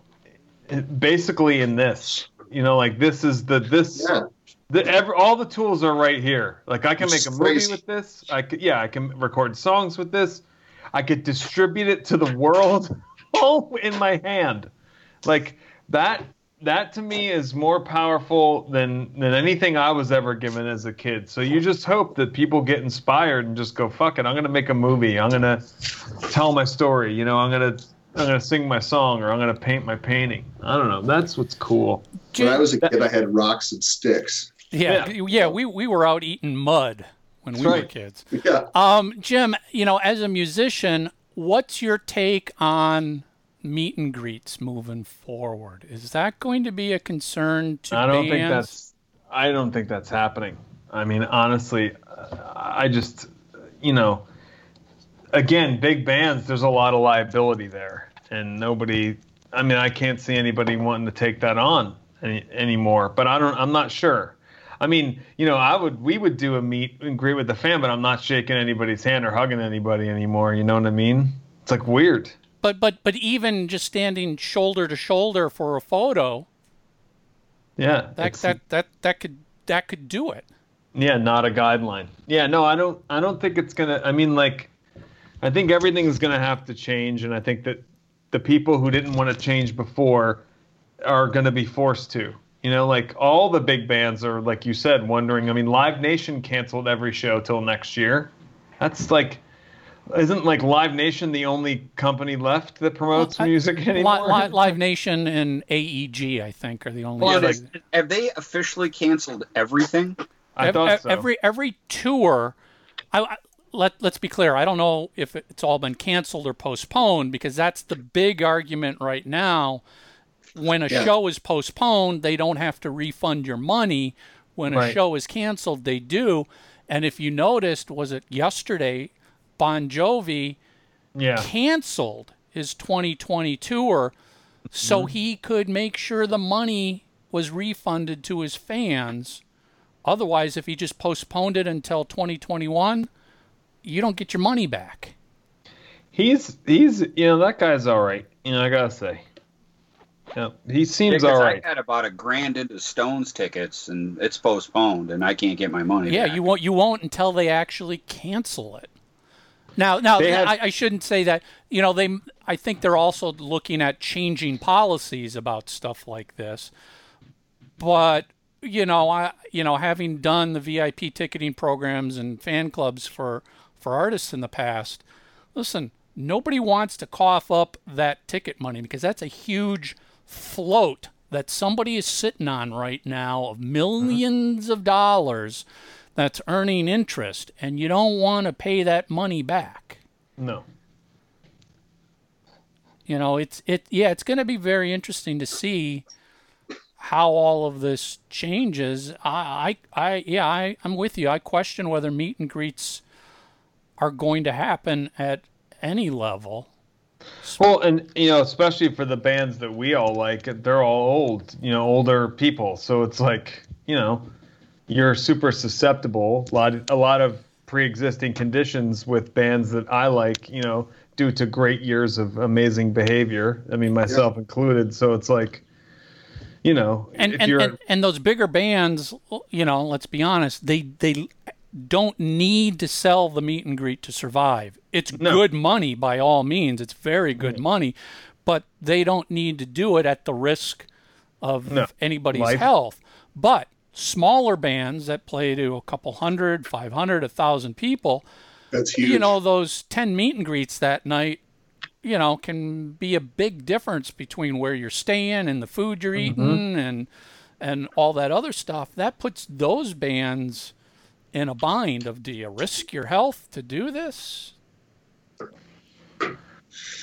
basically in this. You know, like this is the this Yeah. the every, all the tools are right here. Like I can make It's a movie crazy. with this. I could yeah, I can record songs with this. I could distribute it to the world [laughs] all in my hand. Like that that to me is more powerful than than anything I was ever given as a kid. So you just hope that people get inspired and just go fuck it. I'm going to make a movie. I'm going to tell my story, you know, I'm going to I'm going to sing my song or I'm going to paint my painting. I don't know. That's what's cool. When I was a kid, I had rocks and sticks. Yeah, yeah, we we were out eating mud when we were kids. Yeah. Um, Jim, you know, as a musician, what's your take on meet and greets moving forward? Is that going to be a concern to I don't bands? think that's I don't think that's happening. I mean, honestly, uh, I just you know, again, big bands. There's a lot of liability there, and nobody. I mean, I can't see anybody wanting to take that on any, anymore. But I don't. I'm not sure. I mean, you know, I would. We would do a meet and greet with the fan, but I'm not shaking anybody's hand or hugging anybody anymore. You know what I mean? It's like weird. But but but even just standing shoulder to shoulder for a photo, Yeah. that that that that could that could do it. Yeah, not a guideline. Yeah, no, I don't. I don't think it's gonna. I mean, like, I think everything's gonna have to change, and I think that the people who didn't want to change before are gonna be forced to. You know, like all the big bands are, like you said, wondering. I mean, Live Nation canceled every show till next year. That's like, isn't like Live Nation the only company left that promotes Well, I- music anymore? Li- Live Nation and AEG, I think, are the only. Well, Yeah, big- they- have they officially canceled everything? I thought so. Every every tour, I, I let let's be clear. I don't know if it's all been canceled or postponed because that's the big argument right now. When a Yeah. show is postponed, they don't have to refund your money. When a Right. show is canceled, they do. And if you noticed, was it yesterday? Bon Jovi yeah. canceled his 2020 tour so Mm-hmm. he could make sure the money was refunded to his fans. Otherwise, if he just postponed it until 2021, you don't get your money back. He's he's you know that guy's all right. You know I gotta say. Yeah, he seems Because all I had about a grand into Stones tickets, and it's postponed, and I can't get my money. Yeah, back. you won't. You won't until they actually cancel it. Now, now They have- I, I shouldn't say that. You know, they. I think they're also looking at changing policies about stuff like this. But you know, I you know, having done the VIP ticketing programs and fan clubs for for artists in the past, listen, nobody wants to cough up that ticket money because that's a huge float that somebody is sitting on right now of mm-hmm. 1000000s of dollars that's earning interest and you don't want to pay that money back. No. You know, it's it yeah, it's going to be very interesting to see how all of this changes. I I, I yeah, I, I'm with you. I question whether meet and greets are going to happen at any level. Well, and you know, especially for the bands that we all like, they're all old. You know, older people. So it's like you know, you're super susceptible. A lot, a lot of pre-existing conditions with bands that I like. You know, due to great years of amazing behavior. I mean, myself included. So it's like, you know, And if and, you're and and those bigger bands, you know, let's be honest, they they don't need to sell the meet and greet to survive. It's No. good money by all means. It's very good money, but they don't need to do it at the risk of No. anybody's Life. health. But smaller bands that play to a couple hundred, 500, a thousand people, That's huge. you know, those 10 meet and greets that night, you know, can be a big difference between where you're staying and the food you're mm-hmm. eating and and all that other stuff. That puts those bands in a bind of do you risk your health to do this?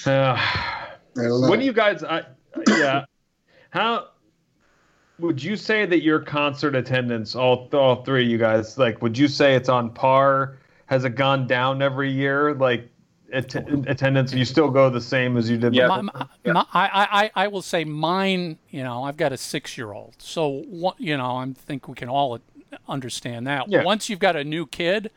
Uh, I what do you guys? I, yeah. How would you say that your concert attendance, all all three of you guys, like, would you say it's on par? Has it gone down every year? Like att- attendance, you still go the same as you did. Yeah. before? My, my, my, I, I, I will say mine, you know, I've got a six year old. So, what, you know, I think we can all understand that. Yeah. Once you've got a new kid,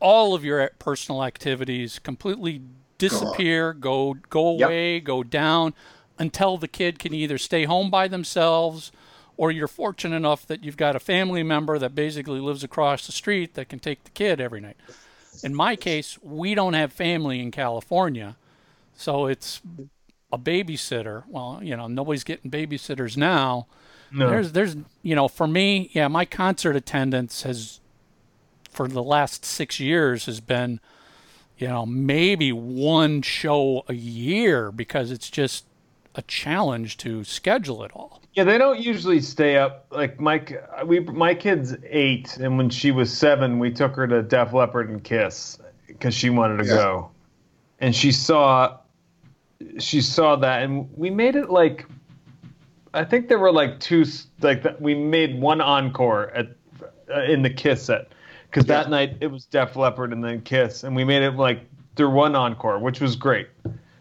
all of your personal activities completely disappear, go go Yep. away, go down until the kid can either stay home by themselves or you're fortunate enough that you've got a family member that basically lives across the street that can take the kid every night. In my case, we don't have family in California. So it's a babysitter. Well, you know, nobody's getting babysitters now. No. There's there's you know, for me, yeah, my concert attendance has for the last 6 years has been you know, maybe one show a year because it's just a challenge to schedule it all. Yeah, they don't usually stay up. Like Mike, we my kid's eight, and when she was seven, we took her to Def Leppard and Kiss because she wanted to Yeah. go, and she saw, she saw that, and we made it like, I think there were like two, like that. We made one encore at uh, in the Kiss set because that night it was Def Leppard and then Kiss, and we made it like through one encore, which was great.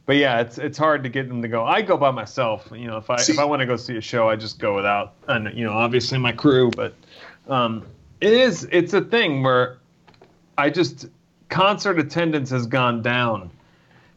But yeah, it's it's hard to get them to go. I go by myself. You know, if I See- if I want to go see a show, I just go without, and you know, obviously my crew. But um, it is it's a thing where I just concert attendance has gone down,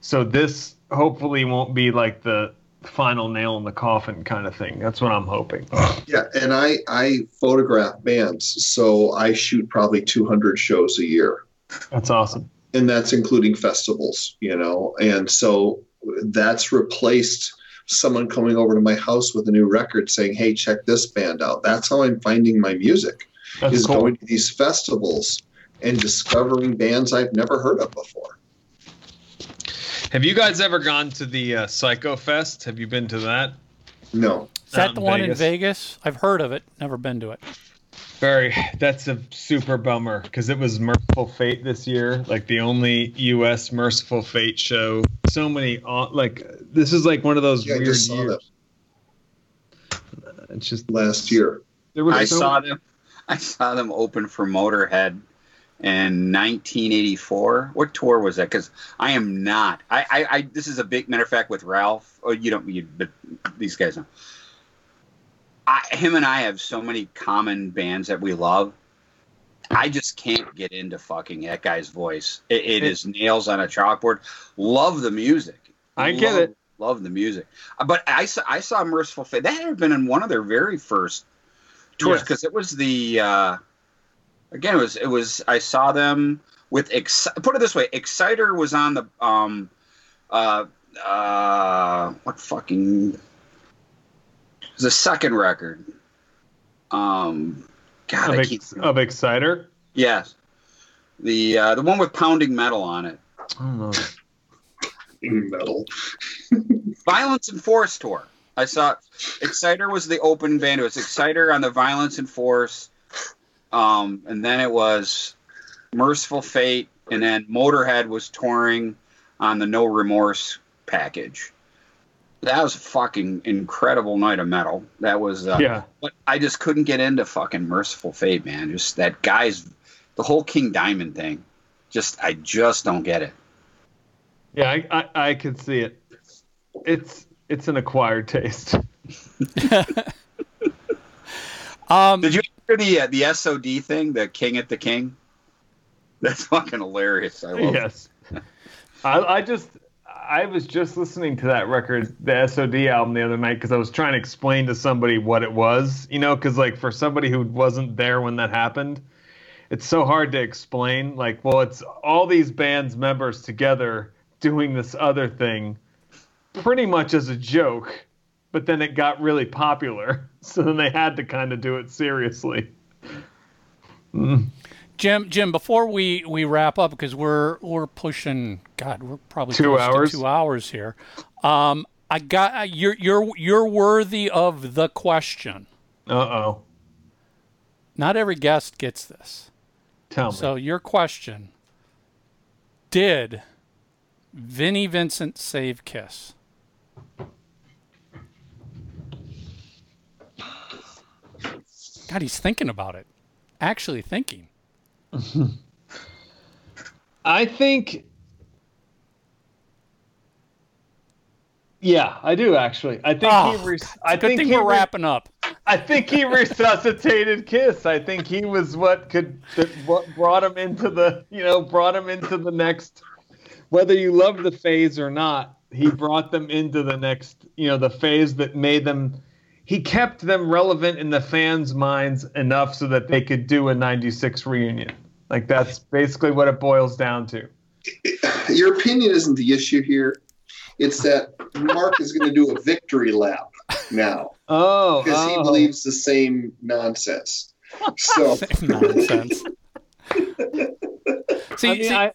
so this hopefully won't be like the final nail in the coffin kind of thing. That's what I'm hoping. Yeah, and I I photograph bands, so I shoot probably 200 shows a year, That's awesome. and that's including festivals, you know. And so that's replaced someone coming over to my house with a new record saying, "Hey, check this band out." That's how I'm finding my music. That's is cool. going to these festivals and discovering bands I've never heard of before. Have you guys ever gone to the uh, Psycho Fest? Have you been to that? No. Is that Out the in one Vegas. in Vegas? I've heard of it, never been to it. Very. That's a super bummer because it was Mercyful Fate this year, like the only U.S. Mercyful Fate show. So many, aw- like this is like one of those Yeah, I weird saw years. that It's just last year. there was I so saw them. I saw them open for Motorhead in 1984. What tour was that? Because I am not. I, I, I. This is a big matter of fact with Ralph. Oh, you don't. You, but these guys know. I, him and I have so many common bands that we love. I just can't get into fucking that guy's voice. It, it is nails on a chalkboard. Love the music. I get it. Love the music. But I saw I saw Mercyful Fate. That had been in one of their very first tours Yes. because it was the uh, again it was it was I saw them with Ex- put it this way Exciter was on the um uh uh what fucking the second record um God of, I ex- of Exciter. yes the uh, the one with pounding metal on it I don't know. Metal. [laughs] Violence and Force tour. I saw Exciter was the open band. It was Exciter on the Violence and Force, um, and then it was Mercyful Fate, and then Motorhead was touring on the No Remorse package. That was a fucking incredible night of metal. That was, uh, Yeah. but I just couldn't get into fucking Merciful Fate, man. Just that guy's the whole King Diamond thing. Just I just don't get it. Yeah, I, I, I could see it. It's it's an acquired taste. [laughs] Um, Did you the uh, the SOD thing, the King at the King? That's fucking hilarious. I love it. yes. I, I just I was just listening to that record, the SOD album, the other night because I was trying to explain to somebody what it was, you know, because like for somebody who wasn't there when that happened, it's so hard to explain. Like, well, it's all these bands members together doing this other thing, pretty much as a joke, but then it got really popular, [laughs] so then they had to kind of do it seriously. Jim, Jim, before we, we wrap up, because we're we're pushing, God, we're probably Two hours? two hours here. Um, I got you're you're you're worthy of the question. Uh oh. Not every guest gets this. Tell me. So your question: Did Vinnie Vincent save Kiss? God, he's thinking about it. Actually thinking. [laughs] I think. Yeah, I do actually. I think Oh, he. Res- I think he we're re- wrapping up. I think he resuscitated Kiss. I think he was what could what brought him into the you know brought him into the next. Whether you love the phase or not, he brought them into the next you know the phase that made them. He kept them relevant in the fans' minds enough so that they could do a '96 reunion. Like that's basically what it boils down to. [laughs] Your opinion isn't the issue here. It's that Mark is going to do a victory lap now [laughs] Oh, because he oh. believes the same nonsense. So [laughs] Nonsense. see, I mean, see, I,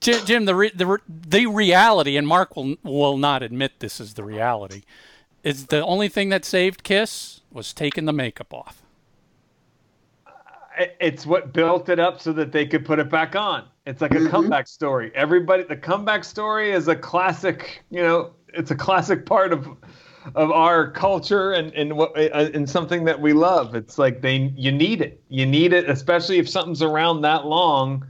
Jim, Jim, the re- the re- the reality, and Mark will will not admit this is the reality, is the only thing that saved Kiss was taking the makeup off. it's what built it up so that they could put it back on. It's like a Mhm. comeback story. Everybody, the comeback story is a classic. You know, it's a classic part of of our culture and and what uh, and something that we love. It's like they you need it. You need it, especially if something's around that long.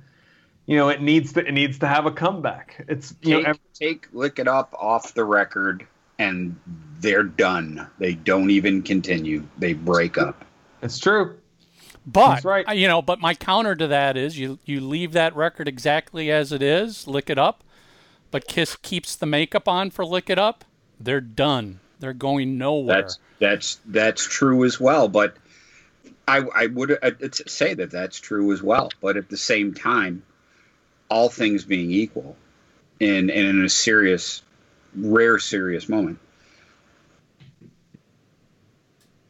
You know, it needs to it needs to have a comeback. It's you Take, know, ev- take Lick It Up off the record, and they're done. They don't even continue. They break up. it's true. But That's right. uh, you know, but my counter to that is you you leave that record exactly as it is, lick it up, but Kiss keeps the makeup on for lick it up. They're done. They're going nowhere. That's that's that's true as well. But I I would uh, it's- say that that's true as well. But at the same time, all things being equal, and and in a serious, rare serious moment,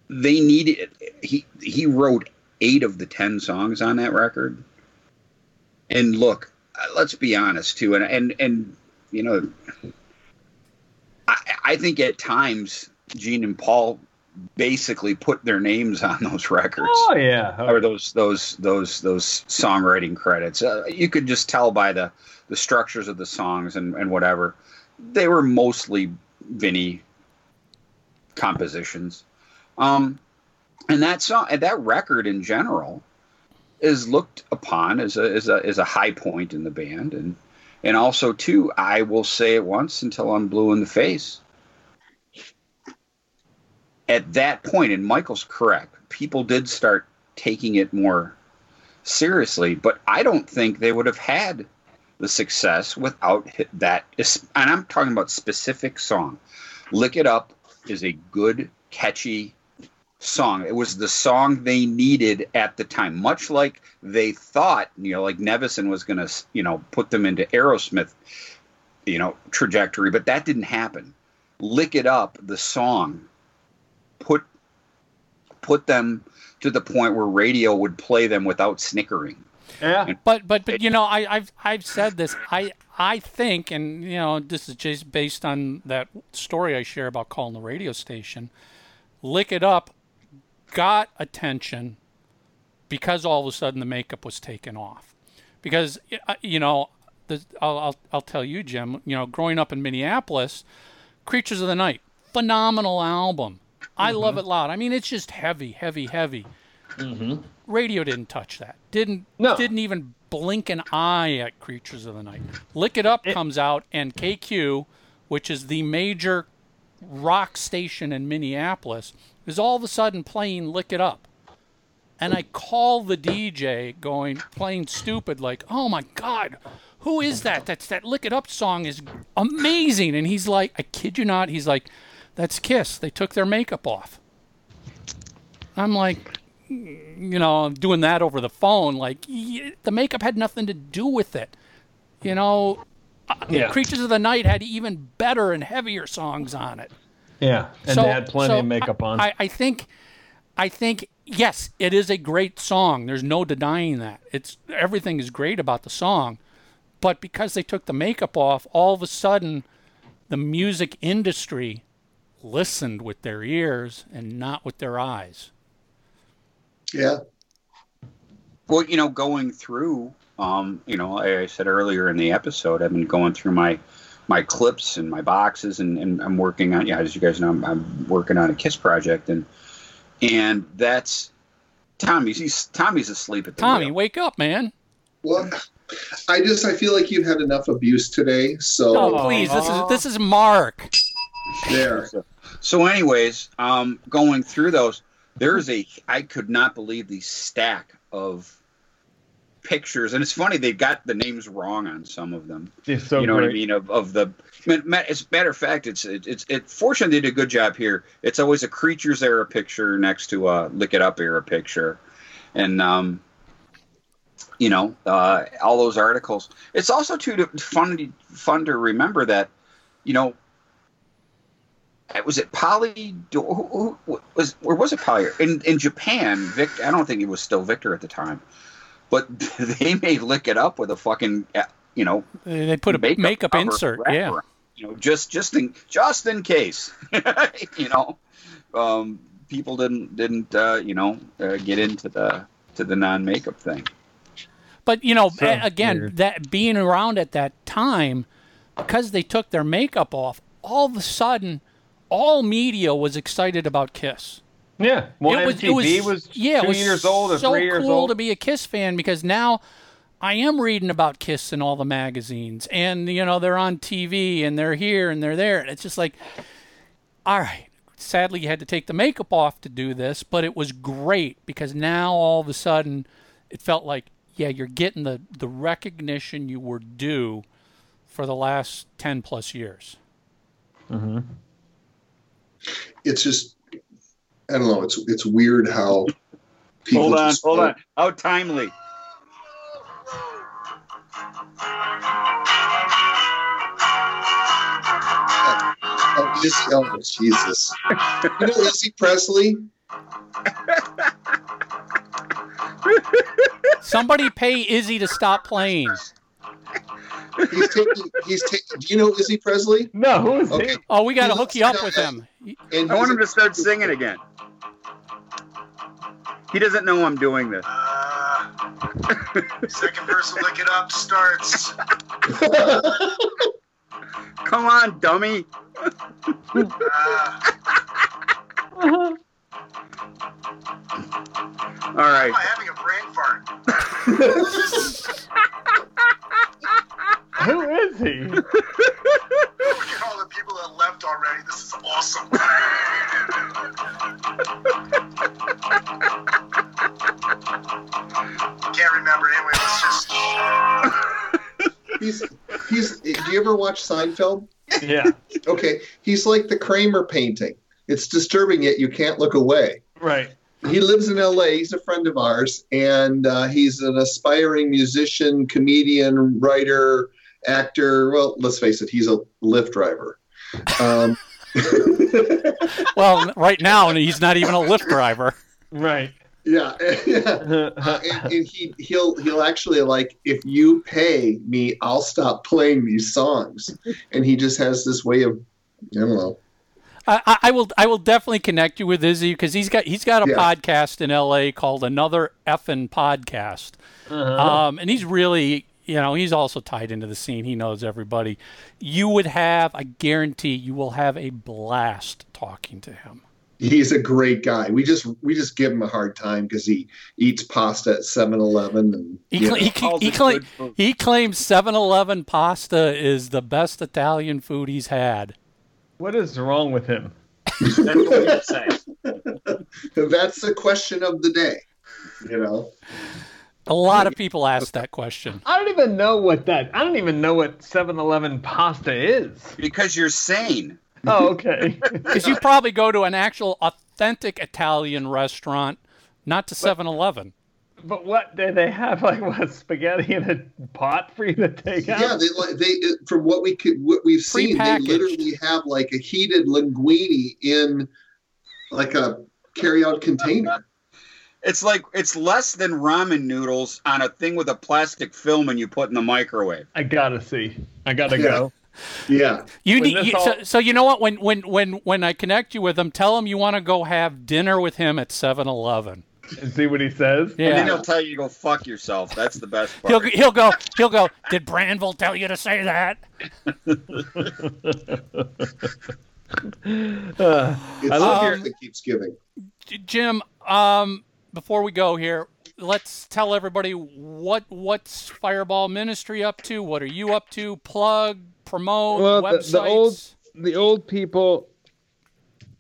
they needed. He he wrote eight of the ten songs on that record. And look, uh, let's be honest too, and and and you know, I, I think at times Gene and Paul basically put their names on those records Oh yeah. or those those those those songwriting credits. Uh, you could just tell by the the structures of the songs and and whatever. They were mostly Vinnie compositions. Um, and that song that record in general is looked upon as a as a as a high point in the band and and also too I will say it once until I'm blue in the face at that point and Michael's correct people did start taking it more seriously but I don't think they would have had the success without that and I'm talking about specific song lick it up is a good catchy song. It was the song they needed at the time, much like they thought, you know, like Nevison was going to, you know, put them into Aerosmith, you know, trajectory, but that didn't happen. Lick It Up, the song, put put them to the point where radio would play them without snickering. Yeah. But but but you know, I, I've I've said this. I I think, and you know, this is just based on that story I share about calling the radio station. Lick it up, got attention because all of a sudden the makeup was taken off. Because uh, you know, the, I'll, I'll I'll tell you, Jim. You know, growing up in Minneapolis, Creatures of the Night, phenomenal album. I love it loud. I mean, it's just heavy, heavy, heavy. Radio didn't touch that. Didn't No. didn't even blink an eye at Creatures of the Night. Lick It Up comes out, and KQ, which is the major rock station in Minneapolis, is all of a sudden playing Lick It Up. And I call the DJ going playing stupid like, "Oh my god, who is that? That's that Lick It Up song is amazing." And he's like, "I kid you not." He's like, "That's Kiss. They took their makeup off." I'm like, you know, doing that over the phone. Like the makeup had nothing to do with it. You know, uh, Yeah. Creatures of the Night had even better and heavier songs on it. Yeah, and So- they had plenty so of makeup on. I, I think, I think yes, it is a great song. There's no denying that. It's everything is great about the song, but because they took the makeup off, all of a sudden, the music industry listened with their ears and not with their eyes. Yeah. Well, you know, going through, um, you know, like I said earlier in the episode, I've been going through my my clips and my boxes, and, and I'm working on. Yeah, as you guys know, I'm, I'm working on a Kiss project, and and that's Tommy's. He's Tommy's asleep at the Tommy, wheel. wake up, man! Well, I just I feel like you've had enough abuse today. So Oh, please, this is this is Mark. there. So, anyways, um, going through those, there's a I could not believe the stack of pictures, and it's funny they've got the names wrong on some of them. It's so you know great. what I mean? Of, of the, I mean, ma- as a matter of fact, it's it, it's it. Fortunately, they did a good job here. It's always a creatures era picture next to a lick it up era picture, and um, you know, uh, all those articles. It's also too to, fun fun to remember that, you know. It- Was it Polly? Who, who, who was or was it Polly? in in Japan? Vic, I don't think it was still Victor at the time, but [laughs] they may lick it up with a fucking uh, you know They they put a makeup, cover insert. wrapper, Yeah. You know, just just in just in case. [laughs] you know, um, people didn't didn't uh, you know uh, get into the to the non makeup thing. But you know, So again, weird. that being around at that time, because they took their makeup off, all of a sudden, all media was excited about Kiss. Yeah, well, it was, MTV it was, yeah, two it was years old or so three years cool old. to be a Kiss fan because now I am reading about Kiss in all the magazines, and you know they're on TV and they're here and they're there, and it's just like, all right. Sadly, you had to take the makeup off to do this, but it was great because now all of a sudden, it felt like, yeah, you're getting the the recognition you were due for the last ten plus years. Mm-hmm. It's just I don't know. It's it's weird how people. Hold on, just hold on. How timely. Oh, Izzy, oh, Jesus. You know Izzy Presley? Somebody pay Izzy to stop playing. He's taking. He's taking. Do you know Izzy Presley? No, who is Okay. he? Oh, we got to hook you up with him. And I want him to start singing again. He doesn't know I'm doing this. Uh, second person look it up starts. [laughs] Come on, dummy. Uh, All right. am I having a brain fart? Who is he? Look at all the people that left already. This is awesome. Can't remember. Anyway, let's just. he's he's. Do you ever watch Seinfeld? Yeah, Okay, he's like the Kramer painting. It's disturbing yet you can't look away. right. He lives in L.A. He's a friend of ours, and uh, he's an aspiring musician, comedian, writer, actor. Well, let's face it, he's a Lyft driver. Um, [laughs] Well, right now he's not even a Lyft driver. Right. yeah, yeah. [laughs] Uh, and, and he he'll he'll actually like if you pay me, I'll stop playing these songs. And he just has this way of I don't know. I, I- will I will definitely connect you with Izzy because he's got he's got a Yeah. podcast in L.A. called Another Effin' Podcast, um, and he's really you know he's also tied into the scene. He knows everybody. You would have I guarantee you will have a blast talking to him. He's a great guy. We just we just give him a hard time because he eats pasta at 7-Eleven and He, know. he, calls he, it cla- he claims 7-Eleven pasta is the best Italian food he's had. What is wrong with him? That's what you say. [laughs] that's the question of the day. You know. A lot of people ask that question. I don't even know what that. I don't even know what 7-Eleven pasta is. Because you're sane. Oh, okay. [laughs] [laughs] Because you probably go to an actual authentic Italian restaurant not to 7-Eleven. But what do they have? Like [laughs] what spaghetti in a pot for you to take out? Yeah, they like they uh, from what we could what we've seen, they literally have like a heated linguine in like a carry-out container. It's like it's less than ramen noodles on a thing with a plastic film and you put in the microwave. I gotta see. I gotta Yeah. go. Yeah, You When need you, all- so, so you know what when when when when I connect you with him, tell him you want to go have dinner with him at 7-Eleven. And see what he says. And then he'll tell you to go fuck yourself. That's the best part. He'll he'll go he'll go. Did Brandvold tell you to say that? [laughs] Uh, it's I love the your- that keeps giving. Jim, um, before we go here, let's tell everybody what what's Fireball Ministry up to. What are you up to? Plug, promote, Well, the- websites. the old- the old people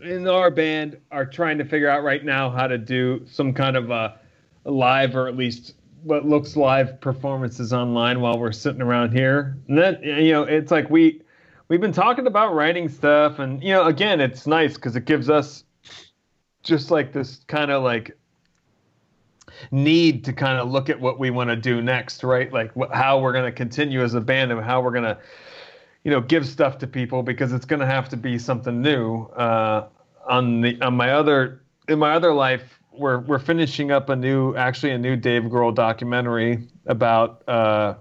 in our band are trying to figure out right now how to do some kind of a, live or at least what looks live performances online while we're sitting around here. And then you know, it's like we we've been talking about writing stuff and you know, again, it's nice cuz it gives us just like this kind of like need to kind of look at what we want to do next, right? Like wh- how we're going to continue as a band and how we're going to you know give stuff to people because it's going to have to be something new uh, on the on my other in my other life we're we're finishing up a new actually a new Dave Grohl documentary about uh,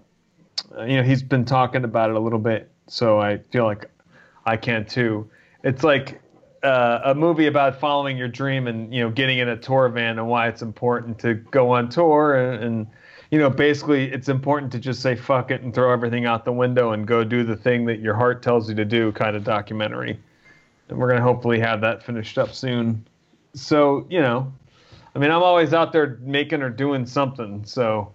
you know he's been talking about it a little bit so I feel like I can too. It's like uh, a movie about following your dream and you know getting in a tour van and why it's important to go on tour and, and you know basically it's important to just say fuck it and throw everything out the window and go do the thing that your heart tells you to do kind of documentary. And we're going to hopefully have that finished up soon. So you know i mean i'm always out there making or doing something so.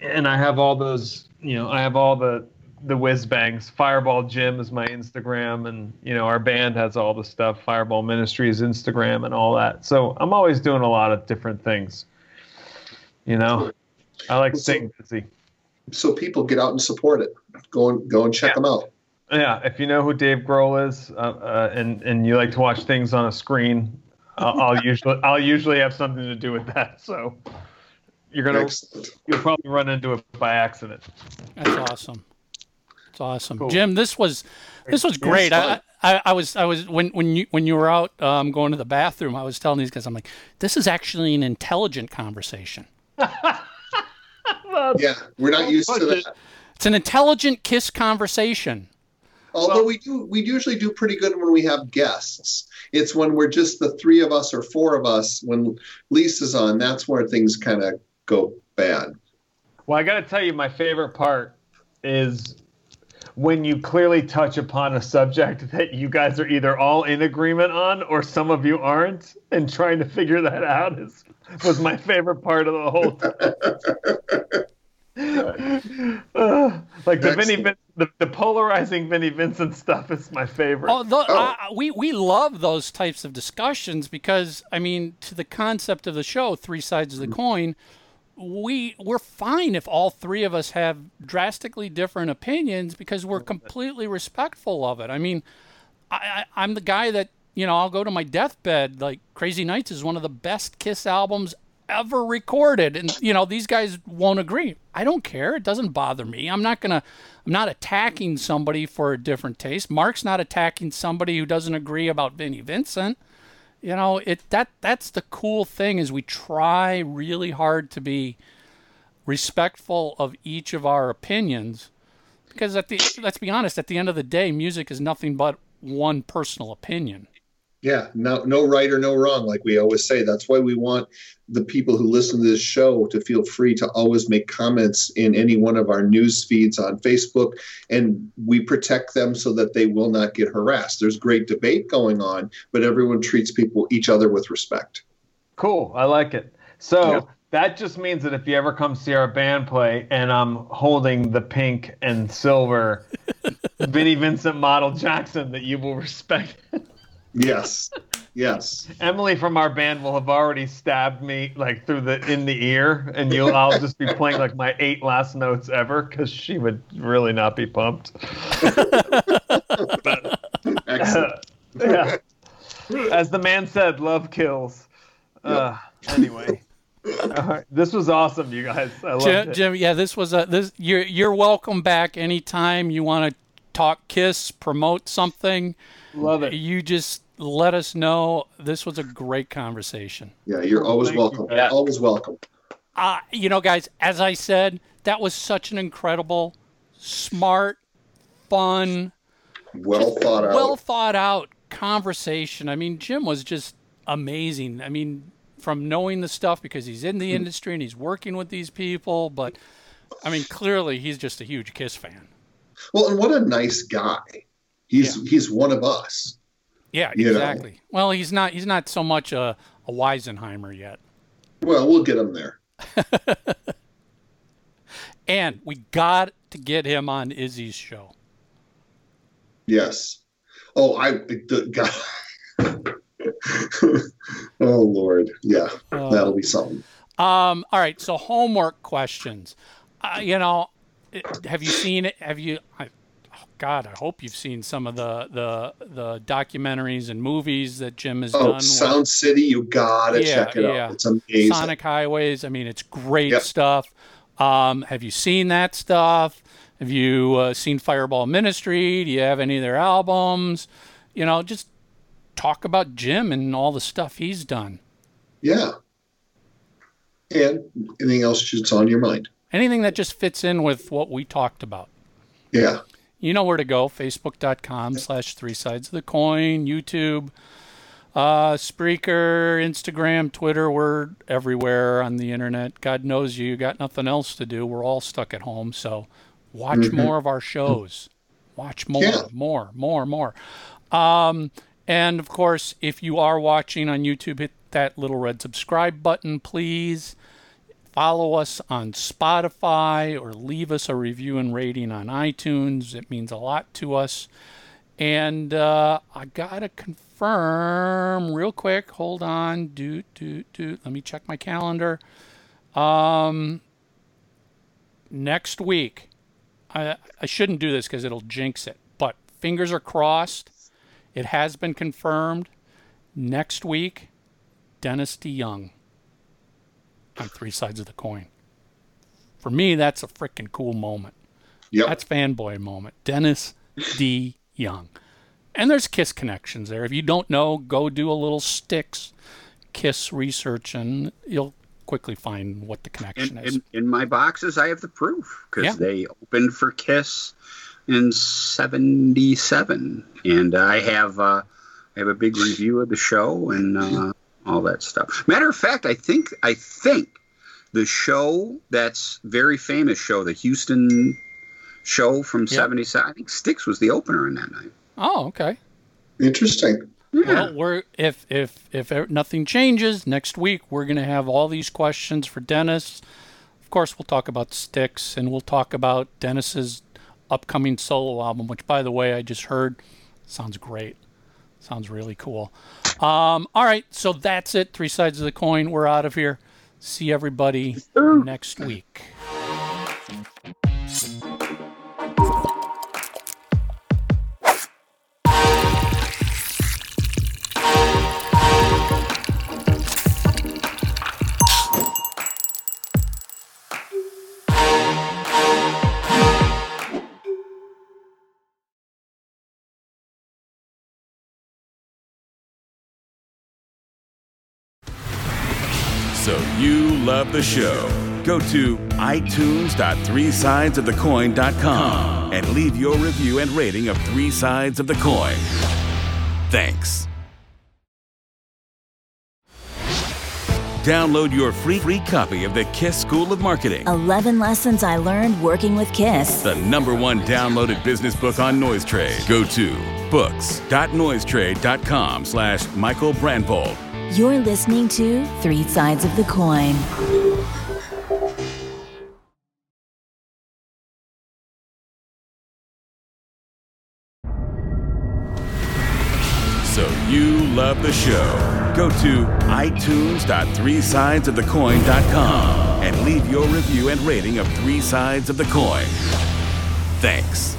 And i have all those you know i have all the the whiz bangs. Fireball Jim is my instagram and you know our band has all the stuff. Fireball Ministry's instagram and all that. So i'm always doing a lot of different things. You know i like Well, so- staying busy So people get out and support it. Go and go and check Yeah. them out. Yeah, if you know who Dave Grohl is, uh, uh, and and you like to watch things on a screen, I'll, I'll [laughs] usually I'll usually have something to do with that. So you're gonna Excellent. you'll probably run into it by accident. That's awesome. That's awesome, Cool. Jim. This was this was great. I. I I was I was when when you when you were out um, going to the bathroom, I was telling these guys, I'm like, this is actually an intelligent conversation. [laughs] Yeah, we're not used to Budget. that. It's an intelligent kiss conversation. Although we do, we usually do pretty good when we have guests. It's when we're just the three of us or four of us. When Lisa's on, that's where things kind of go bad. Well, I got to tell you, my favorite part is when you clearly touch upon a subject [laughs] that you guys are either all in agreement on or some of you aren't, and trying to figure that out is was my favorite part of the whole time. [laughs] [laughs] Uh, like the Vinnie, Excellent. Vin- the, the polarizing Vinnie Vincent stuff is my favorite. Oh, tho- Oh. I- we we love those types of discussions because I mean, to the concept of the show, three sides of the coin. We we're fine if all three of us have drastically different opinions because we're completely respectful of it. I mean, I, I, I'm the guy that you know I'll go to my deathbed. Like Crazy Nights is one of the best Kiss albums ever recorded, and you know these guys won't agree. I don't care. It doesn't bother me. I'm not gonna. I'm not attacking somebody for a different taste. Mark's not attacking somebody who doesn't agree about Vinnie Vincent. You know, it that that's the cool thing is we try really hard to be respectful of each of our opinions because at the let's be honest, at the end of the day, music is nothing but one personal opinion. Yeah, no, no right or no wrong, like we always say. That's why we want the people who listen to this show to feel free to always make comments in any one of our news feeds on Facebook, and we protect them so that they will not get harassed. There's great debate going on, but everyone treats people each other with respect. Cool. I like it. So Yeah. that just means that if you ever come see our band play and I'm holding the pink and silver [laughs] Vinnie Vincent model Jackson, that you will respect. Yes, [laughs] yes. Emily from our band will have already stabbed me like through the in the ear, and you'll I'll just be playing like my eight last notes ever because she would really not be pumped. [laughs] Excellent. yeah. As the man said, love kills. Uh, anyway, All right. this was awesome, you guys. I loved Jim, it. Jim, yeah, this was a this. You're you're welcome back anytime you want to talk Kiss, promote something. Love it. You just let us know. This was a great conversation. Yeah, you're always Thank you. welcome. Yeah. Always welcome. Uh, you know, guys, as I said, that was such an incredible, smart, fun, Well thought out. well thought out conversation. I mean, Jim was just amazing. I mean, from knowing the stuff because he's in the Hmm. industry and he's working with these people, but I mean, clearly he's just a huge Kiss fan. well, and what a nice guy. He's he's one of us. Yeah, You know. exactly. Well, he's not. He's not so much a, a Weisenheimer yet. Well, we'll get him there. [laughs] And we got to get him on Izzy's show. Yes. Oh, I the God. [laughs] oh Lord, yeah, Uh, that'll be something. Um. All right. So homework questions. Uh, you know, have you seen it? Have you? I, oh God, I hope you've seen some of the the the documentaries and movies that Jim has Oh, done. Sound City, you gotta Yeah, check it yeah. out. It's amazing. Sonic Highways. I mean, it's great Yep. stuff. Um, have you seen that stuff? Have you uh, seen Fireball Ministry? Do you have any of their albums? You know, just talk about Jim and all the stuff he's done. Yeah. And anything else that's on your mind? Anything that just fits in with what we talked about. Yeah. You know where to go. Facebook.com slash three sides of the coin, YouTube, uh, Spreaker, Instagram, Twitter. We're everywhere on the internet. God knows you got nothing else to do. We're all stuck at home. So watch more of our shows. Watch more, Yeah. more, more, more. Um, and of course, if you are watching on YouTube, hit that little red subscribe button, please. Follow us on Spotify or leave us a review and rating on iTunes. It means a lot to us. And uh, I gotta confirm real quick. Hold on. Do do do. Let me check my calendar. Um, next week, I I shouldn't do this because it'll jinx it. But fingers are crossed. It has been confirmed. Next week, Dennis DeYoung on three sides of the coin. For me, that's a freaking cool moment. Yep. That's fanboy moment. Dennis D. Young. And there's Kiss connections there. If you don't know, go do a little Styx Kiss research and you'll quickly find what the connection In, is. in, in my boxes, I have the proof because Yeah. they opened for Kiss in '77, and I have uh, I have a big review of the show and uh, all that stuff. Matter of fact, I think I think the show that's very famous show, the Houston show from '77. I think Styx was the opener in that night. oh, okay. Interesting. Well, we're if if if nothing changes next week, we're going to have all these questions for Dennis. Of course, we'll talk about Styx and we'll talk about Dennis's upcoming solo album, which, by the way, I just heard sounds great. Sounds really cool. Um, all right, so that's it. Three sides of the coin. We're out of here. See everybody next week. The show. Go to itunes.threesidesofthecoin.com and leave your review and rating of Three Sides of the Coin. Thanks. Download your free free copy of the Kiss School of Marketing, 11 lessons I learned working with Kiss. the number one downloaded business book on Noise Trade. Go to books.noisetrade.com slash Michael Brandvold. You're listening to Three Sides of the Coin. So you love the show. Go to itunes.threesidesofthecoin.com and leave your review and rating of Three Sides of the Coin. Thanks.